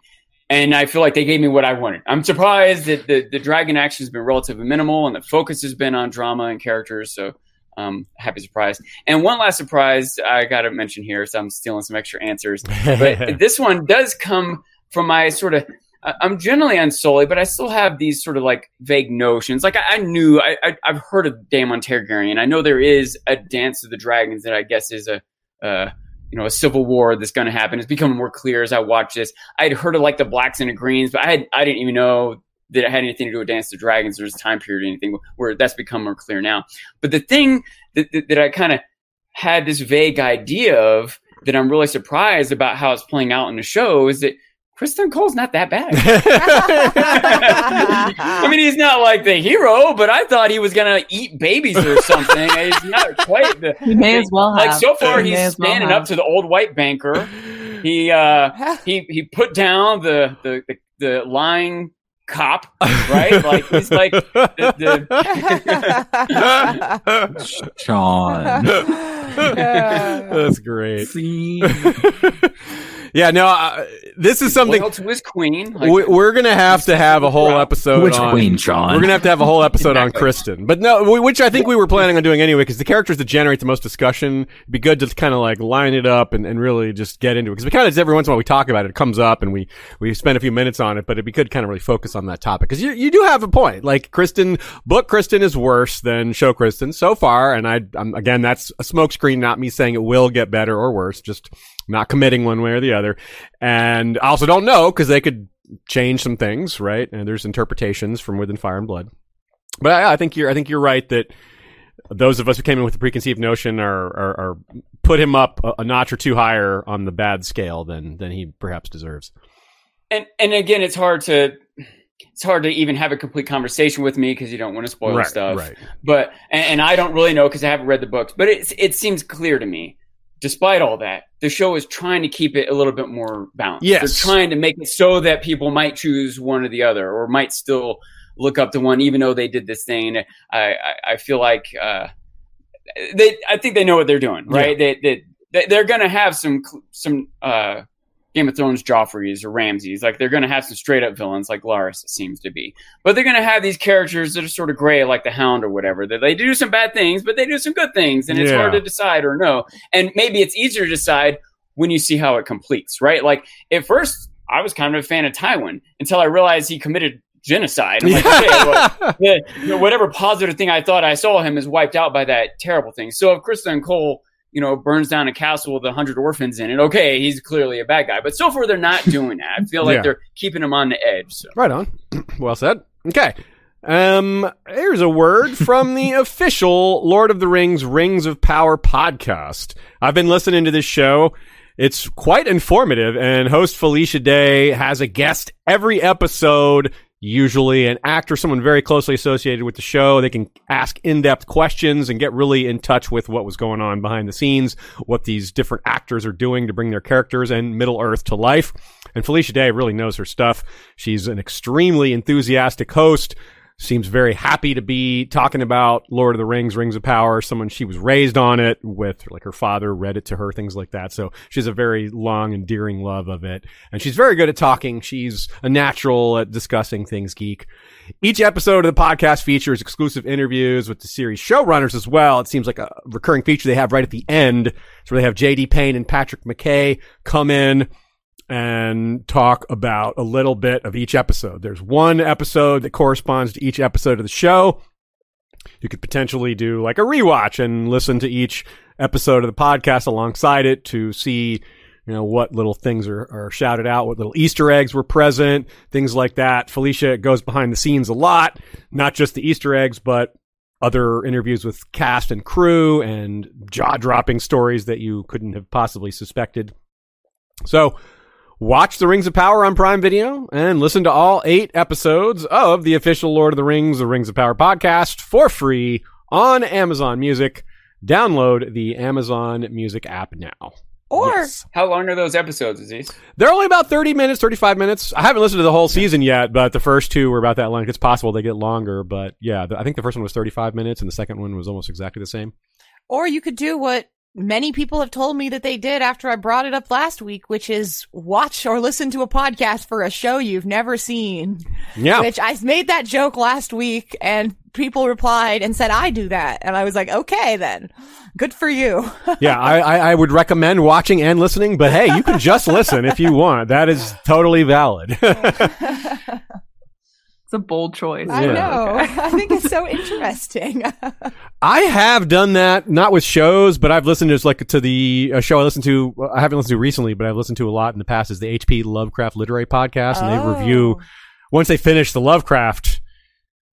And I feel like they gave me what I wanted. I'm surprised that the, the dragon action has been relatively minimal and the focus has been on drama and characters. So um, happy surprise. And one last surprise I got to mention here. So I'm stealing some extra answers. But [LAUGHS] this one does come from my sort of. I- I'm generally unsullied, but I still have these sort of like vague notions. Like I, I knew I, I, I've heard of Daemon Targaryen. And I know there is a Dance of the Dragons that I guess is a. Uh, you know, a civil war that's going to happen. It's becoming more clear as I watch this. I'd heard of like the blacks and the greens, but I had I didn't even know that it had anything to do with Dance of the Dragons. or a time period or anything where that's become more clear now. But the thing that that, that I kind of had this vague idea of that I'm really surprised about how it's playing out in the show is that Criston Cole's not that bad. [LAUGHS] I mean, he's not like the hero, but I thought he was gonna eat babies or something. [LAUGHS] he's not quite the. He may as well have. Like so far, He he's as well standing up to the old white banker. He uh, he he put down the the the, the lying cop, right? Like he's like the, the [LAUGHS] Sean. [LAUGHS] That's great. [LAUGHS] See? yeah, no, uh, this is something loyal to his queen. Like, we, we're gonna have to have a whole episode. Which on, queen, Sean? We're gonna have to have a whole episode on Criston, but no, we- which I think we were planning on doing anyway, because the characters that generate the most discussion. It'd be good to kind of like line it up and, and really just get into it, because we kind of every once in a while we talk about it, it comes up, and we we spend a few minutes on it, but it'd be good kind of really focus on that topic, because you you do have a point. Like Criston, book Criston is worse than show Criston so far, and I I'm, again that's a smokescreen, not me saying it will get better or worse, just not committing one way or the other, and I also don't know because they could change some things, right? And there's interpretations from Within Fire and Blood. But I, I think you're I think you're right that those of us who came in with a preconceived notion are are, are put him up a, a notch or two higher on the bad scale than than he perhaps deserves. and and again, it's hard to it's hard to even have a complete conversation with me because you don't want to spoil right, stuff. right. But and, and I don't really know because I haven't read the books. But it it seems clear to me, despite all that, the show is trying to keep it a little bit more balanced. Yes. they're trying to make it so that people might choose one or the other, or might still look up to one, even though they did this thing. I I, I feel like uh, they I think they know what they're doing, right? They, they they they're gonna have some some uh Game of Thrones Joffreys or Ramsays. Like they're going to have some straight up villains, like Larys seems to be. But they're going to have these characters that are sort of gray, like the Hound or whatever. That they do some bad things, but they do some good things, and it's Yeah. hard to decide or know. And maybe it's easier to decide when you see how it completes, right? Like at first, I was kind of a fan of Tywin until I realized he committed genocide. I'm like, [LAUGHS] okay, well, yeah, you know, whatever positive thing I thought I saw him is wiped out by that terrible thing. So if Criston Cole, you know, burns down a castle with a hundred orphans in it, okay, he's clearly a bad guy. But so far, they're not doing that. I feel like Yeah. they're keeping him on the edge. So. Right on. [CLEARS THROAT] well said. Okay. Um, here's a word from the [LAUGHS] official Lord of the Rings Rings of Power podcast. I've been listening to this show. It's quite informative and host Felicia Day has a guest every episode, usually an actor, someone very closely associated with the show. They can ask in-depth questions and get really in touch with what was going on behind the scenes, what these different actors are doing to bring their characters and Middle Earth to life. And Felicia Day really knows her stuff. She's an extremely enthusiastic host. Seems very happy to be talking about Lord of the Rings, Rings of Power. Someone she was raised on it with, like her father read it to her, things like that. So she's a very long, endearing love of it. And she's very good at talking. She's a natural at discussing things geek. Each episode of the podcast features exclusive interviews with the series showrunners as well. It seems like a recurring feature they have right at the end. So they have JD Payne and Patrick McKay come in and talk about a little bit of each episode. There's one episode that corresponds to each episode of the show. You could potentially do like a rewatch and listen to each episode of the podcast alongside it to see, you know, what little things are, are shouted out, what little Easter eggs were present, things like that. Felicia goes behind the scenes a lot, not just the Easter eggs, but other interviews with cast and crew and jaw dropping stories that you couldn't have possibly suspected. So, watch The Rings of Power on Prime Video and listen to all eight episodes of the official Lord of the Rings, The Rings of Power podcast for free on Amazon Music. Download the Amazon Music app now. Or Yes. How long are those episodes, Aziz? They're only about 30 minutes, 35 minutes. I haven't listened to the whole season yet, but the first two were about that length. It's possible they get longer, but yeah, I think the first one was 35 minutes and the second one was almost exactly the same. Or you could do what many people have told me that they did after I brought it up last week, which is watch or listen to a podcast for a show you've never seen. Yeah. Which I made that joke last week and people replied and said, I do that. And I was like, okay, then good for you. [LAUGHS] yeah, I, I, I would recommend watching and listening, but hey, you can just listen if you want. That is totally valid. [LAUGHS] It's a bold choice. I Yeah. know. [LAUGHS] I think it's so [LAUGHS] interesting. [LAUGHS] I have done that, not with shows, but I've listened to like to the a show I listened to. I haven't listened to recently, but I've listened to a lot in the past. Is the HP Lovecraft Literary Podcast, and they review Oh. once they finish the Lovecraft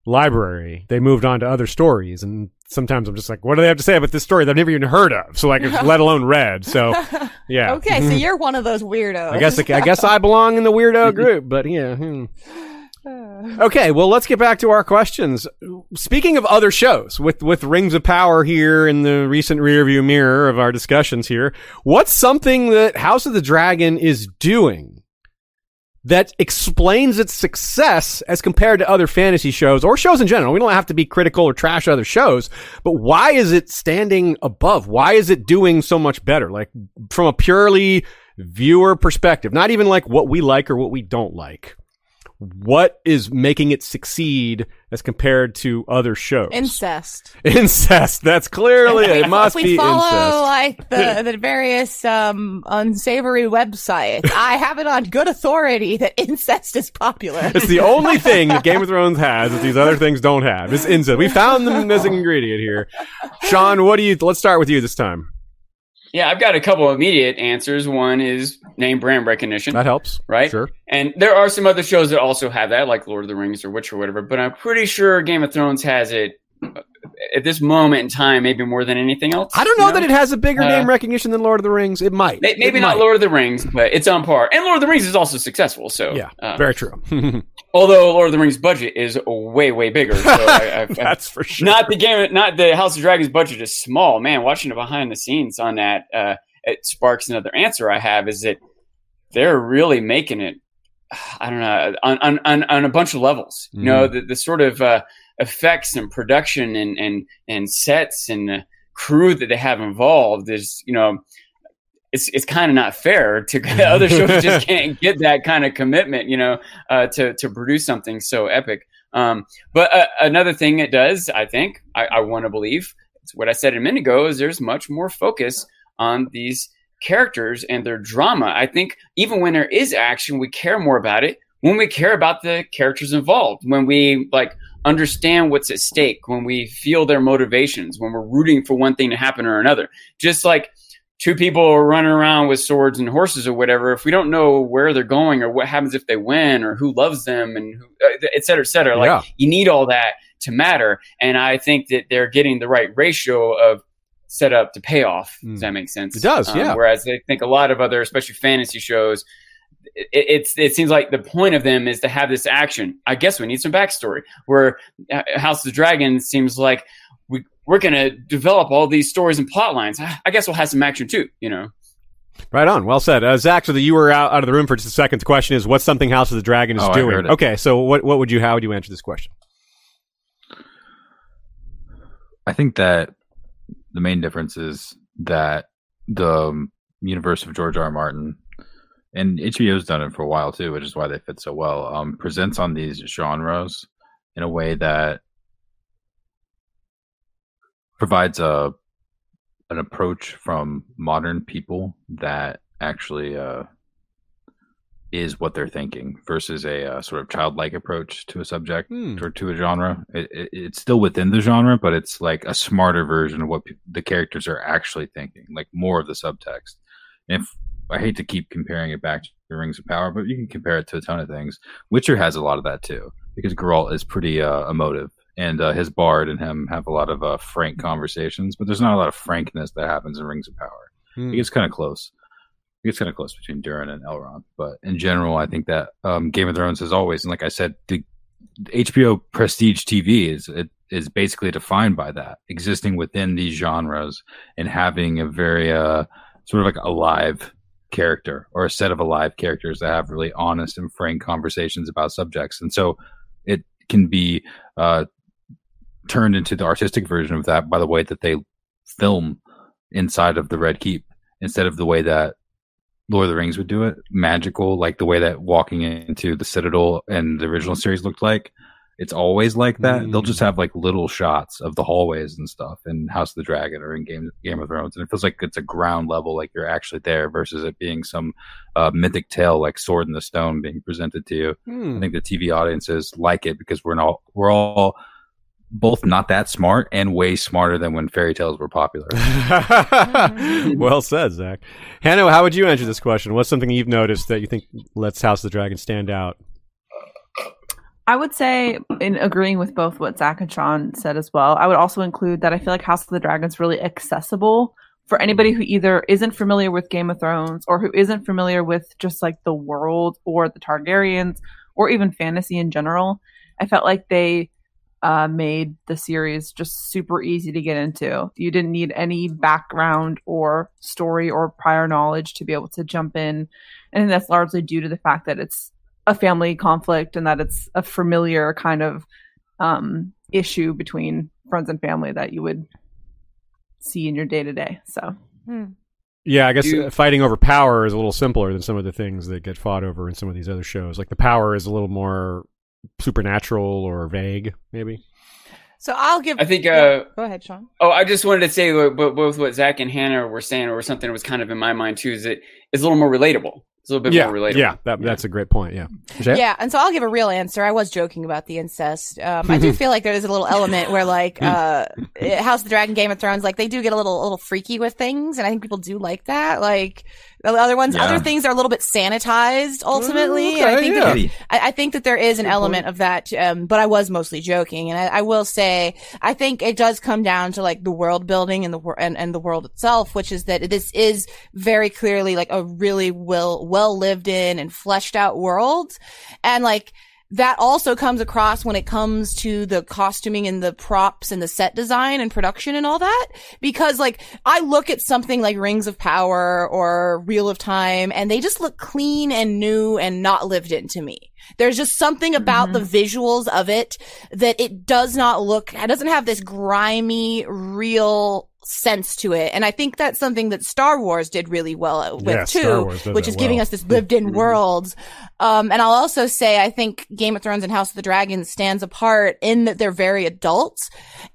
library, they moved on to other stories. And sometimes I'm just like, what do they have to say about this story that I've never even heard of? So like, let alone read. So yeah. Okay, so you're one of those weirdos. I guess I guess I belong in the weirdo group, but yeah. hmm. [LAUGHS] Okay, well, let's get back to our questions. Speaking of other shows, with with Rings of Power here in the recent rearview mirror of our discussions here, what's something that House of the Dragon is doing that explains its success as compared to other fantasy shows or shows in general? We don't have to be critical or trash other shows, but why is it standing above? Why is it doing so much better? Like from a purely viewer perspective, not even like what we like or what we don't like what is making it succeed as compared to other shows? incest. [LAUGHS] incest. That's clearly it. Must if we be follow incest. like the [LAUGHS] the various um unsavory websites, I have it on good authority that incest is popular. It's the only thing that Game of Thrones has that these other things don't have. It's incest. We found the missing ingredient here. Sean, what do you? Let's start with you this time. Yeah, I've got a couple immediate answers. One is name brand recognition, That helps, right? Sure. And there are some other shows that also have that, like Lord of the Rings or Witcher or whatever. But I'm pretty sure Game of Thrones has it uh, at this moment in time, maybe more than anything else. I don't know, you that it has a bigger Uh, name recognition than Lord of the Rings. It might. Maybe It not might. Lord of the Rings, but it's on par. And Lord of the Rings is also successful. So Yeah, uh, very true. [LAUGHS] although Lord of the Rings budget is way way bigger. So [LAUGHS] I, I, That's for sure. not the game, not the House of Dragons budget is small. Man, watching the behind the scenes on that, uh, it sparks another answer I have is that they're really making it. I don't know on on, on, on a bunch of levels. You know, the, the sort of uh, effects and production and and and sets and the crew that they have involved is you know. It's, it's kind of not fair to [LAUGHS] [LAUGHS] other shows just can't get that kind of commitment, you know, uh, to to produce something so epic. Um, but uh, another thing it does, I think, I, I want to believe, it's what I said a minute ago, is there's much more focus on these characters and their drama. I think even when there is action, we care more about it when we care about the characters involved, when we like understand what's at stake, when we feel their motivations, when we're rooting for one thing to happen or another. Just like two people are running around with swords and horses or whatever, if we don't know where they're going or what happens if they win or who loves them and who, uh, et cetera, et cetera, like Yeah. you need all that to matter. And I think that they're getting the right ratio of setup to payoff. Mm. Does that make sense? It does, Um, yeah. Whereas I think a lot of other, especially fantasy shows, it, it's it seems like the point of them is to have this action. I guess we need some backstory. Where uh, House of the Dragon seems like we we're gonna develop all these stories and plot lines. I I guess we'll have some action too. You know. Right on. Well said. Uh, Zach, so that you were out, out of the room for just a second. The question is, what's something House of the Dragon is Oh, I doing? heard it. Okay, so what what would you how would you answer this question? I think that the main difference is that the um, universe of George R. R. Martin and HBO's done it for a while too, which is why they fit so well. Um, presents on these genres in a way that provides a an approach from modern people that actually uh, is what they're thinking versus a uh, sort of childlike approach to a subject Hmm. or to a genre. It, it, it's still within the genre, but it's like a smarter version of what pe- the characters are actually thinking, like more of the subtext. And if I hate to keep comparing it back to Rings of Power, but you can compare it to a ton of things. Witcher has a lot of that too, because Geralt is pretty uh, emotive, and uh, his bard and him have a lot of uh, frank conversations. But there's not a lot of frankness that happens in Rings of Power. Hmm. It gets kind of close. It gets kind of close between Durin and Elrond, but in general, I think that um, Game of Thrones is always, and like I said, the HBO prestige TV is it is basically defined by that existing within these genres and having a very uh, sort of like alive character or a set of alive characters that have really honest and frank conversations about subjects. And so it can be uh, turned into the artistic version of that by the way that they film inside of the Red Keep instead of the way that Lord of the Rings would do it, magical, like the way that walking into the Citadel and the original series looked like. It's always like that. Mm. They'll just have like little shots of the hallways and stuff in House of the Dragon or in Game Game of Thrones, and it feels like it's a ground level, like you're actually there, versus it being some uh, mythic tale like Sword in the Stone being presented to you. Hmm. I think the TV audiences like it because we're not we're all both not that smart and way smarter than when fairy tales were popular. [LAUGHS] well said, Zach. Hannah, how would you answer this question? What's something you've noticed that you think lets House of the Dragon stand out? I would say, in agreeing with both what Zach and Sean said as well, I would also include that I feel like House of the Dragon's really accessible for anybody who either isn't familiar with Game of Thrones or who isn't familiar with just like the world or the Targaryens or even fantasy in general. I felt like they uh, made the series just super easy to get into. You didn't need any background or story or prior knowledge to be able to jump in. And that's largely due to the fact that it's a family conflict and that it's a familiar kind of um, issue between friends and family that you would see in your day to day. So Hmm. Yeah, I guess You- uh, fighting over power is a little simpler than some of the things that get fought over in some of these other shows. Like the power is a little more supernatural or vague, maybe. So I'll give. I think. Yeah, Uh, go ahead, Sean. oh, I just wanted to say what, what, both what Zach and Hannah were saying, or something that was kind of in my mind too, is that it's a little more relatable. It's a little bit yeah, more relatable. yeah, that, that's a great point. Yeah, Jay? Yeah, and so I'll give a real answer. I was joking about the incest. Um, I do feel like there is a little element where, like, uh, House of the Dragon, Game of Thrones, like they do get a little, a little freaky with things, and I think people do like that. Like the other ones, Yeah. other things are a little bit sanitized ultimately. and I okay, think yeah. that I, think that there is an element of that, um, but I was mostly joking. And I, I will say, I think it does come down to like the world building and the and, and the world itself, which is that this is very clearly like a really well well lived in and fleshed out world, and like. That also comes across when it comes to the costuming and the props and the set design and production and all that. Because like, I look at something like Rings of Power or Wheel of Time and they just look clean and new and not lived in to me. There's just something about the mm-hmm. visuals of it that it does not look, it doesn't have this grimy, real sense to it. And I think that's something that Star Wars did really well with Yeah, too, Star Wars does which is giving well. us this lived in [LAUGHS] world. Um, and I'll also say I think Game of Thrones and House of the Dragon stands apart in that they're very adult.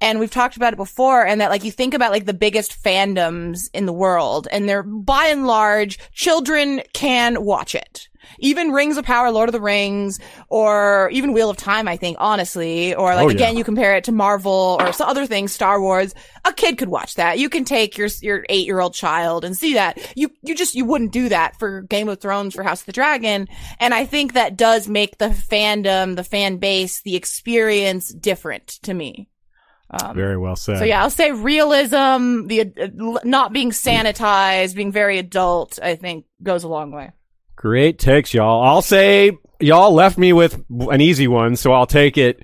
And we've talked about it before and that like you think about like the biggest fandoms in the world and they're by and large children can watch it. Even Rings of Power, Lord of the Rings, or even Wheel of Time, I think, honestly, or like Oh, yeah. again, you compare it to Marvel or some other things, Star Wars, a kid could watch that. You can take your, your eight year old child and see that. You, you just, you wouldn't do that for Game of Thrones, for House of the Dragon. And I think that does make the fandom, the fan base, the experience different to me. Um, Very well said. so yeah, I'll say realism, the uh, not being sanitized, being very adult, I think goes a long way. Great takes, y'all. I'll say y'all left me with an easy one, so I'll take it.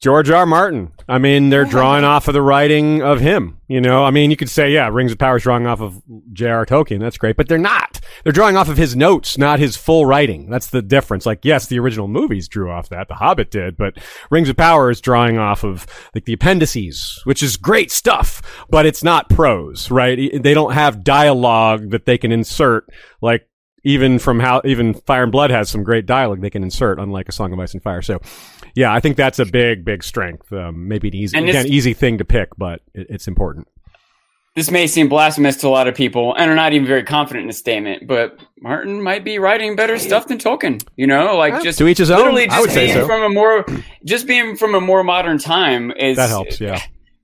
George R. Martin. I mean, they're [LAUGHS] drawing off of the writing of him. You know, I mean, you could say, yeah, Rings of Power is drawing off of J.R. Tolkien. That's great, but they're not. They're drawing off of his notes, not his full writing. That's the difference. Like, yes, the original movies drew off that. The Hobbit did, but Rings of Power is drawing off of like the appendices, which is great stuff, but it's not prose, right? They don't have dialogue that they can insert like even from how even Fire and Blood has some great dialogue they can insert, unlike a Song of Ice and Fire. So, yeah, I think that's a big, big strength. Um, maybe an easy, again, easy thing to pick, but it, it's important. This may seem blasphemous to a lot of people, and are not even very confident in the statement. But Martin might be writing better stuff than Tolkien. You know, like just to each his own. Literally, I just would say being so. from a more, just being from a more modern time is That helps. Yeah,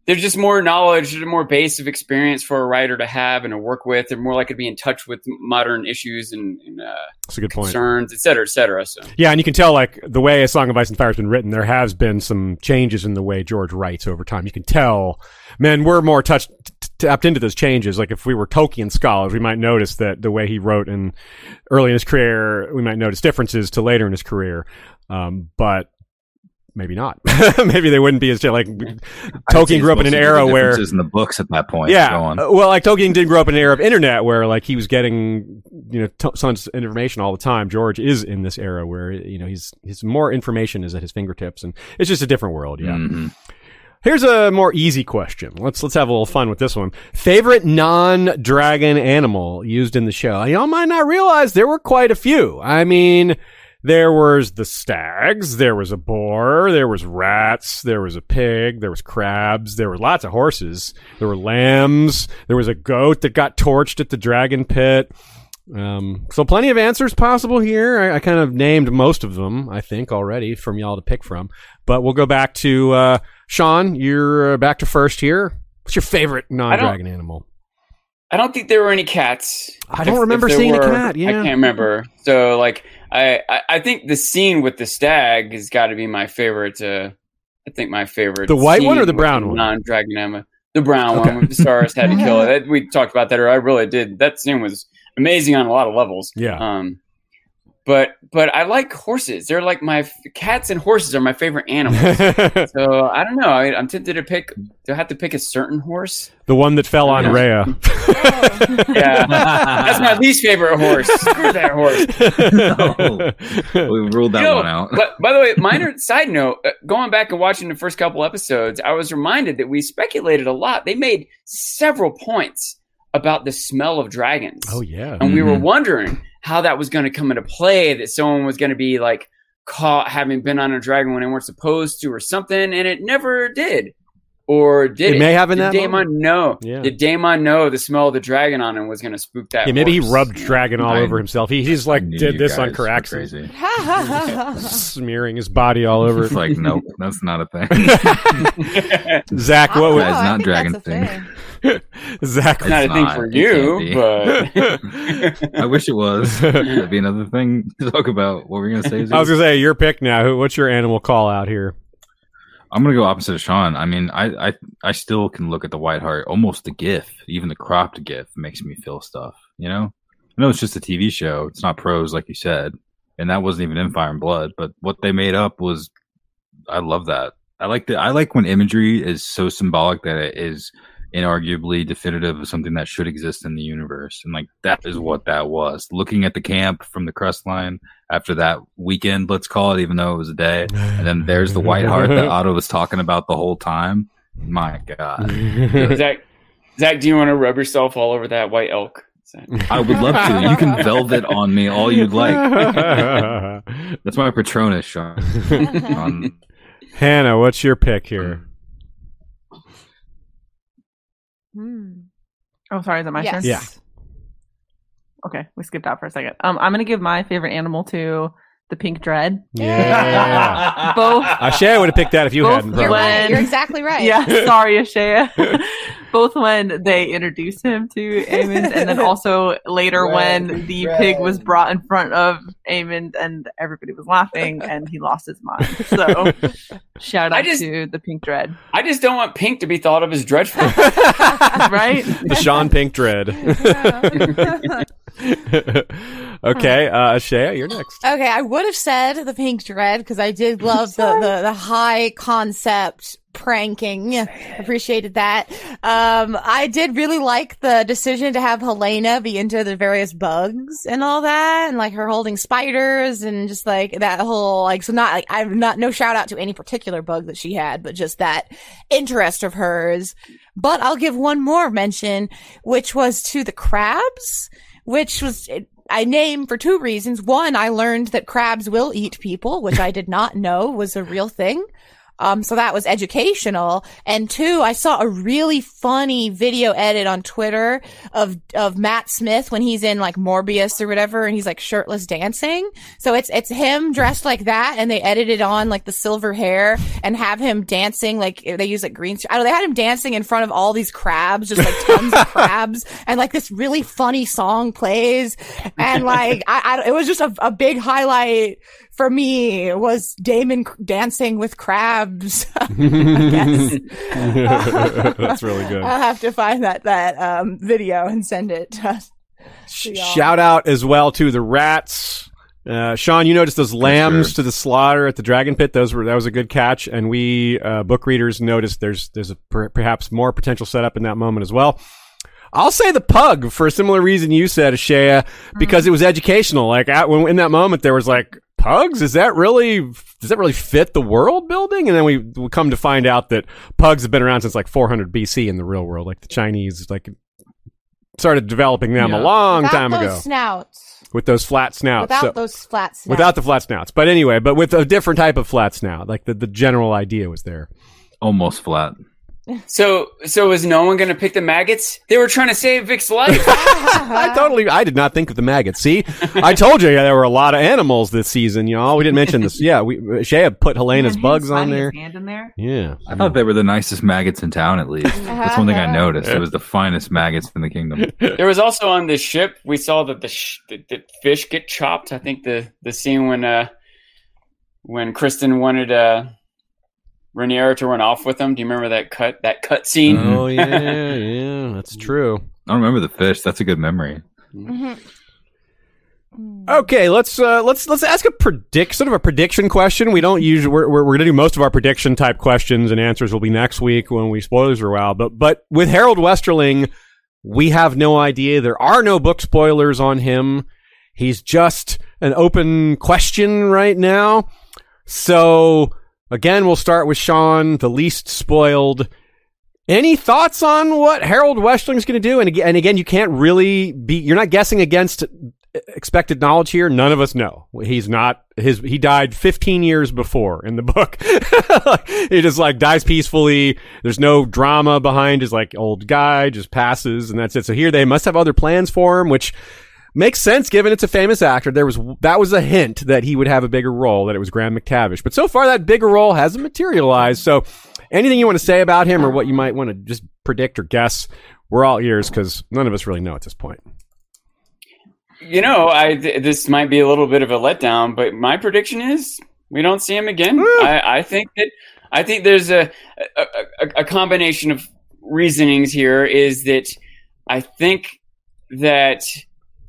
there's just more knowledge, there's more base of experience for a writer to have and to work with. They're more likely to be in touch with modern issues and, and uh, that's a good point. concerns, et cetera, et cetera. So Yeah, and you can tell like the way A Song of Ice and Fire has been written, there has been some changes in the way George writes over time. You can tell, man, we're more touched tapped into those changes. Like if we were Tolkien scholars, we might notice that the way he wrote in early in his career, we might notice differences to later in his career. Um, but maybe not. [LAUGHS] maybe they wouldn't be as like Tolkien grew up in an era where in the books at that point. yeah, uh, well, like Tolkien didn't grow up in an era of internet where like he was getting you know t- tons of information all the time. George is in this era where you know he's his more information is at his fingertips, and it's just a different world. Yeah. Mhm. Here's a more easy question. Let's let's have a little fun with this one. Favorite non-dragon animal used in the show? Y'all might not realize there were quite a few. I mean, there was the stags, there was a boar, there was rats, there was a pig, there was crabs, there were lots of horses, there were lambs, there was a goat that got torched at the dragon pit. Um, so plenty of answers possible here. I, I kind of named most of them, I think, already from y'all to pick from. But we'll go back to uh, Sean. You're uh, back to first here. What's your favorite non-dragon animal? I don't think there were any cats. I don't If- remember if seeing a cat, yeah. I can't remember. So like I, I, I think the scene with the stag has got to be my favorite. Uh, I think my favorite. The white one or the brown one? Non-dragon animal. The brown Okay. one with the stars had to kill it. [LAUGHS] We talked about that. Or I really did. That scene was amazing on a lot of levels. Yeah. Um, but but I like horses. They're like my cats and horses are my favorite animals. [LAUGHS] so I don't know. I, I'm tempted to pick. Do I have to pick a certain horse? the one that fell on Yeah. Rhea. [LAUGHS] Yeah, that's my least favorite horse. Screw that horse. [LAUGHS] We ruled that You know, one out. But by the way, minor side note: uh, going back and watching the first couple episodes, I was reminded that we speculated a lot. They made several points about the smell of dragons, oh yeah. and we were Mhm. wondering how that was going to come into play. That someone was going to be like caught having been on a dragon when they weren't supposed to, or something, and it never did. Or did It it? may have in did that Daemon know? Yeah. Did Daemon know the smell of the dragon on him was going to spook that? Yeah, maybe he rubbed dragon all I- over himself. He, he's like did this on guys Caraxes, [LAUGHS] smearing his body all over. It's like, nope, that's not a thing. [LAUGHS] [LAUGHS] Zach, what ah, Oh, was That is not dragon that's a thing. [LAUGHS] Zach? It's not a thing not. for you, but [LAUGHS] I wish it was. [LAUGHS] That'd be another thing to talk about. What were we gonna say? I was gonna say your pick now. What's your animal call out here? I'm gonna go opposite of Sean. I mean, I, I I still can look at the White Hart, almost the GIF, even the cropped GIF makes me feel stuff. You know, I know it's just a TV show. It's not prose, like you said, and that wasn't even in Fire and Blood. But what they made up was, I love that. I like the I like when imagery is so symbolic that it is inarguably definitive of something that should exist in the universe. And like that is what that was. Looking at the camp from the crest line after that weekend, let's call it, even though it was a day. And then there's the white hart that [LAUGHS] Otto was talking about the whole time. My God. [LAUGHS] Zach, Zach, do you want to rub yourself all over that white elk? I would love to. You can velvet on me all you'd like. [LAUGHS] That's my Patronus, Sean. Um, Hannah, what's your pick here? Hmm. Hmm. Oh, sorry, is it my Yes. turn? Yeah. Okay, we skipped out for a second. Um, I'm gonna give my favorite animal to the pink dread. Yeah. Both. Ashay would have picked that if you Both hadn't. You're probably. right. You're exactly right. Yeah, [LAUGHS] sorry, Ashaya. [LAUGHS] Both when they introduced him to Aemond, and then also later when the pig was brought in front of Aemond, and everybody was laughing, and he lost his mind. So, [LAUGHS] shout I out just- to the pink dread. I just don't want pink to be thought of as dreadful. Right? the Sean Pink Dread. [LAUGHS] okay, uh, Shea, you're next. Okay, I would have said the pink dread because I did [LAUGHS] love the, the, the high concept pranking. Appreciated that. Um, I did really like the decision to have Helaena be into the various bugs and all that and like her holding spiders and just like that whole like, so not like, I'm not, no shout out to any particular bug that she had, but just that interest of hers. But I'll give one more mention, which was to the crabs, which was, I name for two reasons. One, I learned that crabs will eat people, which I did not know was a real thing. Um, so that was educational. And two, I saw a really funny video edit on Twitter of, of Matt Smith when he's in like Morbius or whatever and he's like shirtless dancing. So it's, it's him dressed like that and they edited on like the silver hair and have him dancing like they use like green, I don't know, they had him dancing in front of all these crabs, just like tons of [LAUGHS] crabs and like this really funny song plays and like I, I it was just a, a big highlight for me was Daemon dancing with crabs. [LAUGHS] Guess. [LAUGHS] That's really good. I'll have to find that that um, video and send it. to- Sh- y'all. Shout out as well to the rats Uh, Sean, you noticed those lambs sure. to the slaughter at the Dragon Pit. Those were that was a good catch, and we uh, book readers noticed there's there's a per- perhaps more potential setup in that moment as well. I'll say the pug for a similar reason you said, Shea, because it was educational. Like at, when in that moment, there was like pugs. Is that really does that really fit the world building? And then we, we come to find out that pugs have been around since like 400 BC in the real world. Like the Chinese like started developing them a Yeah. long Without time those ago snouts. with those flat snouts. Without So- those flat snouts. without the flat snouts. But anyway, but with a different type of flat snout. Like the, the general idea was there. Almost flat. So, so is no one going to pick the maggots? They were trying to save Vic's life. [LAUGHS] I totally, I did not think of the maggots. See, I told you there were a lot of animals this season. You know, we didn't mention this. Yeah, we Shay had put Helaena's Man, bugs on sliding there. hand in there. Yeah, I thought they were the nicest maggots in town. At least that's one thing I noticed. It was the finest maggots in the kingdom. there was also on the ship. We saw that the, sh- the, the fish get chopped. I think the the scene when uh when Criston wanted uh Rhaenyra to run off with him. Do you remember that cut? That cut scene. Oh [LAUGHS] yeah, yeah, that's true. I don't remember the fish. That's a good memory. Mhm. Okay, let's uh, let's let's ask a predict sort of a prediction question. We don't usually we're, we're, we're gonna do most of our prediction type questions and answers will be next week when we spoilers are out. But but with Harrold Westerling, we have no idea. There are no book spoilers on him. He's just an open question right now. So again, we'll start with Sean, the least spoiled. Any thoughts on what Harrold Westerling's going to do? And again, and again, you can't really be. You're not guessing against uh, expected knowledge here. None of us know. He's not his. He died 15 years before in the book. [LAUGHS] he just like dies peacefully. There's no drama behind his like old guy. Just passes and that's it. So here they must have other plans for him, which makes sense given it's a famous actor. There was that was a hint that he would have a bigger role. That it was Graham McTavish. But so far that bigger role hasn't materialized. So anything you want to say about him or what you might want to just predict or guess, we're all ears because none of us really know at this point. You know, I th- this might be a little bit of a letdown, but my prediction is we don't see him again. I, I think that I think there's a, a a a combination of reasonings here. Is that I think that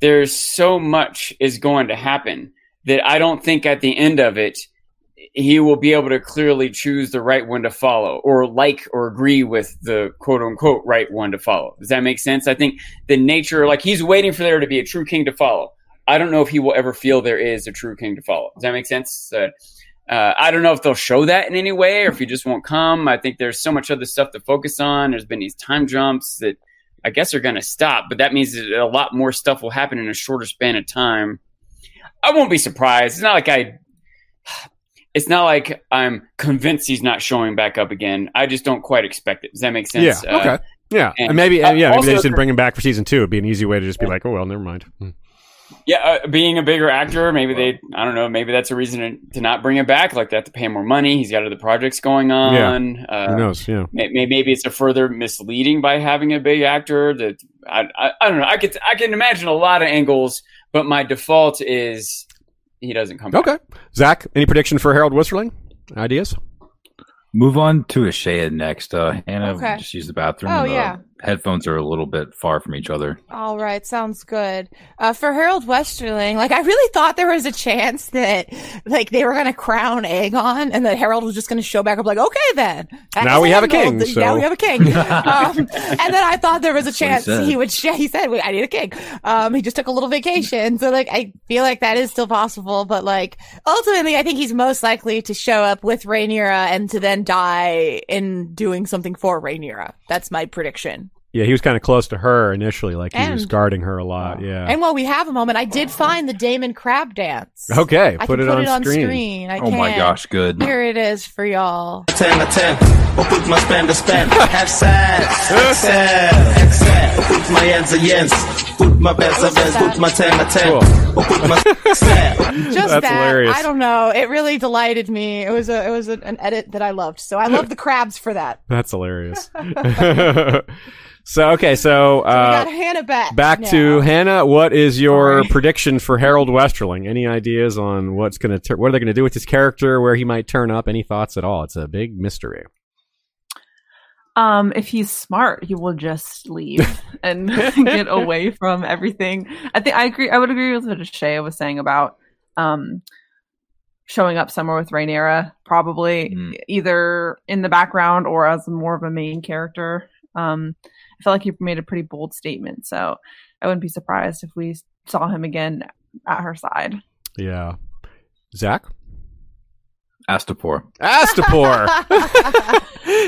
there's so much is going to happen that I don't think at the end of it he will be able to clearly choose the right one to follow or like or agree with the quote unquote right one to follow. Does that make sense? I think the nature, like he's waiting for there to be a true king to follow. I don't know if he will ever feel there is a true king to follow. Does that make sense? Uh, uh, I don't know if they'll show that in any way or if he just won't come. I think there's so much other stuff to focus on. There's been these time jumps that I guess they're going to stop, but that means that a lot more stuff will happen in a shorter span of time. I won't be surprised. It's not like I it's not like I'm convinced he's not showing back up again. I just don't quite expect it. Does that make sense? Yeah. Uh, Okay. Yeah. and- And maybe, uh, yeah, maybe they just didn't bring him back for season two. It'd be an easy way to just be like, oh, well, never mind. Yeah, uh, being a bigger actor, maybe they, I don't know, maybe that's a reason to, to not bring him back. Like they have to pay more money. He's got other projects going on. Who Uh, knows? Yeah. may- may- maybe it's a further misleading by having a big actor. That I, I, I don't know. I could, I can imagine a lot of angles, but my default is he doesn't come back. Okay. Zach, any prediction for Harrold Westerling? Ideas? Move on to Ashea next. Uh, Hannah Okay. just used the bathroom. Oh, The yeah. Headphones are a little bit far from each other. All right, sounds good. Uh, for Harrold Westerling, like I really thought there was a chance that like they were gonna crown Aegon, and that Harrold was just gonna show back up, like, okay, then That Now we have a king, so- Now we have a king. [LAUGHS] um, and then I thought there was a what he chance said. he, would. Sh- he said, "Wait, I need a king." Um, he just took a little vacation, so like I feel like that is still possible, but like ultimately, I think he's most likely to show up with Rhaenyra and to then die in doing something for Rhaenyra. That's my prediction. Yeah, he was kind of close to her initially. Like he was guarding her a lot. Yeah. And while we have a moment, I did find the Daemon Crab dance. okay. I Put, can it, put on it screen. on screen. I Oh my gosh, good. Here it is for y'all. 10 to 10. Oput my spend to spend. Have sex. Excel. Excel. Oput my ends a yens. Put my best of best. Put my 10 to 10. Oput my. [LAUGHS] Just That's that. hilarious. I don't know. It really delighted me. It was a it was a, an edit that I loved. So I love the crabs for that. That's hilarious. [LAUGHS] [LAUGHS] so okay, so we uh, got Hannah back. back now. to Hannah. What is your Sorry. prediction for Harrold Westerling? Any ideas on what's going to tur- what are they going to do with his character? Where he might turn up? Any thoughts at all? It's a big mystery. Um, if he's smart, he will just leave [LAUGHS] and [LAUGHS] get away from everything. I think I agree. I would agree with what Shea was saying about um, showing up somewhere with Rhaenyra, probably Mm. either in the background or as more of a main character. Um, I feel like he made a pretty bold statement, so I wouldn't be surprised if we saw him again at her side. Yeah. Zach? Astapor. Astapor.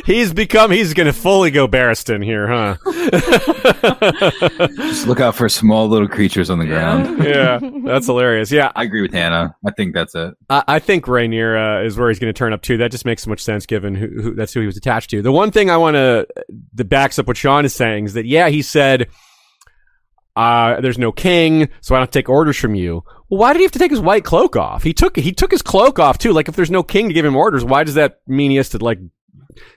[LAUGHS] he's become, he's going to fully go Barristan here, huh? [LAUGHS] Just look out for small little creatures on the ground. yeah, that's hilarious. Yeah, I agree with Hannah. I think that's it. I, I think Rhaenyra is where he's going to turn up too. That just makes so much sense given who, who that's who he was attached to. The one thing I want to that backs up what Sean is saying is that yeah, he said, uh, "There's no king, so I don't take orders from you." Well, why did he have to take his white cloak off? He took he took his cloak off too. Like if there's no king to give him orders, why does that mean he has to like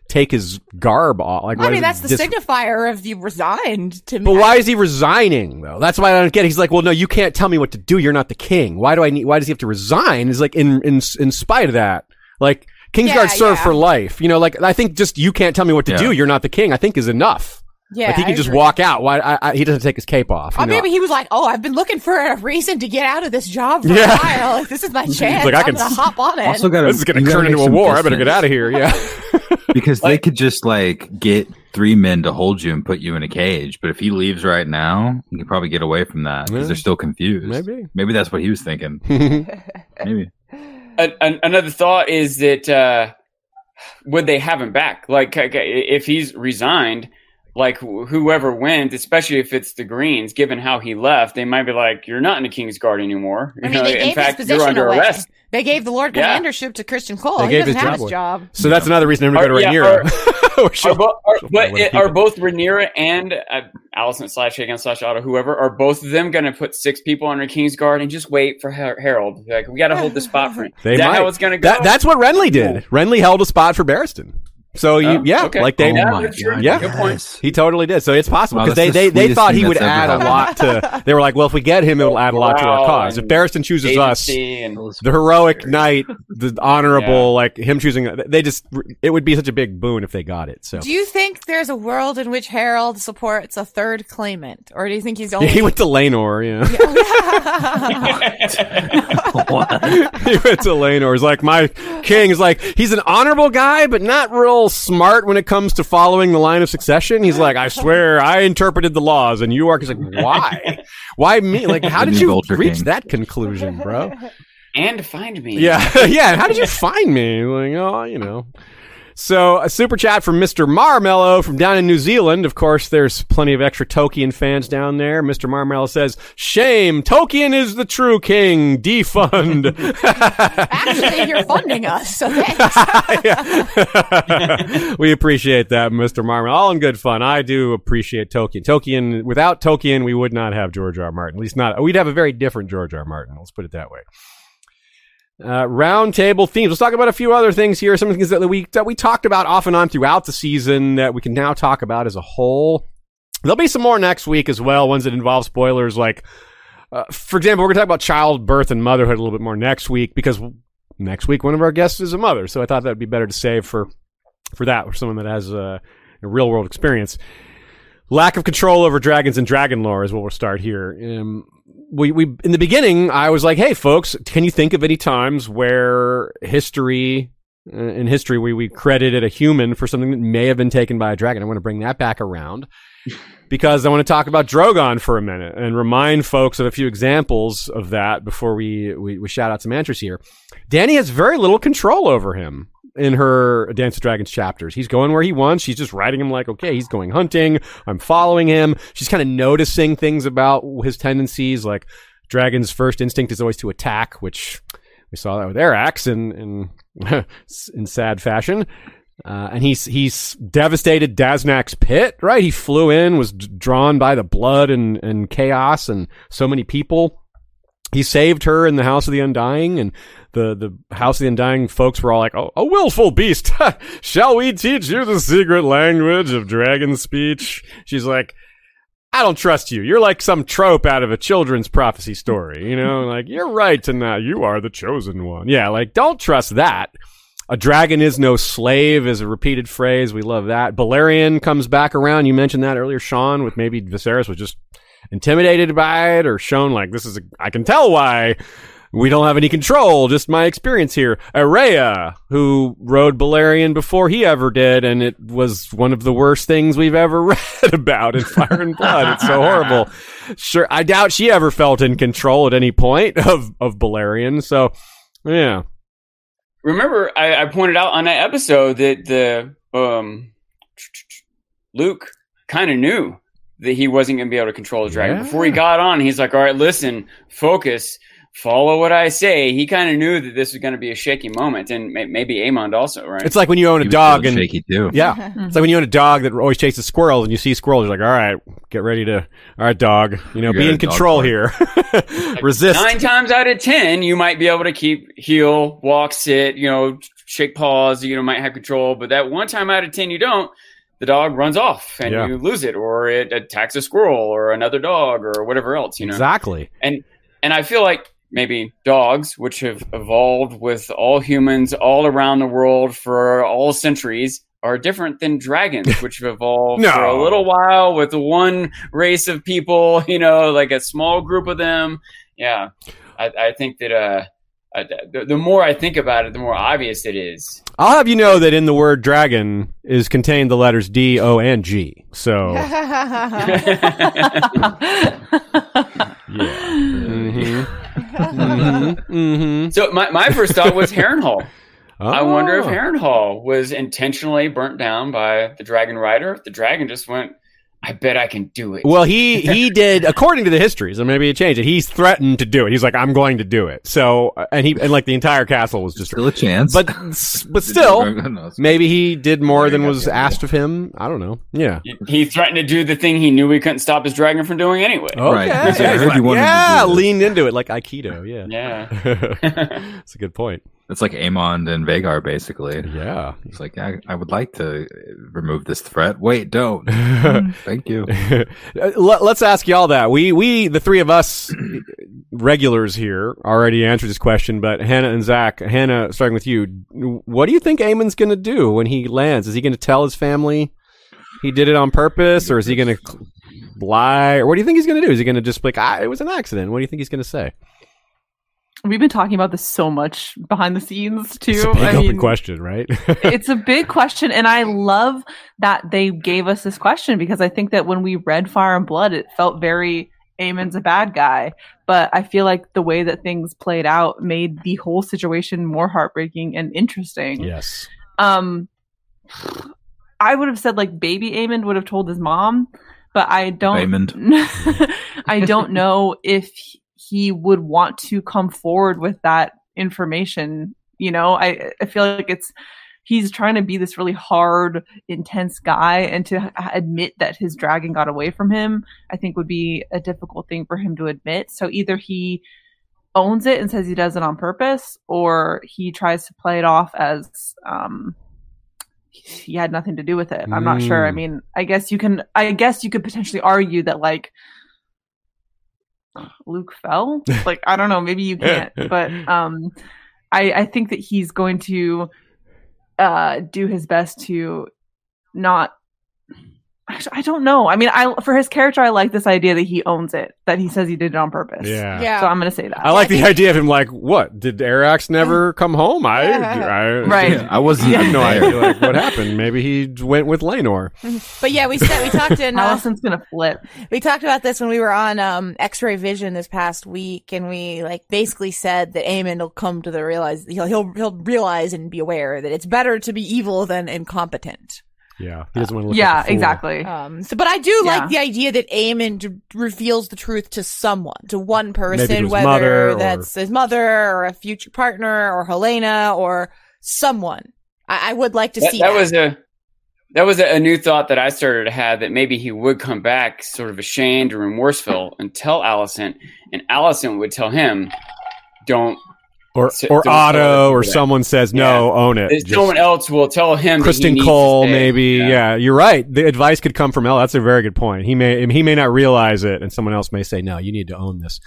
take his garb off? Like, why I mean, that's the dis- signifier of you resigned to me. But why is he resigning though? That's why I don't get. it. He's like, well, no, you can't tell me what to do. You're not the king. Why do I need? Why does he have to resign? Is like in in in spite of that, like Kingsguard Yeah, serve yeah. for life. You know, like I think just you can't tell me what to Yeah. do. You're not the king. I think is enough. Yeah, like he can just walk out. Why I, I, he doesn't take his cape off? you Or know? maybe he was like, "Oh, I've been looking for a reason to get out of this job for Yeah. a while. Like, this is my [LAUGHS] chance. like, I I'm can gonna s- hop on it." Also, got this is going to turn into a war. I better get out of here. Yeah. [LAUGHS] because they could just like get three men to hold you and put you in a cage. But if he leaves right now, he can probably get away from that because Yeah. they're still confused. Maybe. maybe that's what he was thinking. [LAUGHS] Maybe. A- an- another thought is that uh, would they have him back? Like, okay, if he's resigned, like wh- whoever wins, especially if it's the Greens, given how he left, they might be like, "You're not in the King's Guard anymore." You I mean, know, they in fact, his you're under away. arrest. They gave the Lord Yeah. Commandership to Criston Cole. They he gave doesn't his have job his away. job. so that's another reason for him to go to Or- yeah, Rhaenyra. Or [LAUGHS] [LAUGHS] she'll- Are bo- are- she'll but it, are both Rhaenyra and uh, Alicent slash Aegon slash Otto, whoever, are both of them going to put six people under King's Guard and just wait for Har- Harrold? Like, we got to hold the spot for him. They Is that might. how it's going to go? That, that's what Renly did. Renly held a spot for Barristan. So you, Oh, yeah, okay. like they, Oh Yeah, my. God, Yeah. Good point. yes. He totally did. So it's possible because that's they, the they, they thought he would that's ever add a lot to. [LAUGHS] They were like, well, if we get him, it'll add a lot to our cause. If and Barristan chooses us, the heroic knight, the [LAUGHS] honorable, Yeah. like him choosing, they just, it would be such a big boon if they got it. So Do you think there's a world in which Harrold supports a third claimant, or do you think he's [LAUGHS] yeah, only? he went to Laenor. Yeah, he went to Laenor. He's like my king. Is like he's an honorable guy, but not real smart when it comes to following the line of succession. He's like, I swear, I interpreted the laws, and you are. He's like, why? Why me? Like, how did you Vulture reach King. that conclusion, bro? and find me. Yeah, [LAUGHS] yeah. How did you find me? Like, oh, you know. So a super chat from Mr. Marmello from down in New Zealand. Of course, there's plenty of extra Tolkien fans down there. Mr. Marmello says, "Shame, Tolkien is the true king. Defund." [LAUGHS] Actually, you're funding us, so thanks. [LAUGHS] We appreciate that, Mr. Marmello. All in good fun. I do appreciate Tolkien. Tolkien, without Tolkien, we would not have George R. R. Martin. At least not. We'd have a very different George R. R. Martin. Let's put it that way. Uh, round table themes. Let's talk about a few other things here. Some things that we that we talked about off and on throughout the season that we can now talk about as a whole. There'll be some more next week as well. Ones that involve spoilers, like uh, for example, we're gonna talk about childbirth and motherhood a little bit more next week because next week one of our guests is a mother. So I thought that'd be better to save for for that, for someone that has uh, a real world experience. Lack of control over dragons and dragon lore is what we'll start here. Um, we, we, in the beginning, I was like, hey, folks, can you think of any times where history, uh, in history, we, we credited a human for something that may have been taken by a dragon? I want to bring that back around [LAUGHS] because I want to talk about Drogon for a minute and remind folks of a few examples of that before we, we, we shout out some answers here. Danny has very little control over him in her Dance of Dragons chapters. He's going where he wants. She's just writing him like, okay, he's going hunting. I'm following him. She's kind of noticing things about his tendencies. Like Drogon's first instinct is always to attack, which we saw that with Arrax in, in, [LAUGHS] in sad fashion. Uh, and he's he's devastated Daznak's pit, right? He flew in, was drawn by the blood and, and chaos and so many people. He saved her in the House of the Undying, and the, the House of the Undying folks were all like, "Oh, a willful beast! [LAUGHS] Shall we teach you the secret language of dragon speech?" She's like, "I don't trust you. You're like some trope out of a children's prophecy story, you know? [LAUGHS] like you're right to not. You are the chosen one. Yeah, like don't trust that." A dragon is no slave is a repeated phrase. We love that. Balerion comes back around. You mentioned that earlier, Sean, with maybe Viserys was just intimidated by it or shown like this is a, I can tell why we don't have any control. Just my experience here. Aerea, who rode Balerion before he ever did, and it was one of the worst things we've ever [LAUGHS] read about in Fire and Blood. It's so horrible. Sure, I doubt she ever felt in control at any point of of Balerion. So, yeah, Remember, I, I pointed out on that episode that the um, Luke kind of knew that he wasn't going to be able to control the dragon Yeah. before he got on. He's like, "All right, listen, focus, follow what I say." He kind of knew that this was going to be a shaky moment, and may- maybe Aemond also, right? it's like when you own a He was dog feeling and shaky too. Yeah. [LAUGHS] It's like when you own a dog that always chases squirrels and you see squirrels, you're like, all right, get ready to, all right, dog, you know, You be in control park. here. [LAUGHS] Resist. Nine times out of ten, you might be able to keep heel, walk, sit, you know, shake paws. You know, might have control, but that one time out of ten, you don't. The dog runs off and Yeah. you lose it, or it attacks a squirrel or another dog or whatever else. You know, Exactly. and and I feel like maybe dogs, which have evolved with all humans all around the world for all centuries, are different than dragons, [LAUGHS] which have evolved for a little while with one race of people. [LAUGHS] You know, like a small group of them. Yeah, I, I think that uh, I, the, the more I think about it, the more obvious it is. I'll have you know that in the word dragon is contained the letters D, O, and G. So, [LAUGHS] [LAUGHS] yeah. hmm [LAUGHS] hmm So my, my first thought was Harrenhal. I wonder if Oh. Harrenhal was intentionally burnt down by the dragon rider. The dragon just went, I bet I can do it. Well, he [LAUGHS] he did according to the histories, and maybe it changed it. He's threatened to do it. He's like, "I'm going to do it." So, uh, and he and like the entire castle was just, Still a chance. but but [LAUGHS] still, maybe he did more than was asked of him. I don't know. Yeah. he threatened to do the thing he knew he couldn't stop his dragon from doing anyway. Right. Okay. Because I heard you yeah, leaned into it like Aikido. Yeah. Yeah. [LAUGHS] That's a good point. It's like Aemond and Vhagar, basically. Yeah. It's like I, I would like to remove this threat. Wait, don't. [LAUGHS] Thank you. [LAUGHS] Let, us ask y'all that. We, we, the three of us regulars here already answered this question, but Hannah and Zach, Hannah, starting with you, what do you think Aemond's going to do when he lands? Is he going to tell his family he did it on purpose, or is he going to lie? Or what do you think he's going to do? Is he going to just be like, ah, it was an accident? What do you think he's going to say? We've been talking about this so much behind the scenes too. It's a big I open mean, question, right? [LAUGHS] it's a big question, and I love that they gave us this question because I think that when we read Fire and Blood, it felt very Aemond's a bad guy. But I feel like the way that things played out made the whole situation more heartbreaking and interesting. yes. Um, I would have said like baby Aemond would have told his mom, but I don't. [LAUGHS] I don't know if he would want to come forward with that information. You know, I I feel like it's he's trying to be this really hard, intense guy, and to admit that his dragon got away from him, I think would be a difficult thing for him to admit. So either he owns it and says he does it on purpose, or he tries to play it off as um, he had nothing to do with it. I'm not sure. I Mm. mean, I guess you can. I guess you could potentially argue that like Luke fell. [LAUGHS] like I don't know. Maybe you can't, [LAUGHS] but um, I I think that he's going to uh do his best to not. Actually, I don't know. I mean, I for his character, I like this idea that he owns it, that he says he did it on purpose. Yeah. Yeah. So I'm going to say that. I like the idea of him like, what? Did Arrax never come home? I, I Right. Yeah, I wasn't I have no idea like what happened. Maybe he went with Laenor. [LAUGHS] But yeah, we said we talked in [LAUGHS] uh, Alicent's going to flip. we talked about this when we were on um X-ray Vision this past week, and we like basically said that Aemond will come to the realize he'll he'll he'll realize and be aware that it's better to be evil than incompetent. Yeah, he doesn't want to look. Yeah, like a fool. exactly. Um, so, but I do Yeah. like the idea that Aemond d- reveals the truth to someone, to one Maybe to person, his whether mother or- that's his mother or a future partner or Helaena or someone. I, I would like to that, see that that. was a that was a, a new thought that I started to have that maybe he would come back sort of ashamed or remorseful and tell Alicent, and Alicent would tell him, "Don't." Or So- or Otto or someone says no, own it. Just- Someone else will tell him. Criston Cole, maybe. Yeah. you're right. The advice could come from Ella. That's a very good point. He may he may not realize it, and someone else may say, "No, you need to own this."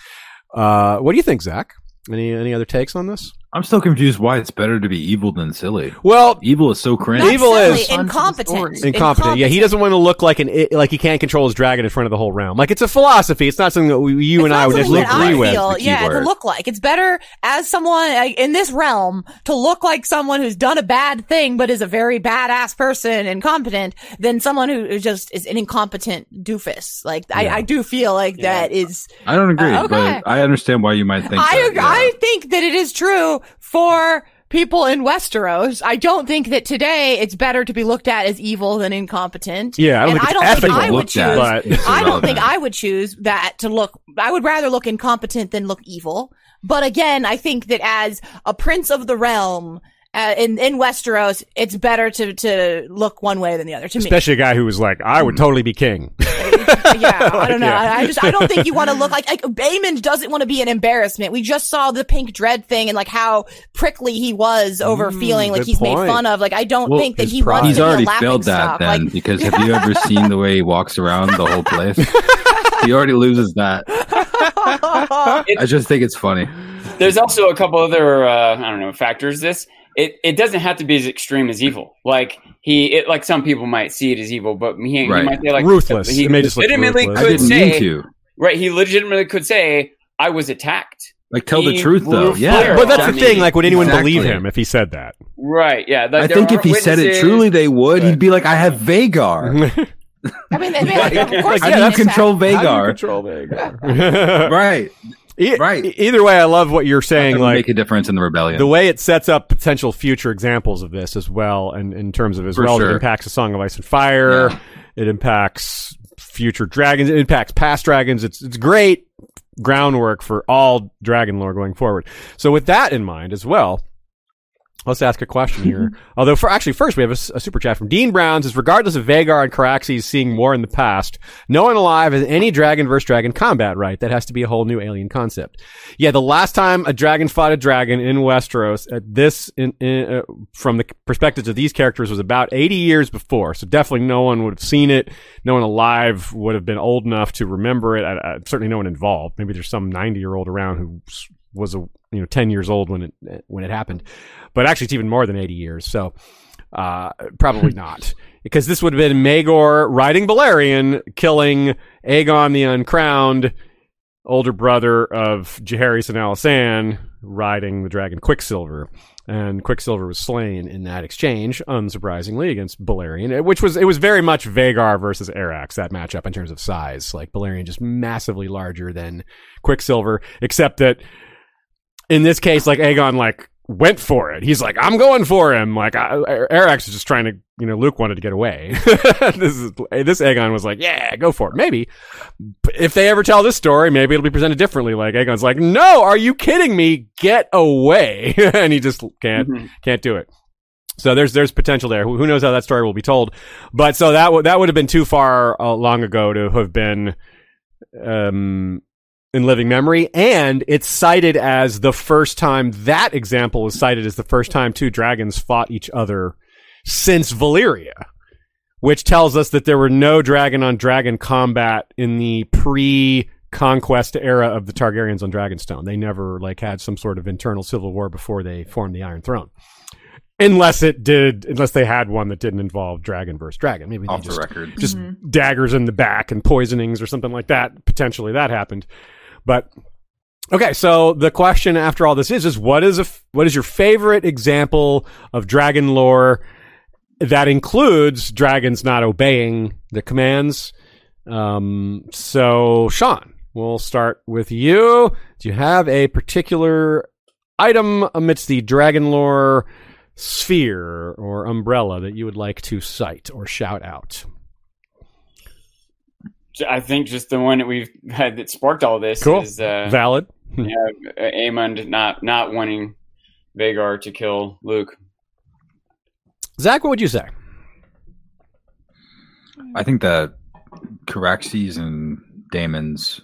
Uh, what do you think, Zach? Any any other takes on this? I'm still confused why it's better to be evil than silly. Well, Evil is so cringe. Not Evil silly, is- incompetent. incompetent. Yeah, he doesn't want to look like an like he can't control his dragon in front of the whole realm. Like it's a philosophy. It's not something that we, you It's and I would something that disagree with. feel, the yeah, to look like. It's better as someone uh, in this realm to look like someone who's done a bad thing but is a very badass person and competent than someone who just is an incompetent doofus. Like I, I do feel like that is. I don't agree, Uh, okay. but I understand why you might think. I that, ag- yeah. I think that it is true for people in Westeros. I don't think that today it's better to be looked at as evil than incompetent. Yeah, I don't and think I don't ethical think I would looked at, choose. but- I don't think. I would choose that to look. I would rather look incompetent than look evil. But again, I think that as a prince of the realm uh, in in Westeros, it's better to to look one way than the other. To me, Especially a guy who was like, I would totally be king. [LAUGHS] yeah, [LAUGHS] I don't know. Yeah. I, I just I don't think you want to look like like Aemond doesn't want to be an embarrassment. We just saw the pink dread thing and like how prickly he was over feeling like good he's made fun of. Like I don't Well, think that he pride. wants He's to be already a laughing failed that stock. then, Like, [LAUGHS] because have you ever seen the way he walks around the whole place? he already loses that. I just think it's funny. There's also a couple other uh, I don't know factors. This it, it doesn't have to be as extreme as evil. Like he it, like some people might see it as evil, but he, he might say like Ruthless. He It may just look legitimately ruthless. I could didn't say mean to. right. He legitimately could say I was attacked. Like, tell the truth though. Yeah, but that's the on thing. Like, would anyone Exactly. believe him if he said that? Right. Yeah. I think if he said it truly, they would. He'd be like, "I have [LAUGHS] Vhagar. [LAUGHS] I mean, I mean, like, of course, How he do you can control attack. Vhagar?" control Vhagar? [LAUGHS] right. E- Right. Either way, I love what you're saying. Like make a difference in the rebellion. the way it sets up potential future examples of this as well, and in terms of as For well, as it impacts the Song of Ice and Fire. Yeah. It impacts future dragons. It impacts past dragons. It's it's great groundwork for all dragon lore going forward. So with that in mind as well, let's ask a question here. [LAUGHS] Although for actually first we have a super chat from Dean Browns is regardless of Vhagar and Caraxes seeing war in the past, no one alive has any dragon versus dragon combat right. That has to be a whole new alien concept. Yeah, the last time a dragon fought a dragon in Westeros at this in, in, uh, from the perspectives of these characters was about 80 years before. So definitely no one would have seen it. No one alive would have been old enough to remember it. I, I, certainly no one involved. Maybe there's some 90 year old around who was a you know 10 years old when it when it happened. But actually it's even more than 80 years. So uh, probably [LAUGHS] not. Because this would have been Maegor riding Balerion, killing Aegon the Uncrowned, older brother of Jaehaerys and Alysanne, riding the dragon Quicksilver. And Quicksilver was slain in that exchange, unsurprisingly, against Balerion, which was, it was very much Vhagar versus Arrax, that matchup in terms of size. Like, Balerion just massively larger than Quicksilver, except that in this case, like, Aegon, like, went for it. He's like, I'm going for him. Like, I, Arrax is just trying to, you know, Luke wanted to get away. [LAUGHS] this is, this Aegon was like, yeah, go for it. Maybe. If they ever tell this story, maybe it'll be presented differently. Like, Aegon's like, no, are you kidding me? Get away. [LAUGHS] and he just can't, Mhm. can't do it. So there's there's potential there. Who, knows how that story will be told? But so that would that would have been too far uh, long ago to have been um, in living memory, and it's cited as the first time that example is cited as the first time two dragons fought each other since Valyria, which tells us that there were no dragon on dragon combat in the pre conquest era of the Targaryens on Dragonstone. They never like had some sort of internal civil war before they formed the Iron Throne. Unless it did, unless they had one that didn't involve dragon versus dragon. Maybe they off the just record. just mm-hmm. daggers in the back and poisonings or something like that. Potentially that happened, but okay. So the question after all this is is what is a what is your favorite example of dragon lore that includes dragons not obeying the commands? Um, so Sean, we'll start with you. Do you have a particular item amidst the dragon lore sphere or umbrella that you would like to cite or shout out? I think just the one that we've had that sparked all this Cool. is uh, Valid. [LAUGHS] yeah, Aemond not not wanting Vhagar to kill Luke. Zach, what would you say? I think that Caraxes and Daemon's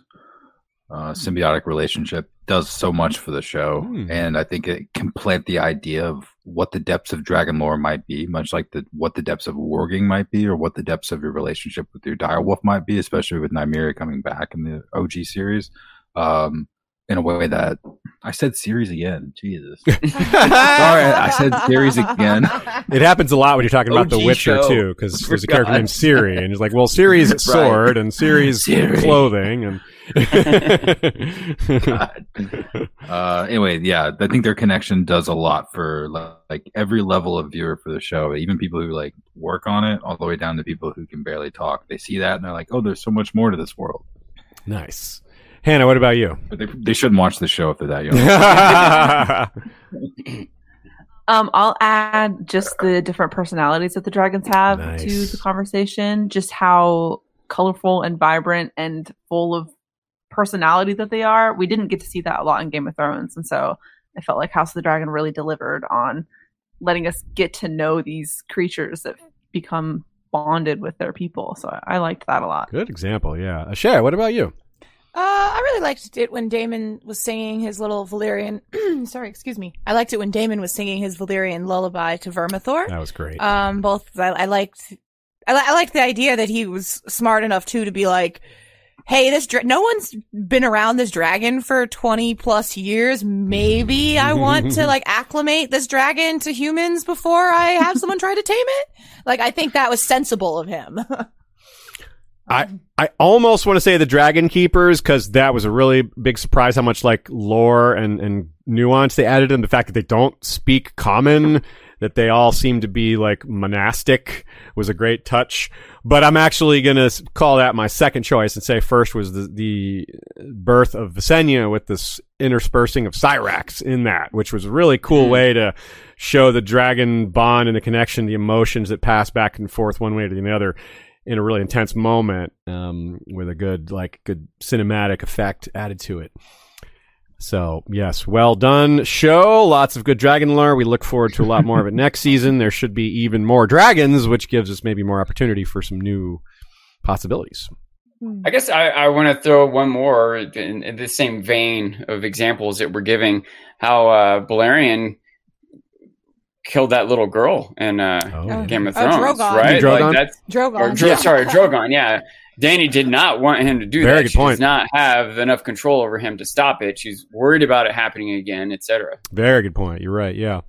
uh, symbiotic relationship does so much for the show, Hmm. and I think it can plant the idea of what the depths of dragon lore might be, much like the what the depths of warging might be, or what the depths of your relationship with your direwolf might be, especially with Nymeria coming back in the OG series. Um, in a way that I said series again. Jesus. [LAUGHS] Sorry, I said series again. [LAUGHS] It happens a lot when you're talking about The Witcher show. too, because [LAUGHS] there's a character named Siri, and he's like, "Well, Siri's Right. sword and Siri's Ciri. clothing." And uh, anyway, yeah, I think their connection does a lot for like every level of viewer for the show. Even people who like work on it, all the way down to people who can barely talk. They see that and they're like, "Oh, there's so much more to this world." nice, Hannah. What about you? But they they shouldn't watch the show if they're that young. [LAUGHS] Um, I'll add just the different personalities that the dragons have Nice. to the conversation. Just how colorful and vibrant and full of personality that they are. We didn't get to see that a lot in Game of Thrones, and so I felt like House of the Dragon really delivered on letting us get to know these creatures that become bonded with their people. So I, I liked that a lot. Good example, yeah. Uh, Shay, what about you? Uh, I really liked it when Daemon was singing his little Valyrian. [CLEARS THROAT] sorry, excuse me. I liked it when Daemon was singing his Valyrian lullaby to Vermithor. That was great. Um, both I, I liked. I, li- I liked the idea that he was smart enough too to be like, "Hey, this dra- no one's been around this dragon for twenty plus years. Maybe I want to [LAUGHS] like acclimate this dragon to humans before I have someone try to tame it." Like, I think that was sensible of him. [LAUGHS] I I almost want to say the Dragon Keepers because that was a really big surprise how much like lore and and nuance they added in. The fact that they don't speak common that they all seem to be like monastic was a great touch. But I'm actually gonna call that my second choice and say first was the the birth of Visenya with this interspersing of Syrax in that which was a really cool mm. way to show the dragon bond and the connection the emotions that pass back and forth one way to the other in a really intense moment um, with a good like good cinematic effect added to it. So yes, well done show. Lots of good dragon lore. We look forward to a lot more of it [LAUGHS] next season. There should be even more dragons, which gives us maybe more opportunity for some new possibilities. I guess I, I want to throw one more in, in the same vein of examples that we're giving. How uh, Balerion killed that little girl in uh, Oh, Game of Oh, Thrones, Drogon. right? Drogon? Like that's or Drogon. Dro- yeah. sorry, Drogon. Yeah, Danny did not want him to do Very that. good she point. does not have enough control over him to stop it. She's worried about it happening again, etc. Very good point. You're right. Yeah.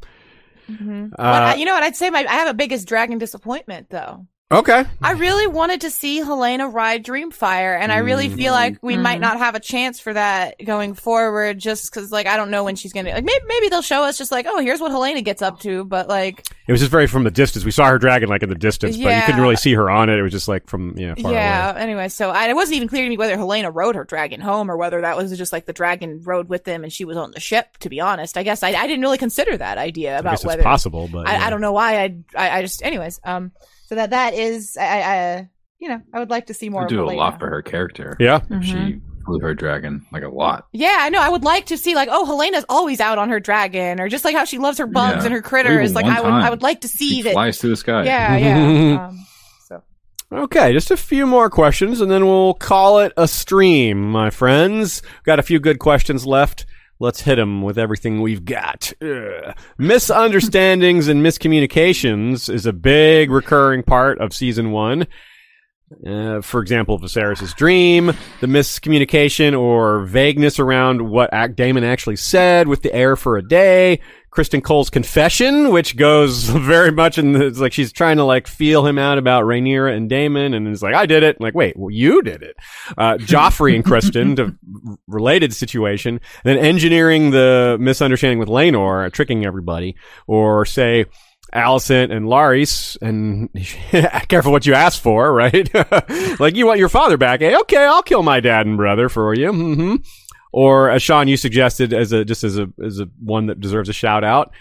Mhm. Uh, Well, I- you know what? I'd say my I have a biggest dragon disappointment though. Okay. I really wanted to see Helaena ride Dreamfyre, and I really feel like we might Mhm. not have a chance for that going forward. Just because, like, I don't know when she's gonna. Like, maybe maybe they'll show us just like, oh, here's what Helaena gets up to, but like, It was just very from the distance. We saw her dragon like in the distance, but you couldn't really see her on it. It was just like from yeah far yeah. away. Anyway, so I, it wasn't even clear to me whether Helaena rode her dragon home or whether that was just like the dragon rode with them and she was on the ship. To be honest, I guess I, I didn't really consider that idea I about guess it's whether possible, but I, yeah. I don't know why I, I I just anyways um so that that is I, I I you know I would like to see more They of do a lot for her character. Yeah. If she flew her dragon like a lot. Yeah, I know. I would like to see like, oh, Helaena's always out on her dragon, or just like how she loves her bugs Yeah. and her critters. even Like I would, time. I would like to see She that. flies through the sky. Yeah, [LAUGHS] yeah. um, so Okay, just a few more questions and then we'll call it a stream, my friends. Got a few good questions left. Let's hit them with everything we've got. Ugh. Misunderstandings and miscommunications is a big recurring part of season one. Uh, for example, Viserys' dream, the miscommunication or vagueness around what Act Daemon actually said with the heir for a day. Criston Cole's confession, which goes [LAUGHS] very much in the, like she's trying to like feel him out about Rhaenyra and Daemon, and it's like, I did it. I'm like, wait, well, you did it. Uh, Joffrey and Criston, [LAUGHS] to related situation, and then engineering the misunderstanding with Laenor, tricking everybody, or say, Alicent and Larys, and [LAUGHS] careful what you ask for, right? [LAUGHS] like you want your father back, eh? Okay, I'll kill my dad and brother for you. hmm Or as Sean, you suggested as a just as a as a one that deserves a shout out,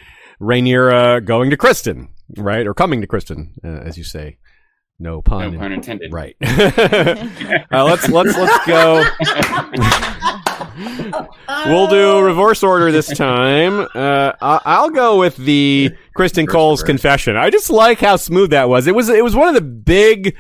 Rhaenyra going to Criston, right, or coming to Criston, uh, as you say. No pun. No pun intended. Right. [LAUGHS] uh, let's let's let's go. We'll do reverse order this time. [LAUGHS] Uh, I'll go with the Criston Cole's confession. I just like how smooth that was. It was it was one of the big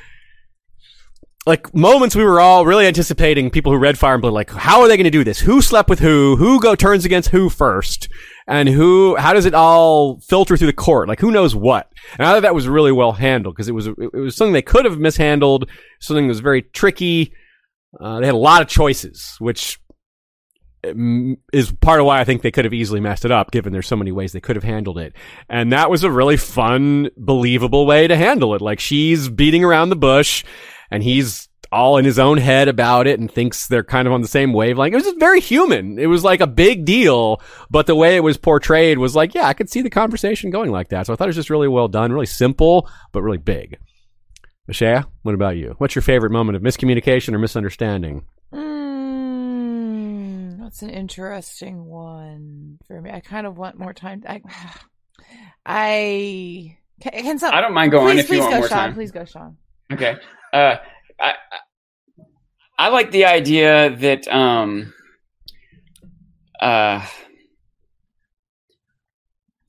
like moments we were all really anticipating. People who read Fire and Blood, like, how are they going to do this? Who slept with who? Who go turns against who first? And who? How does it all filter through the court? Like, who knows what? And I thought that was really well handled because it was it was something they could have mishandled. Something that was very tricky. Uh, they had a lot of choices, which is part of why I think they could have easily messed it up, given there's so many ways they could have handled it. And that was a really fun, believable way to handle it. Like she's beating around the bush, and he's all in his own head about it and thinks they're kind of on the same wavelength. It was just very human. It was like a big deal, but the way it was portrayed was like, yeah, I could see the conversation going like that. So I thought it was just really well done, really simple, but really big. Mashaya, what about you? What's your favorite moment of miscommunication or misunderstanding? That's an interesting one for me. I kind of want more time. I, I can, can some, I don't mind going please, if you please want go, more Sean. time. Please go, Sean. Okay. Uh, I, I like the idea that um, uh,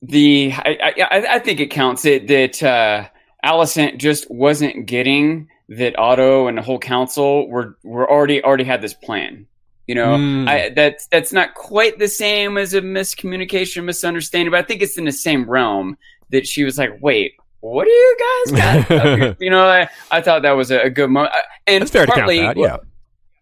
the I, I, I think it counts it that uh, Alicent just wasn't getting that Otto and the whole council were were already already had this plan. You know, Mm. I, that's that's not quite the same as a miscommunication, misunderstanding, but I think it's in the same realm that she was like, "Wait, what do you guys [LAUGHS] got?" you know, I, I thought that was a, a good moment, and That's fair to count partly, that, yeah.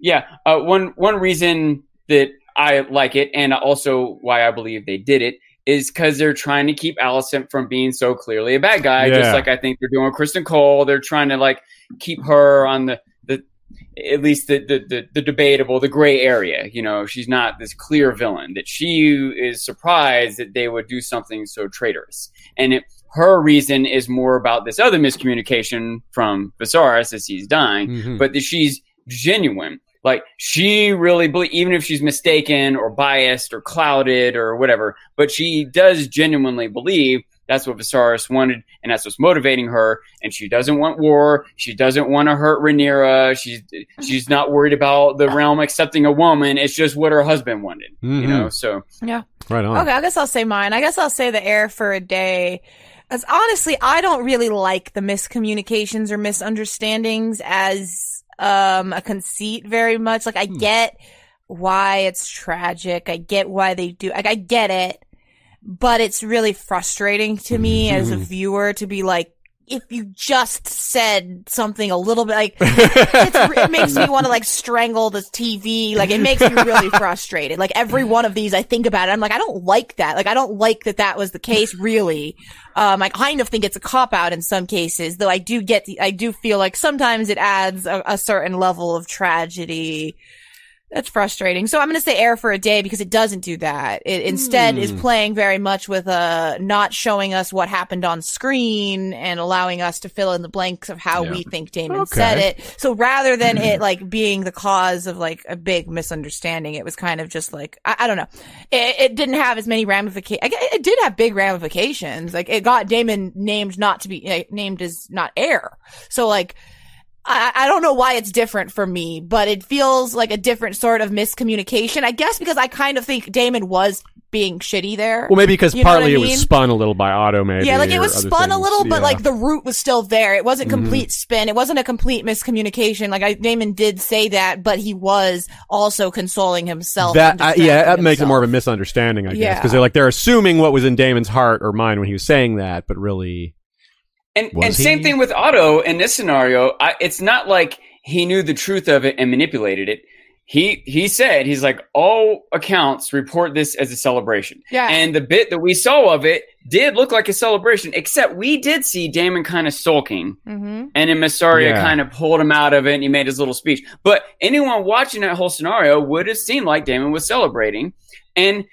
yeah. Uh, one one reason that I like it, and also why I believe they did it, is because they're trying to keep Alicent from being so clearly a bad guy. Yeah. Just like I think they're doing with Criston Cole. They're trying to like keep her on the at least the the, the, the debatable, the gray area. You know, she's not this clear villain. That she is surprised that they would do something so traitorous, and it, her reason is more about this other miscommunication from Viserys as he's dying Mhm. but that she's genuine. Like she really believe, even if she's mistaken or biased or clouded or whatever, but she does genuinely believe that's what Viserys wanted, and that's what's motivating her. And she doesn't want war. She doesn't want to hurt Rhaenyra. She's she's not worried about the realm accepting a woman. It's just what her husband wanted, you Mhm. know. So Yeah. Right on. Okay, I guess I'll say mine. I guess I'll say the heir for a day. As honestly, I don't really like the miscommunications or misunderstandings as um a conceit very much. Like I get why it's tragic. I get why they do. Like I get it, but it's really frustrating to me as a viewer to be like, if you just said something a little bit like [LAUGHS] it's, it makes me want to like strangle the TV. Like it makes me really frustrated. Like every one of these, I think about it. I'm like, I don't like that. Like I don't like that that was the case. Really, um, I kind of think it's a cop out in some cases. Though I do get, the, I do feel like sometimes it adds a, a certain level of tragedy. That's frustrating. So I'm going to say heir for a day because it doesn't do that. It instead is playing very much with uh not showing us what happened on screen and allowing us to fill in the blanks of how Yeah. we think Daemon Okay. said it. So rather than it like being the cause of like a big misunderstanding, it was kind of just like I, I don't know. It, it didn't have as many ramifications. It did have big ramifications. Like it got Daemon named not to be uh, named as not heir. So like. I, I don't know why it's different for me, but it feels like a different sort of miscommunication. I guess because I kind of think Daemon was being shitty there. Well, maybe because You know partly I it was spun a little by Otto, maybe. yeah, like it was spun a little, but Yeah. like the root was still there. It wasn't Mm-hmm. complete spin. It wasn't a complete miscommunication. Like I, Daemon did say that, but he was also consoling himself. that uh, yeah, distracting that makes it more of a misunderstanding, I guess, Yeah. because they're like they're assuming what was in Daemon's heart or mind when he was saying that, but really, And and same thing with Otto in this scenario. I, it's not like he knew the truth of it and manipulated it. He he said he's like all accounts report this as a celebration. Yeah. And the bit that we saw of it did look like a celebration, except we did see Daemon kind of sulking, hmm and then Mysaria Yeah. kind of pulled him out of it, and he made his little speech. But anyone watching that whole scenario would have seemed like Daemon was celebrating, and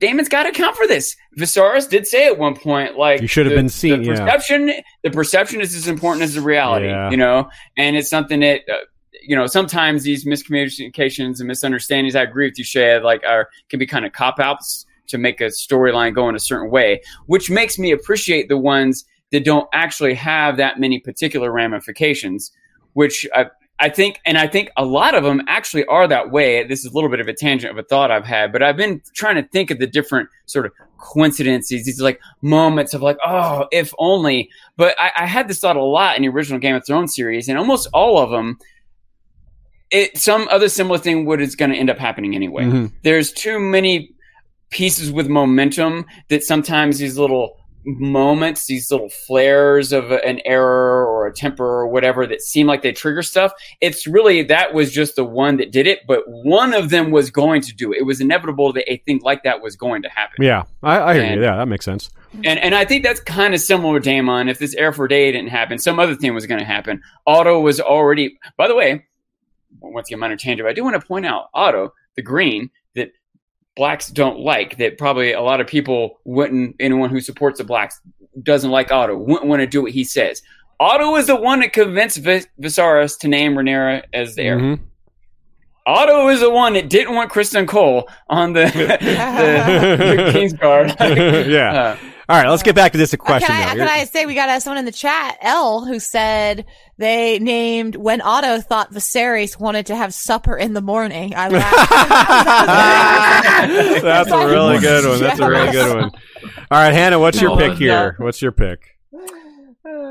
Daemon's got to account for this. Viserys did say at one point, like You should have been seen, The yeah. perception, the perception is as important as the reality, Yeah. you know. And it's something that, uh, you know, sometimes these miscommunications and misunderstandings. I agree with you, Shad. Like, are can be kind of cop outs to make a storyline go in a certain way, which makes me appreciate the ones that don't actually have that many particular ramifications. Which I, I think, and I think a lot of them actually are that way. This is a little bit of a tangent of a thought I've had, but I've been trying to think of the different sort of coincidences, these like moments of like, oh, if only. But I, I had this thought a lot in the original Game of Thrones series, and almost all of them, it some other similar thing would is going to end up happening anyway. Mhm. There's too many pieces with momentum that sometimes these little moments, these little flares of an error or a temper or whatever that seem like they trigger stuff. It's really that was just the one that did it, but one of them was going to do it. It was inevitable that a thing like that was going to happen. Yeah, I, I hear you. Yeah, that makes sense. And and I think that's kind of similar Daemon. If this Heir for Day didn't happen, some other thing was going to happen. Otto was already. By the way, once again, minor tangent. but I do want to point out Otto, the green that blacks don't like. That probably a lot of people wouldn't. Anyone who supports the blacks doesn't like Otto. Wouldn't want to do what he says. Otto is the one that convinced Vis- Viserys to name Rhaenyra as the heir. Mhm. Otto is the one that didn't want Criston Cole on the, [LAUGHS] the, the King's Guard. [LAUGHS] yeah. Uh, All right, let's get back to this question. can I, can I say we got uh, someone in the chat, L, who said they named when Otto thought Viserys wanted to have supper in the morning. I laughed. [LAUGHS] [LAUGHS] That's a really good one. That's a really good one. All right, Hannah, what's your pick here? What's your pick?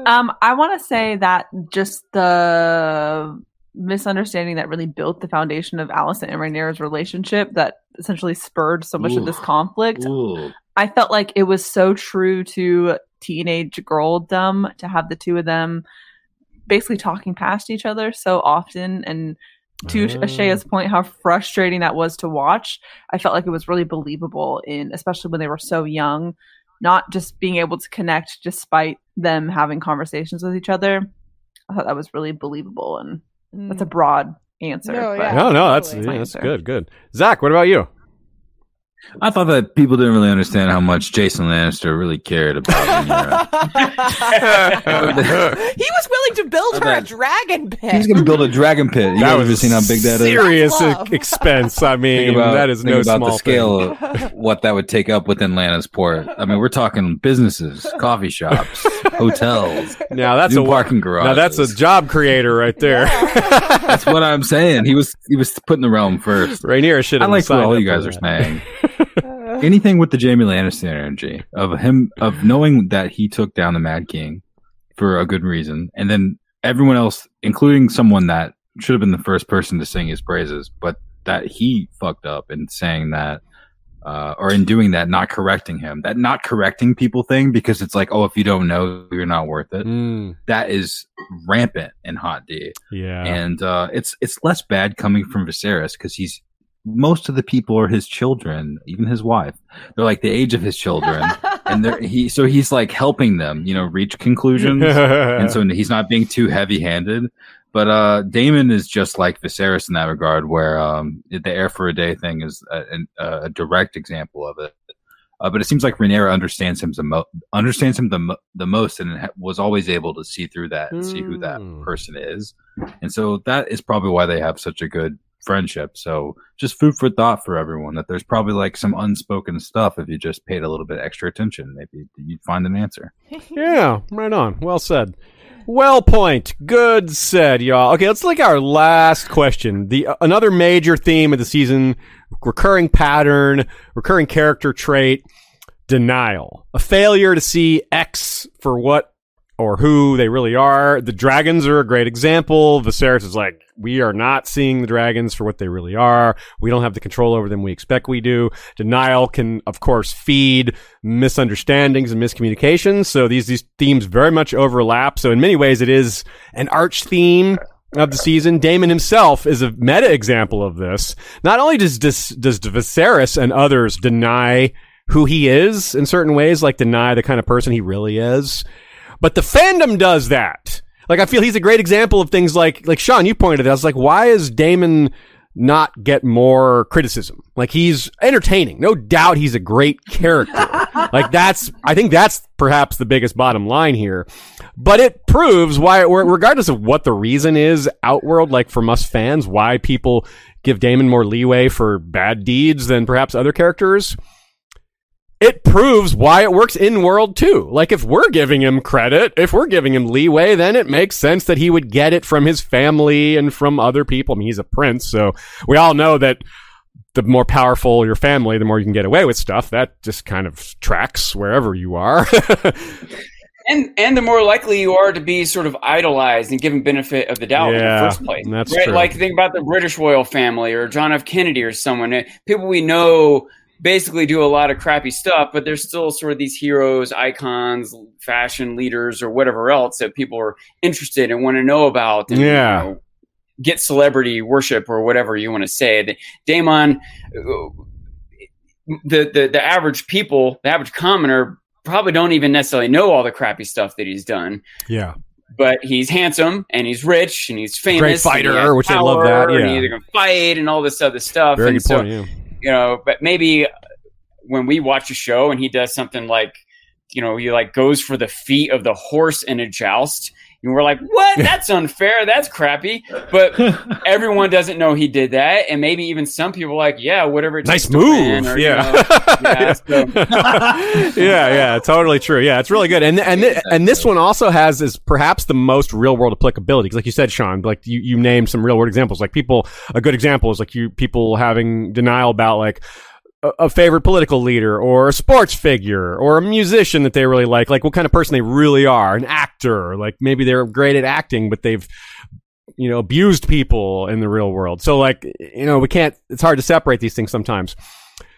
Um, I want to say that just the misunderstanding that really built the foundation of Alicent and Rhaenyra's relationship that essentially spurred so much of this conflict. Ooh. I felt like it was so true to teenage girldom to have the two of them basically talking past each other so often and to Oh. Ashaya's point how frustrating that was to watch I felt like it was really believable in especially when they were so young not just being able to connect despite them having conversations with each other I thought that was really believable and that's a mm. broad answer No, yeah. No, no, that's yeah, that's good. Good. Zach, what about you? I thought that people didn't really understand how much Jason Lannister really cared about [LAUGHS] Rhaenyra. [LAUGHS] he was willing to build her a dragon pit. He's going to build a dragon pit. You guys ever seen how big that is? serious That's love. expense. I [LAUGHS] mean, Think about, that is think no about small the scale thing. of what that would take up within Atlanta's port. I mean, we're talking businesses, coffee shops, hotels, Now that's new a parking garage. now that's a job creator right there. That's what I'm saying. He was he was putting the realm first. Rhaenyra should I have. like what all you for guys are that. saying. [LAUGHS] Anything with the Jamie Lannister energy of him of knowing that he took down the Mad King for a good reason, and then everyone else, including someone that should have been the first person to sing his praises, but that he fucked up in saying that, uh, or in doing that, not correcting him. That not correcting people thing because it's like, oh, if you don't know, you're not worth it. Mm, That is rampant in Hot D yeah. and uh, it's it's less bad coming from Viserys because he's most of the people are his children, even his wife. They're like the age of his children, [LAUGHS] and they're he so he's like helping them, you know, reach conclusions, [LAUGHS] and so he's not being too heavy handed. But uh, Daemon is just like Viserys in that regard, where um, the heir for a day thing is a, a, a direct example of it. Uh, but it seems like Rhaenyra understands him the mo- understands him the mo- the most, and ha- was always able to see through that and see who that Mm. person is. And so that is probably why they have such a good friendship. So just food for thought for everyone that there's probably like some unspoken stuff if you just paid a little bit extra attention, maybe you'd find an answer. [LAUGHS] Yeah, right on. Well said. Well point. Good said, y'all. Okay, let's look at our last question. The uh, another major theme of the season, recurring pattern, recurring character trait, denial. A failure to see X for what or who they really are. The dragons are a great example. Viserys is like, we are not seeing the dragons for what they really are. We don't have the control over them we expect we do. Denial can, of course, feed misunderstandings and miscommunications. So these, these themes very much overlap. So in many ways, it is an arch theme of the season. Daemon himself is a meta example of this. Not only does, does, does Viserys and others deny who he is in certain ways, like deny the kind of person he really is, but the fandom does that. Like I feel he's a great example of things like like Sean, you pointed out. I was like, why is Daemon not get more criticism? Like he's entertaining. No doubt he's a great character. [LAUGHS] like that's I think that's perhaps the biggest bottom line here. But it proves why regardless of what the reason is outworld, like from us fans, why people give Daemon more leeway for bad deeds than perhaps other characters it proves why it works in world too. Like if we're giving him credit, if we're giving him leeway, then it makes sense that he would get it from his family and from other people. I mean, he's a prince, so we all know that the more powerful your family, the more you can get away with stuff. That just kind of tracks wherever you are. [LAUGHS] and and the more likely you are to be sort of idolized and given benefit of the doubt in the first place. that's right? true. Like think about the British royal family or John F. Kennedy or someone. People we know basically do a lot of crappy stuff, but they're still sort of these heroes, icons, fashion leaders, or whatever else that people are interested and want to know about. And, Yeah. you know, get celebrity worship or whatever you want to say. Daemon, uh, the, the the average people, the average commoner, probably don't even necessarily know all the crappy stuff that he's done. Yeah. But he's handsome and he's rich and he's famous. Great and he fighter, which I love that, power, And yeah. he's going to fight and all this other stuff. Very and good so, point. Yeah. You know, but maybe when we watch a show and he does something like, you know, he like goes for the feet of the horse in a joust, and we're like, what? That's unfair. That's crappy. But [LAUGHS] everyone doesn't know he did that, and maybe even some people are like, yeah, whatever. It Nice takes to win, move. or, you yeah. know, yeah, so- [LAUGHS] yeah, yeah, totally true. Yeah, it's really good. And and thi- and this one also has is perhaps the most real world applicability. 'Cause like you said, Sean, like you you named some real world examples. Like people, a good example is like you people having denial about like a, favorite political leader or a sports figure or a musician that they really like. Like what kind of person they really are, an actor. Like maybe they're great at acting, but they've you know abused people in the real world. So like you know we can't. It's hard to separate these things sometimes.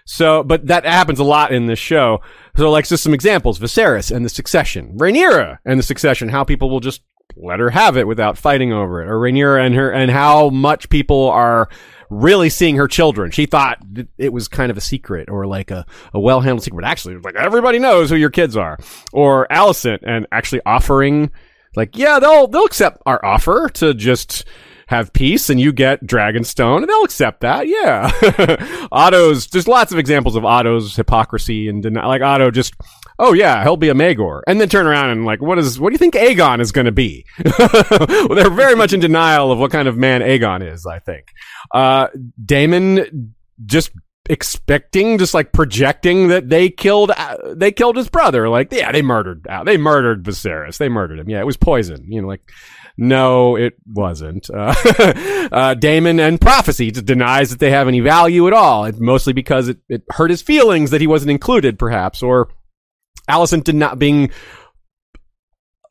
So, but that happens a lot in this show. So, like, just some examples: Viserys and the Succession, Rhaenyra and the Succession. How people will just let her have it without fighting over it, or Rhaenyra and her, and how much people are really seeing her children. She thought it was kind of a secret or like a, a well handled secret. Actually, like everybody knows who your kids are. Or Alicent and actually offering, like, yeah, they'll they'll accept our offer to just have peace and you get Dragonstone and they'll accept that. Yeah. [LAUGHS] Otto's, there's lots of examples of Otto's hypocrisy and deni- like Otto just, oh yeah, he'll be a Maegor. And then turn around and like, what is, what do you think Aegon is going to be? well, [LAUGHS] they're very much in denial of what kind of man Aegon is, I think. Uh, Daemon just expecting, just like projecting that they killed, uh, they killed his brother. Like, yeah, they murdered, uh, they murdered Viserys. They murdered him. Yeah, it was poison. You know, like, no, it wasn't. [LAUGHS] Uh, uh, Daemon and Prophecy denies that they have any value at all. It's mostly because it, it hurt his feelings that he wasn't included, perhaps, or Alicent did not being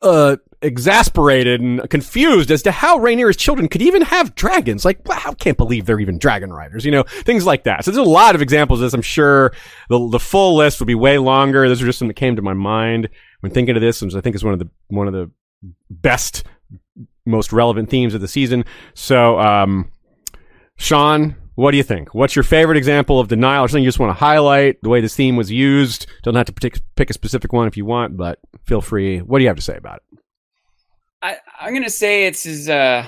uh, exasperated and confused as to how Rhaenyra's children could even have dragons. Like, wow, I can't believe they're even dragon riders. You know, things like that. So there's a lot of examples of this. I'm sure the the full list would be way longer. Those are just some that came to my mind when thinking of this, I think is one of the one of the best, most relevant themes of the season. So, um, Sean, what do you think? What's your favorite example of denial or something you just want to highlight? The way this theme was used. Don't have to pick, pick a specific one if you want, but feel free. What do you have to say about it? I, I'm going to say it's his. Uh,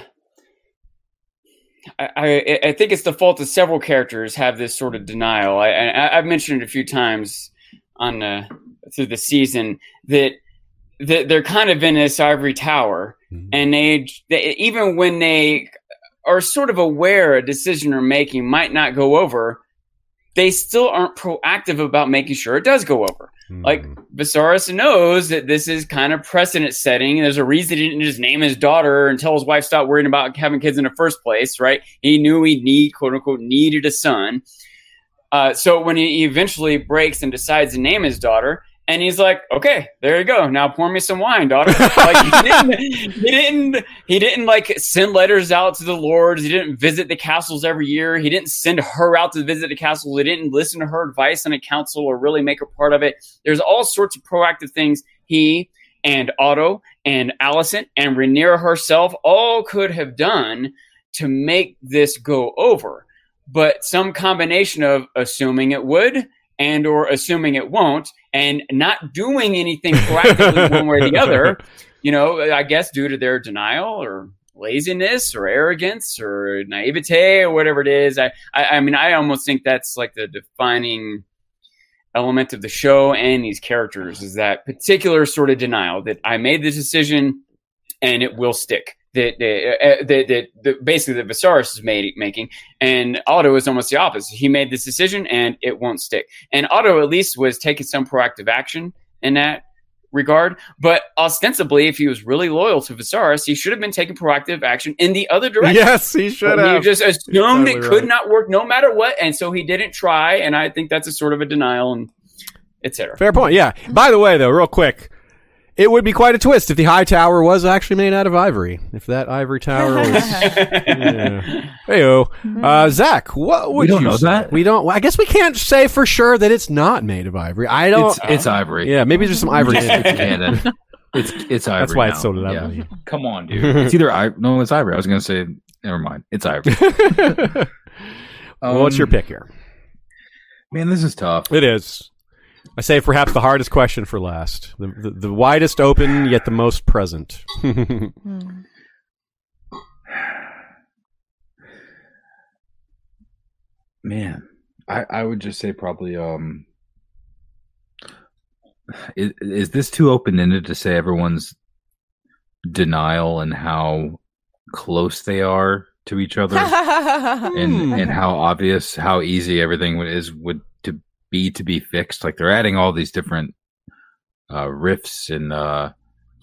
I, I I think it's the fault of several characters have this sort of denial. I, I I've mentioned it a few times on uh, through the season that that they're kind of in this ivory tower, and they, they even when they are sort of aware a decision they're making might not go over, they still aren't proactive about making sure it does go over. Like Viserys knows that this is kind of precedent setting. There's a reason he didn't just name his daughter and tell his wife stop worrying about having kids in the first place, right? He knew he need quote unquote needed a son. Uh, so when he eventually breaks and decides to name his daughter, and he's like, "Okay, there you go. Now pour me some wine, daughter." [LAUGHS] like he didn't, he didn't, he didn't like send letters out to the lords. He didn't visit the castles every year. He didn't send her out to visit the castles. He didn't listen to her advice on a council or really make her part of it. There's all sorts of proactive things he and Otto and Alicent and Rhaenyra herself all could have done to make this go over. But some combination of assuming it would and or assuming it won't and not doing anything proactively one way or the other, [LAUGHS] you know, I guess due to their denial or laziness or arrogance or naivete or whatever it is. I, I, I mean, I almost think that's like the defining element of the show and these characters is that particular sort of denial that I made the decision and it will stick. That that, uh, that, that, that basically that Viserys is made, making, and Otto is almost the opposite. He made this decision and it won't stick. And Otto at least was taking some proactive action in that regard. But ostensibly, if he was really loyal to Viserys, he should have been taking proactive action in the other direction. Yes, he should But have. He just assumed it could right. not work no matter what, and so he didn't try. And I think that's a sort of a denial and etc. Fair point. Yeah. By the way, though, real quick, it would be quite a twist if the high tower was actually made out of ivory. If that ivory tower was. [LAUGHS] yeah. Heyo. Uh, Zach, what would we don't you know say? that. We don't. I guess we can't say for sure that it's not made of ivory. I don't. It's, it's ivory. yeah, maybe there's some ivory in It's it. It's it's ivory. That's why it's so lovely. Yeah. Come on, dude. [LAUGHS] It's either I no, it's ivory. I was gonna say never mind. It's ivory. [LAUGHS] well, what's your Um, pick here? Man, this is tough. It is. I say perhaps the hardest question for last. The, the, the widest open, yet the most present. [LAUGHS] Man, I, I would just say probably um is, is this too open ended to say everyone's denial and how close they are to each other [LAUGHS] and and how obvious how easy everything is would to be to be fixed. Like they're adding all these different uh riffs and uh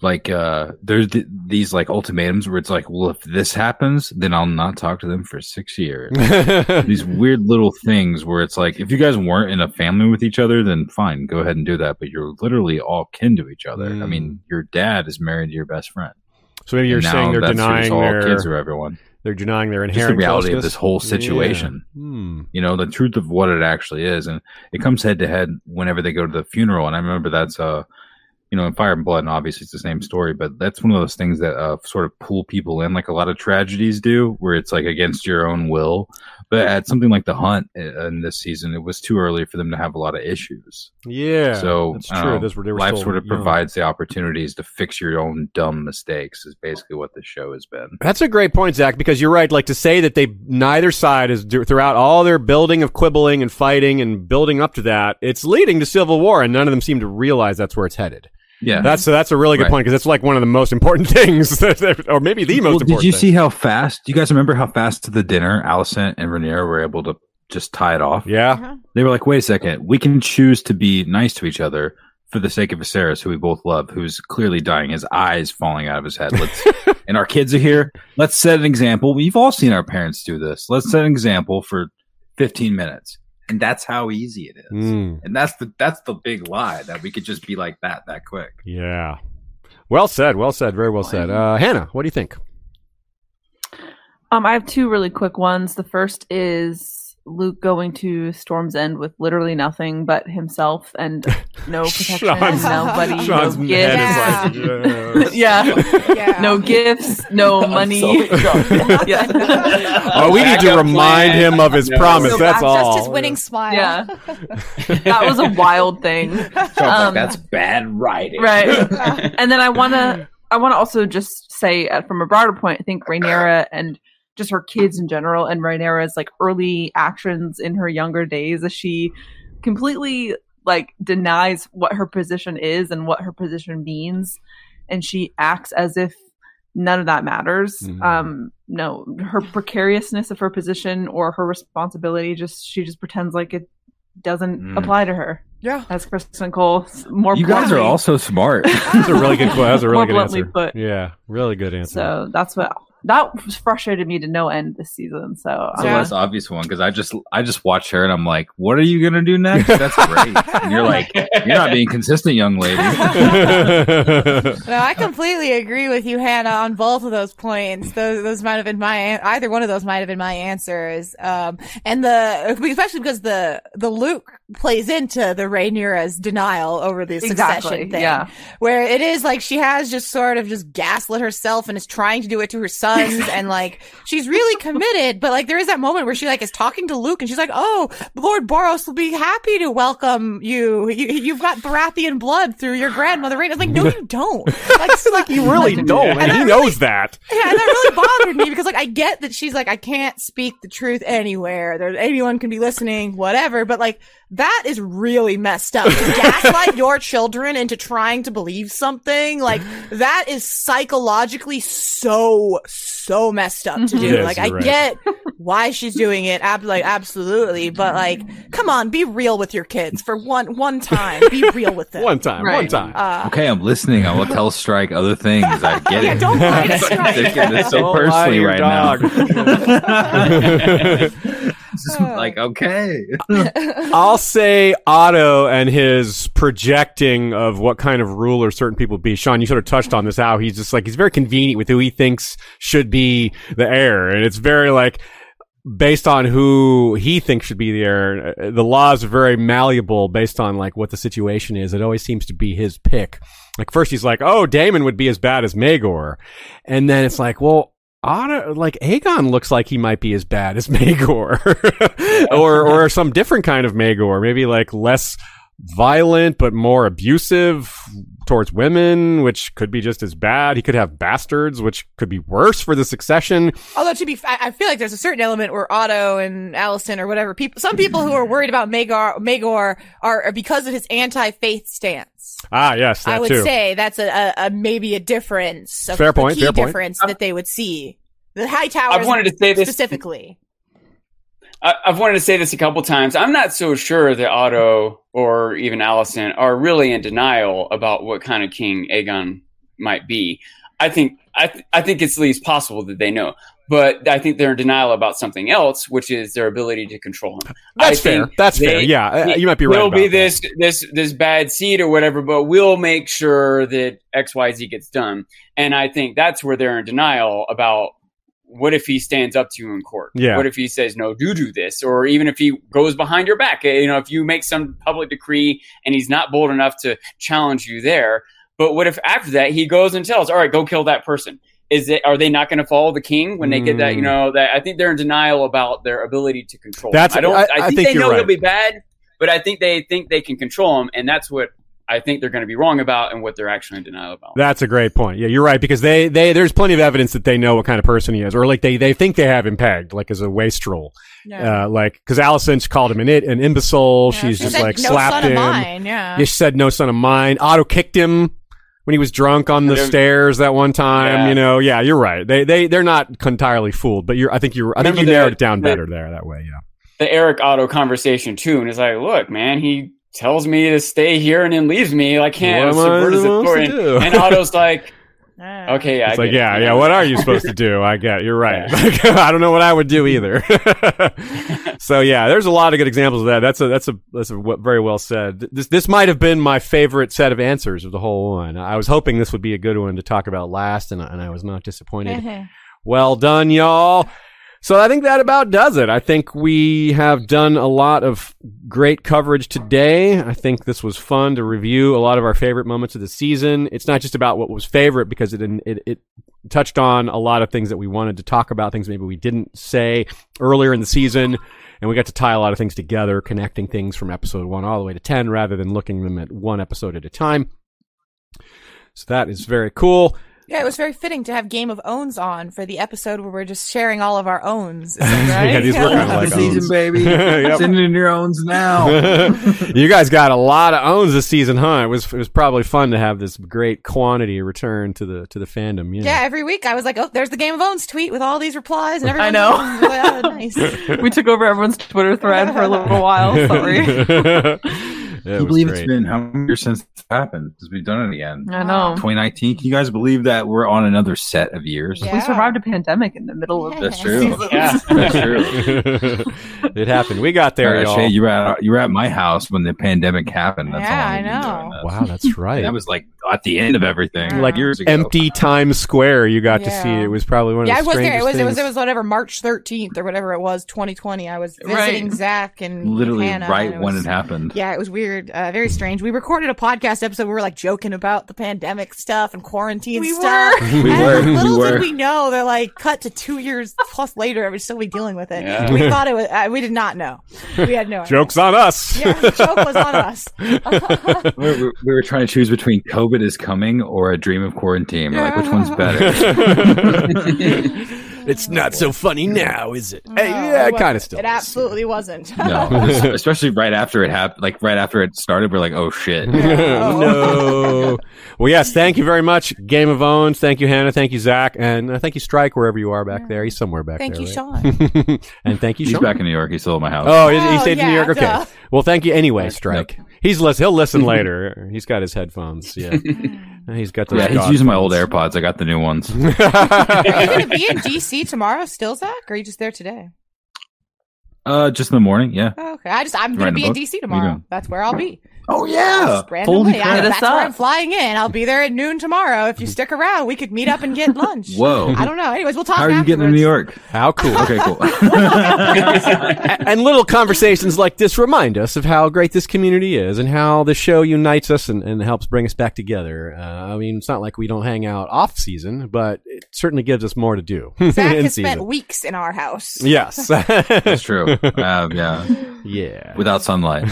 like uh there's th- these like ultimatums where it's like well if this happens then i'll not talk to them for six years. [LAUGHS] These weird little things where it's like if you guys weren't in a family with each other then fine go ahead and do that. But you're literally all kin to each other. I Mm. mean your dad is married to your best friend. So maybe you're saying they're denying all their kids or everyone they're denying their just the inherent reality of this whole Yeah. situation Hmm. you know the truth of what it actually is and it comes head to head whenever they go to the funeral and i remember that's uh you know in fire and blood and obviously it's the same story but that's one of those things that uh, sort of pull people in like a lot of tragedies do where it's like against your own will but at something like the hunt uh, in this season it was too early for them to have a lot of issues Yeah, so that's true. know, were, they were life sort of young. provides the opportunities to fix your own dumb mistakes is basically what this show has been That's a great point, Zach, because you're right. Like to say that they neither side is throughout all their building of quibbling and fighting and building up to that, it's leading to civil war, and none of them seem to realize that's where it's headed. Yeah That's that's a really good Right. point because it's like one of the most important [LAUGHS] things, that- or maybe the most Well, important. Did you thing. see how fast? Do you guys remember how fast to the dinner Alicent and Rhaenyra were able to just tie it off? Yeah, uh-huh. They were like, "Wait a second, we can choose to be nice to each other for the sake of Viserys, who we both love, who's clearly dying, his eyes falling out of his head. Let's, [LAUGHS] and our kids are here. Let's set an example. We've all seen our parents do this. Let's set an example for 15 minutes, and that's how easy it is. Mm, And that's the that's the big lie that we could just be like that that quick. yeah. Well said. Well said. Very well said. Uh, Hannah, what do you think? Um, I have two really quick ones. The first is Luke going to Storm's End with literally nothing but himself and [LAUGHS] no protection, Sean's- nobody, Sean's no head gifts. is like, yeah, Yeah. no gifts, no money. [LAUGHS] yeah. Oh, we need to remind him of his promise. So That's back- all. Just his winning smile. Yeah. that was a wild thing. [LAUGHS] Um, bad writing. right. and then I want to I want to also just say uh, from a broader point, I think Rhaenyra and just her kids in general and Rhaenyra's like early actions in her younger days as she completely like denies what her position is and what her position means and she acts as if none of that matters Mhm. um no her precariousness of her position or her responsibility just she just pretends like it doesn't Mm. apply to her Yeah. as Criston Cole more You guys are also smart. [LAUGHS] That's a really good. Question. That's a really More good answer. put. Yeah, really good answer. So that's what that frustrated me to no end this season. So It's I'm the less obvious one because I just I just watch her and I'm like, what are you gonna do next? That's great. and you're like, you're not being consistent, young lady. [LAUGHS] No, I completely agree with you, Hannah, on both of those points. Those, those might have been my, either one of those might have been my answers. Um, and the, especially because the, the Luke plays into the Rhaenyra's denial over the Exactly, succession thing. yeah. Where it is like she has just sort of just gaslit herself and is trying to do it to her sons [LAUGHS] and like she's really committed, but like there is that moment where she like is talking to Luke and she's like, Oh, Lord Boros will be happy to welcome you. you you've got Baratheon blood through your grandmother. I'm like, no, you [LAUGHS] don't. [LAUGHS] Like, so, like you really don't, and he knows that. yeah, and that really bothered me because like I get that she's like I can't speak the truth anywhere. There, anyone can be listening, whatever. But like that is really messed up. To gaslight [LAUGHS] your children into trying to believe something like that is psychologically so so messed up to do. It is, like I right. get [LAUGHS] why she's doing it, ab- like absolutely, but like come on, be real with your kids for one one time. Be real with them. One time, one time. Uh, Okay, I'm listening. I will tell Strike other things. I get Yeah, it. don't lie to They're Strike. taking this so Don't personally right dog. now. [LAUGHS] [LAUGHS] Just like okay. [LAUGHS] I'll say Otto and his projecting of what kind of ruler certain people be. Sean, you sort of touched on this. How he's just like he's very convenient with who he thinks should be the heir, and it's very like based on who he thinks should be the heir. The laws are very malleable based on like what the situation is. It always seems to be his pick. Like first he's like, oh, Daemon would be as bad as Maegor, and then it's like, well. Otto, like Aegon looks like he might be as bad as [LAUGHS] Maegor, or or some different kind of Maegor, maybe like less violent but more abusive towards women, which could be just as bad. He could have bastards, which could be worse for the succession. Although to be, f- I I feel like there's a certain element where Otto and Alicent or whatever people, some people who are worried about Maegor, Maegor are, are because of his anti-faith stance. Ah, yes, that I would too. say that's a, a, a maybe a difference, a, Fair a point, key fair point. difference that they would see. The High Tower I've wanted to say this specifically. I, I've wanted to say this a couple times. I'm not so sure that Otto or even Alicent are really in denial about what kind of king Aegon might be. I think I, th- I think it's at least possible that they know, but I think they're in denial about something else, which is their ability to control him. That's I fair. That's fair. Yeah, you might be right. There'll be that. this this this bad seed or whatever, but we'll make sure that X Y Z gets done. And I think that's where they're in denial about what if he stands up to you in court? Yeah. What if he says no, do do this, or even if he goes behind your back? Eh, You know, if you make some public decree and he's not bold enough to challenge you there. But what if after that he goes and tells, all right, go kill that person? Is it? Are they not going to follow the king when they get that? You Mm. know, that I think they're in denial about their ability to control. That's- him. I don't. I- I, I think, think they know right. he'll be bad, but I think they think they can control him, and that's what I think they're going to be wrong about, and what they're actually in denial about. That's a great point. Yeah, you're right because they, they there's plenty of evidence that they know what kind of person he is, or like they, they think they have him pegged, like as a wastrel. Uh, like because Alicent's called him an it, an imbecile. Yeah, She's she just said, like no slapped son him. of mine. Yeah. Yeah, she said no son of mine. Otto kicked him when he was drunk on the stairs that one time. Yeah. You know, yeah, you're right. They they they're not entirely fooled, but you're. I think you're. I think Remember you the- narrowed it down the- better there that way. Yeah. the Eric Otto conversation too, and it's like, look, man, he tells me to stay here and then leaves me. Like, can't What am I subvert his supposed to authority. do? And, and Otto's like, [LAUGHS] ah. okay, yeah, It's I like, get it, yeah, yeah. What are you supposed to do? I get. You're right. [LAUGHS] I don't know what I would do either. [LAUGHS] so yeah, there's a lot of good examples of that. That's a that's a that's a w- very well said. This this might have been my favorite set of answers of the whole one. I was hoping this would be a good one to talk about last, and and I was not disappointed. Uh-huh. Well done, y'all. So I think that about does it. I think we have done a lot of great coverage today. I think this was fun to review a lot of our favorite moments of the season. It's not just about what was favorite because it it, it touched on a lot of things that we wanted to talk about, things maybe we didn't say earlier in the season. And we got to tie a lot of things together, connecting things from episode one all the way to 10 rather than looking them at one episode at a time. So that is very cool. Yeah, it was very fitting to have Game of Owns on for the episode where we're just sharing all of our owns. Is that [LAUGHS] right? Yeah, these were kind of like season, owns. baby. [LAUGHS] Yep. Send in your owns now. [LAUGHS] you guys got a lot of owns this season, huh? It was it was probably fun to have this great quantity return to the to the fandom. Yeah, Yeah, every week I was like, "Oh, there's the Game of Owns tweet with all these replies," and everyone. I know. oh, nice. we took over everyone's Twitter thread for a little while. Sorry. It Can you was believe great. it's been how many years since it's happened? Because we've done it again. I know. 2019. Can you guys believe that we're on another set of years? Yeah. We survived a pandemic in the middle of That's true. season. Yeah. [LAUGHS] That's true. [LAUGHS] it happened. We got there, y'all. Shay, you were at you were at my house when the pandemic happened. That's Yeah, how I know. doing this. Wow, that's [LAUGHS] right. That was like at the end of everything, like years ago. empty Times Square. You got to see. It was probably one of Yeah, the I was there. It was it was it was whatever March 13th or whatever it was, 2020. I was visiting Right. Zach and Literally Hannah, right and when was- it happened. Yeah, it was weird, uh, very strange. We recorded a podcast episode. where We were like joking about the pandemic stuff and quarantine We stuff. were. [LAUGHS] We And were. Little We were. did we know they're like cut to two years plus later. I would still be dealing with it. Yeah. We thought it was. Uh, we did not know. We had no. [LAUGHS] Jokes on us. Yeah, the joke was on us. [LAUGHS] We were, we were trying to choose between COVID is coming or a dream of quarantine. We're like, which one's better? It's not so funny now, is it? Hey, yeah, it kind of still. It is. absolutely wasn't. [LAUGHS] no, [LAUGHS] especially right after it happened. Like right after it started, we're like, oh shit. [LAUGHS] no. Well, yes. Thank you very much, Game of Owns. Thank you, Hannah. Thank you, Zach, and uh, thank you, Strike, wherever you are back there. He's somewhere back Thank there. you, right? Sean. and thank you, He's Sean. back in New York. He's still at my house. Oh, he, he Oh, stayed in New York. Okay. duh. Well, thank you anyway, Strike. He's listen. He'll listen later. He's got his headphones. Yeah, he's got those. yeah, he's God using my old. AirPods. I got the new ones. Are you going to be in DC tomorrow still, Zach? Or are you just there today? Uh, just in the morning. Yeah. Oh, okay, I just I'm gonna be a in book? DC What are you tomorrow. That's where I'll be. Oh yeah. Just randomly, Holy crap. Hit us that's where. I'm flying in. I'll be there at noon tomorrow. If you stick around, we could meet up and get lunch. [LAUGHS] Whoa. I don't know. Anyways, we'll talk. How are you getting to New York? How cool. Okay, cool. [LAUGHS] and little conversations like this remind us of how great this community is and how the show unites us and, and helps bring us back together. Uh, I mean, it's not like we don't hang out off season, but it certainly gives us more to do [LAUGHS] Zach in has season. spent weeks in our house. yes. That's true. Uh, yeah. yeah. Without sunlight.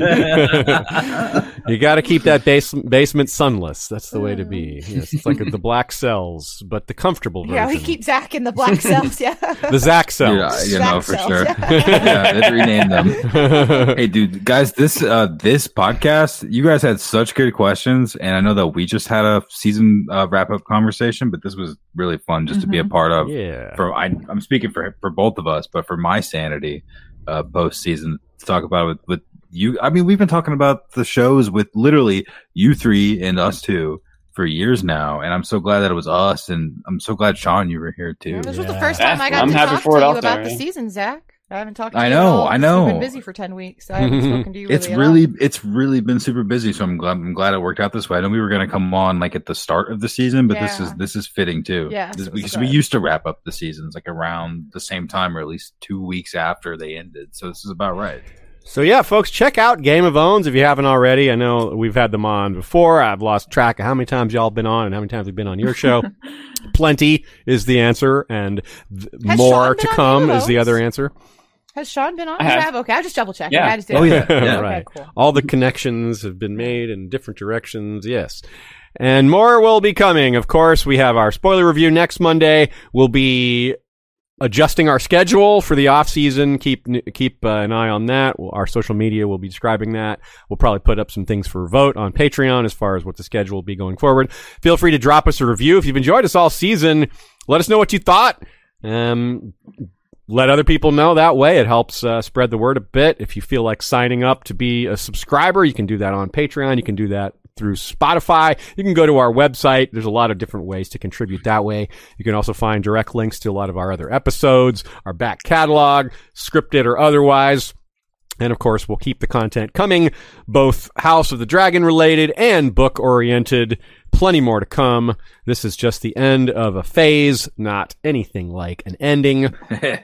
[LAUGHS] you got to keep that base- basement sunless. That's the way to be. Yes, it's like the black cells, but the comfortable version. Yeah, we keep Zach in the black [LAUGHS] cells. Yeah. the Zach cells. Yeah, you know Zach for cells, sure. yeah. [LAUGHS] yeah, they'd rename them. hey, dude, guys, this uh this podcast, you guys had such good questions, and I know that we just had a season uh, wrap up conversation, but this was really fun just to be a part of. yeah. For I, I'm speaking for for both of us, but for my sanity, uh, post season to talk about it with, with you. I mean, we've been talking about the shows with literally you three and us two for years now, and I'm so glad that it was us, and I'm so glad Sean you were here too. This was the first time I got I'm to happy talk for it to you about there, the season, Zach. I haven't talked to I you. at know, all I know. We've been busy for ten weeks. I haven't [LAUGHS] spoken to you. it's really at really it's really been super busy so i'm glad i'm glad it worked out this way i know we were going to come on like at the start of the season but this is this is fitting too Yes, This- it was because we used to wrap up the seasons like around the same time or at least two weeks after they ended so this is about right So yeah, folks, check out Game of Owns if you haven't already. I know we've had them on before. I've lost track of how many times y'all been on and how many times we've been on your show. [LAUGHS] Plenty is the answer, and th- more to come is the other answer. Has Sean been on? I have. have? Okay, I'll just double checking. Yeah. I just Oh, yeah. Yeah. right. Okay, cool. All the connections have been made in different directions. Yes. And more will be coming. Of course, we have our spoiler review next Monday. We'll be adjusting our schedule for the off season. Keep keep uh, an eye on that. We'll, our social media will be describing that. We'll probably put up some things for vote on Patreon as far as what the schedule will be going forward. Feel free to drop us a review if you've enjoyed us all season. Let us know what you thought. Um, let other people know that way. It helps uh, spread the word a bit. If you feel like signing up to be a subscriber, you can do that on Patreon. You can do that through Spotify. You can go to our website. There's a lot of different ways to contribute that way. You can also find direct links to a lot of our other episodes, our back catalog, scripted or otherwise. And of course, we'll keep the content coming, both House of the Dragon related and book oriented. Plenty more to come. This is just the end of a phase, not anything like an ending. [LAUGHS]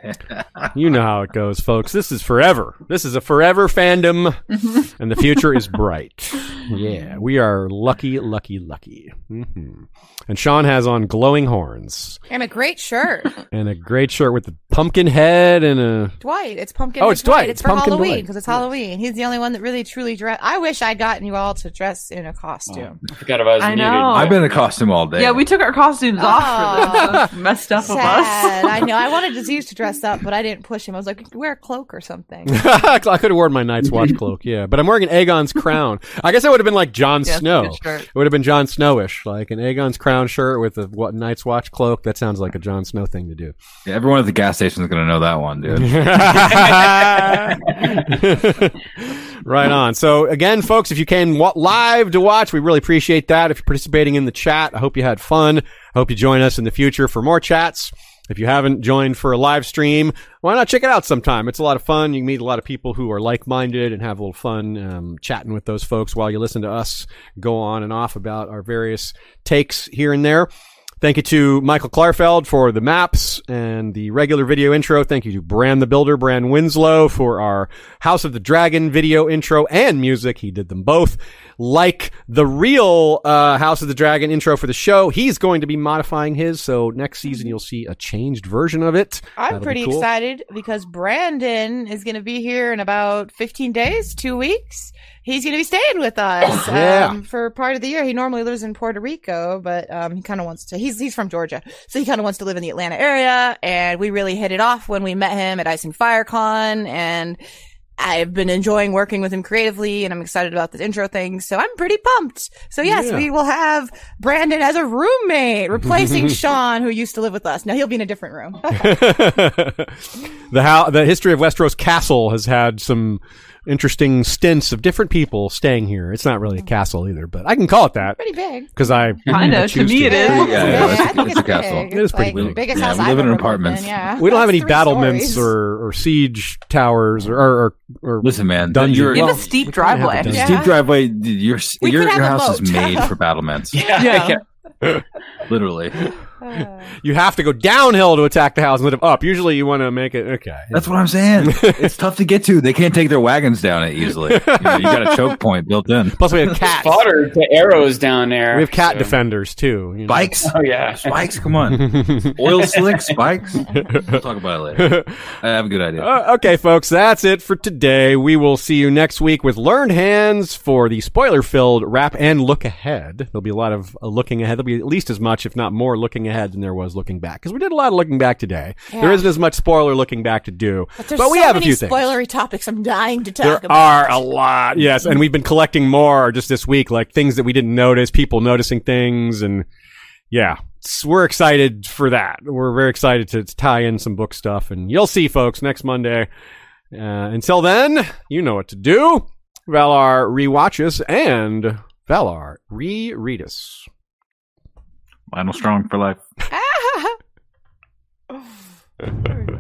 You know how it goes, folks. This is forever. This is a forever fandom, [LAUGHS] and the future is bright. Yeah, we are lucky, lucky, lucky. hmm And Sean has on glowing horns And a great shirt. [LAUGHS] and a great shirt with the pumpkin head and a. Dwight. It's pumpkin. Oh, it's Dwight. It's It's for Pumpkin Halloween because it's Halloween. He's the only one that really truly dress. I wish I'd gotten you all to dress in a costume. I forgot if I was I muted. know. Oh. i've been in a costume all day Yeah, we took our costumes off for oh. this. [LAUGHS] Messed up of us. [LAUGHS] I know. I wanted Aziz to dress up, but I didn't push him. I was like, wear a cloak or something. [LAUGHS] I could have worn my Night's Watch cloak, yeah, but I'm wearing an Aegon's crown. I guess I would have been like Jon Yeah, Snow. It would have been Jon Snowish, like an Aegon's crown shirt with a what Night's Watch cloak. That sounds like a Jon Snow thing to do. Yeah, everyone at the gas station is going to know that one dude right on. So again, folks, if you came live to watch, we really appreciate that. If you're participating in the chat, I hope you had fun. I hope you join us in the future for more chats. If you haven't joined for a live stream, why not check it out sometime? It's a lot of fun. You meet a lot of people who are like-minded and have a little fun um, chatting with those folks while you listen to us go on and off about our various takes here and there. Thank you to Michael Klarfeld for the maps and the regular video intro. Thank you to Brand the Builder, Brand Winslow for our House of the Dragon video intro and music. He did them both. Like the real uh, House of the Dragon intro for the show, he's going to be modifying his. So next season you'll see a changed version of it. I'm That'll be pretty cool. excited because Brandon is going to be here in about 15 days, two weeks. He's going to be staying with us [LAUGHS] Yeah. um, for part of the year. He normally lives in Puerto Rico, but um, he kind of wants to. He's he's from Georgia, so he kind of wants to live in the Atlanta area. And we really hit it off when we met him at Ice and Fire Con, and I've been enjoying working with him creatively, and I'm excited about this intro thing. So I'm pretty pumped. So yes, Yeah. we will have Brandon as a roommate, replacing [LAUGHS] Sean, who used to live with us. Now he'll be in a different room. [LAUGHS] the how the history of Westeros Castle has had some interesting stints of different people staying here. It's not really a castle either, but I can call it that Pretty big. because I [LAUGHS] Kinda, to choose me it is. Yeah, yeah, it's- I it's it's, a castle. big. It is pretty like, big. Biggest Yeah, house we I've live in ever lived apartments. yeah. We don't have any battlements or, or siege towers or or, or Listen, man, Dungeon. You're, You have Well, a steep we kinda a driveway. Yeah. steep driveway. Your your, your house is made [LAUGHS] for battlements. Yeah. Yeah. [LAUGHS] Literally. Uh, [LAUGHS] you have to go downhill to attack the house instead of up. Usually, you want to make it okay. That's what I'm saying. [LAUGHS] it's tough to get to. They can't take their wagons down it easily. You, know, you got a choke [LAUGHS] point built in. Plus, we have cats. Fodder to arrows down there. We have cat so- defenders too. you know. Spikes. Oh yeah. Spikes. Come on. Oil slick spikes. We'll talk about it later. I have a good idea. Uh, okay, folks, that's it for today. We will see you next week with Learned Hands for the spoiler filled wrap and look ahead. There'll be a lot of uh, looking ahead. There'll be at least as much, if not more, looking ahead than there was looking back. Because we did a lot of looking back today. Yeah. There isn't as much spoiler looking back to do. but there's we so have a few things. spoilery topics I'm dying to talk There about. are a lot, yes, and we've been collecting more just this week, like things that we didn't notice, people noticing things, and yeah, we're excited for that. We're very excited to tie in some book stuff, and you'll see, folks, next Monday. Uh, until then, you know what to do. Valar rewatch us and Valar reread us. Lyonel Strong for life. [LAUGHS]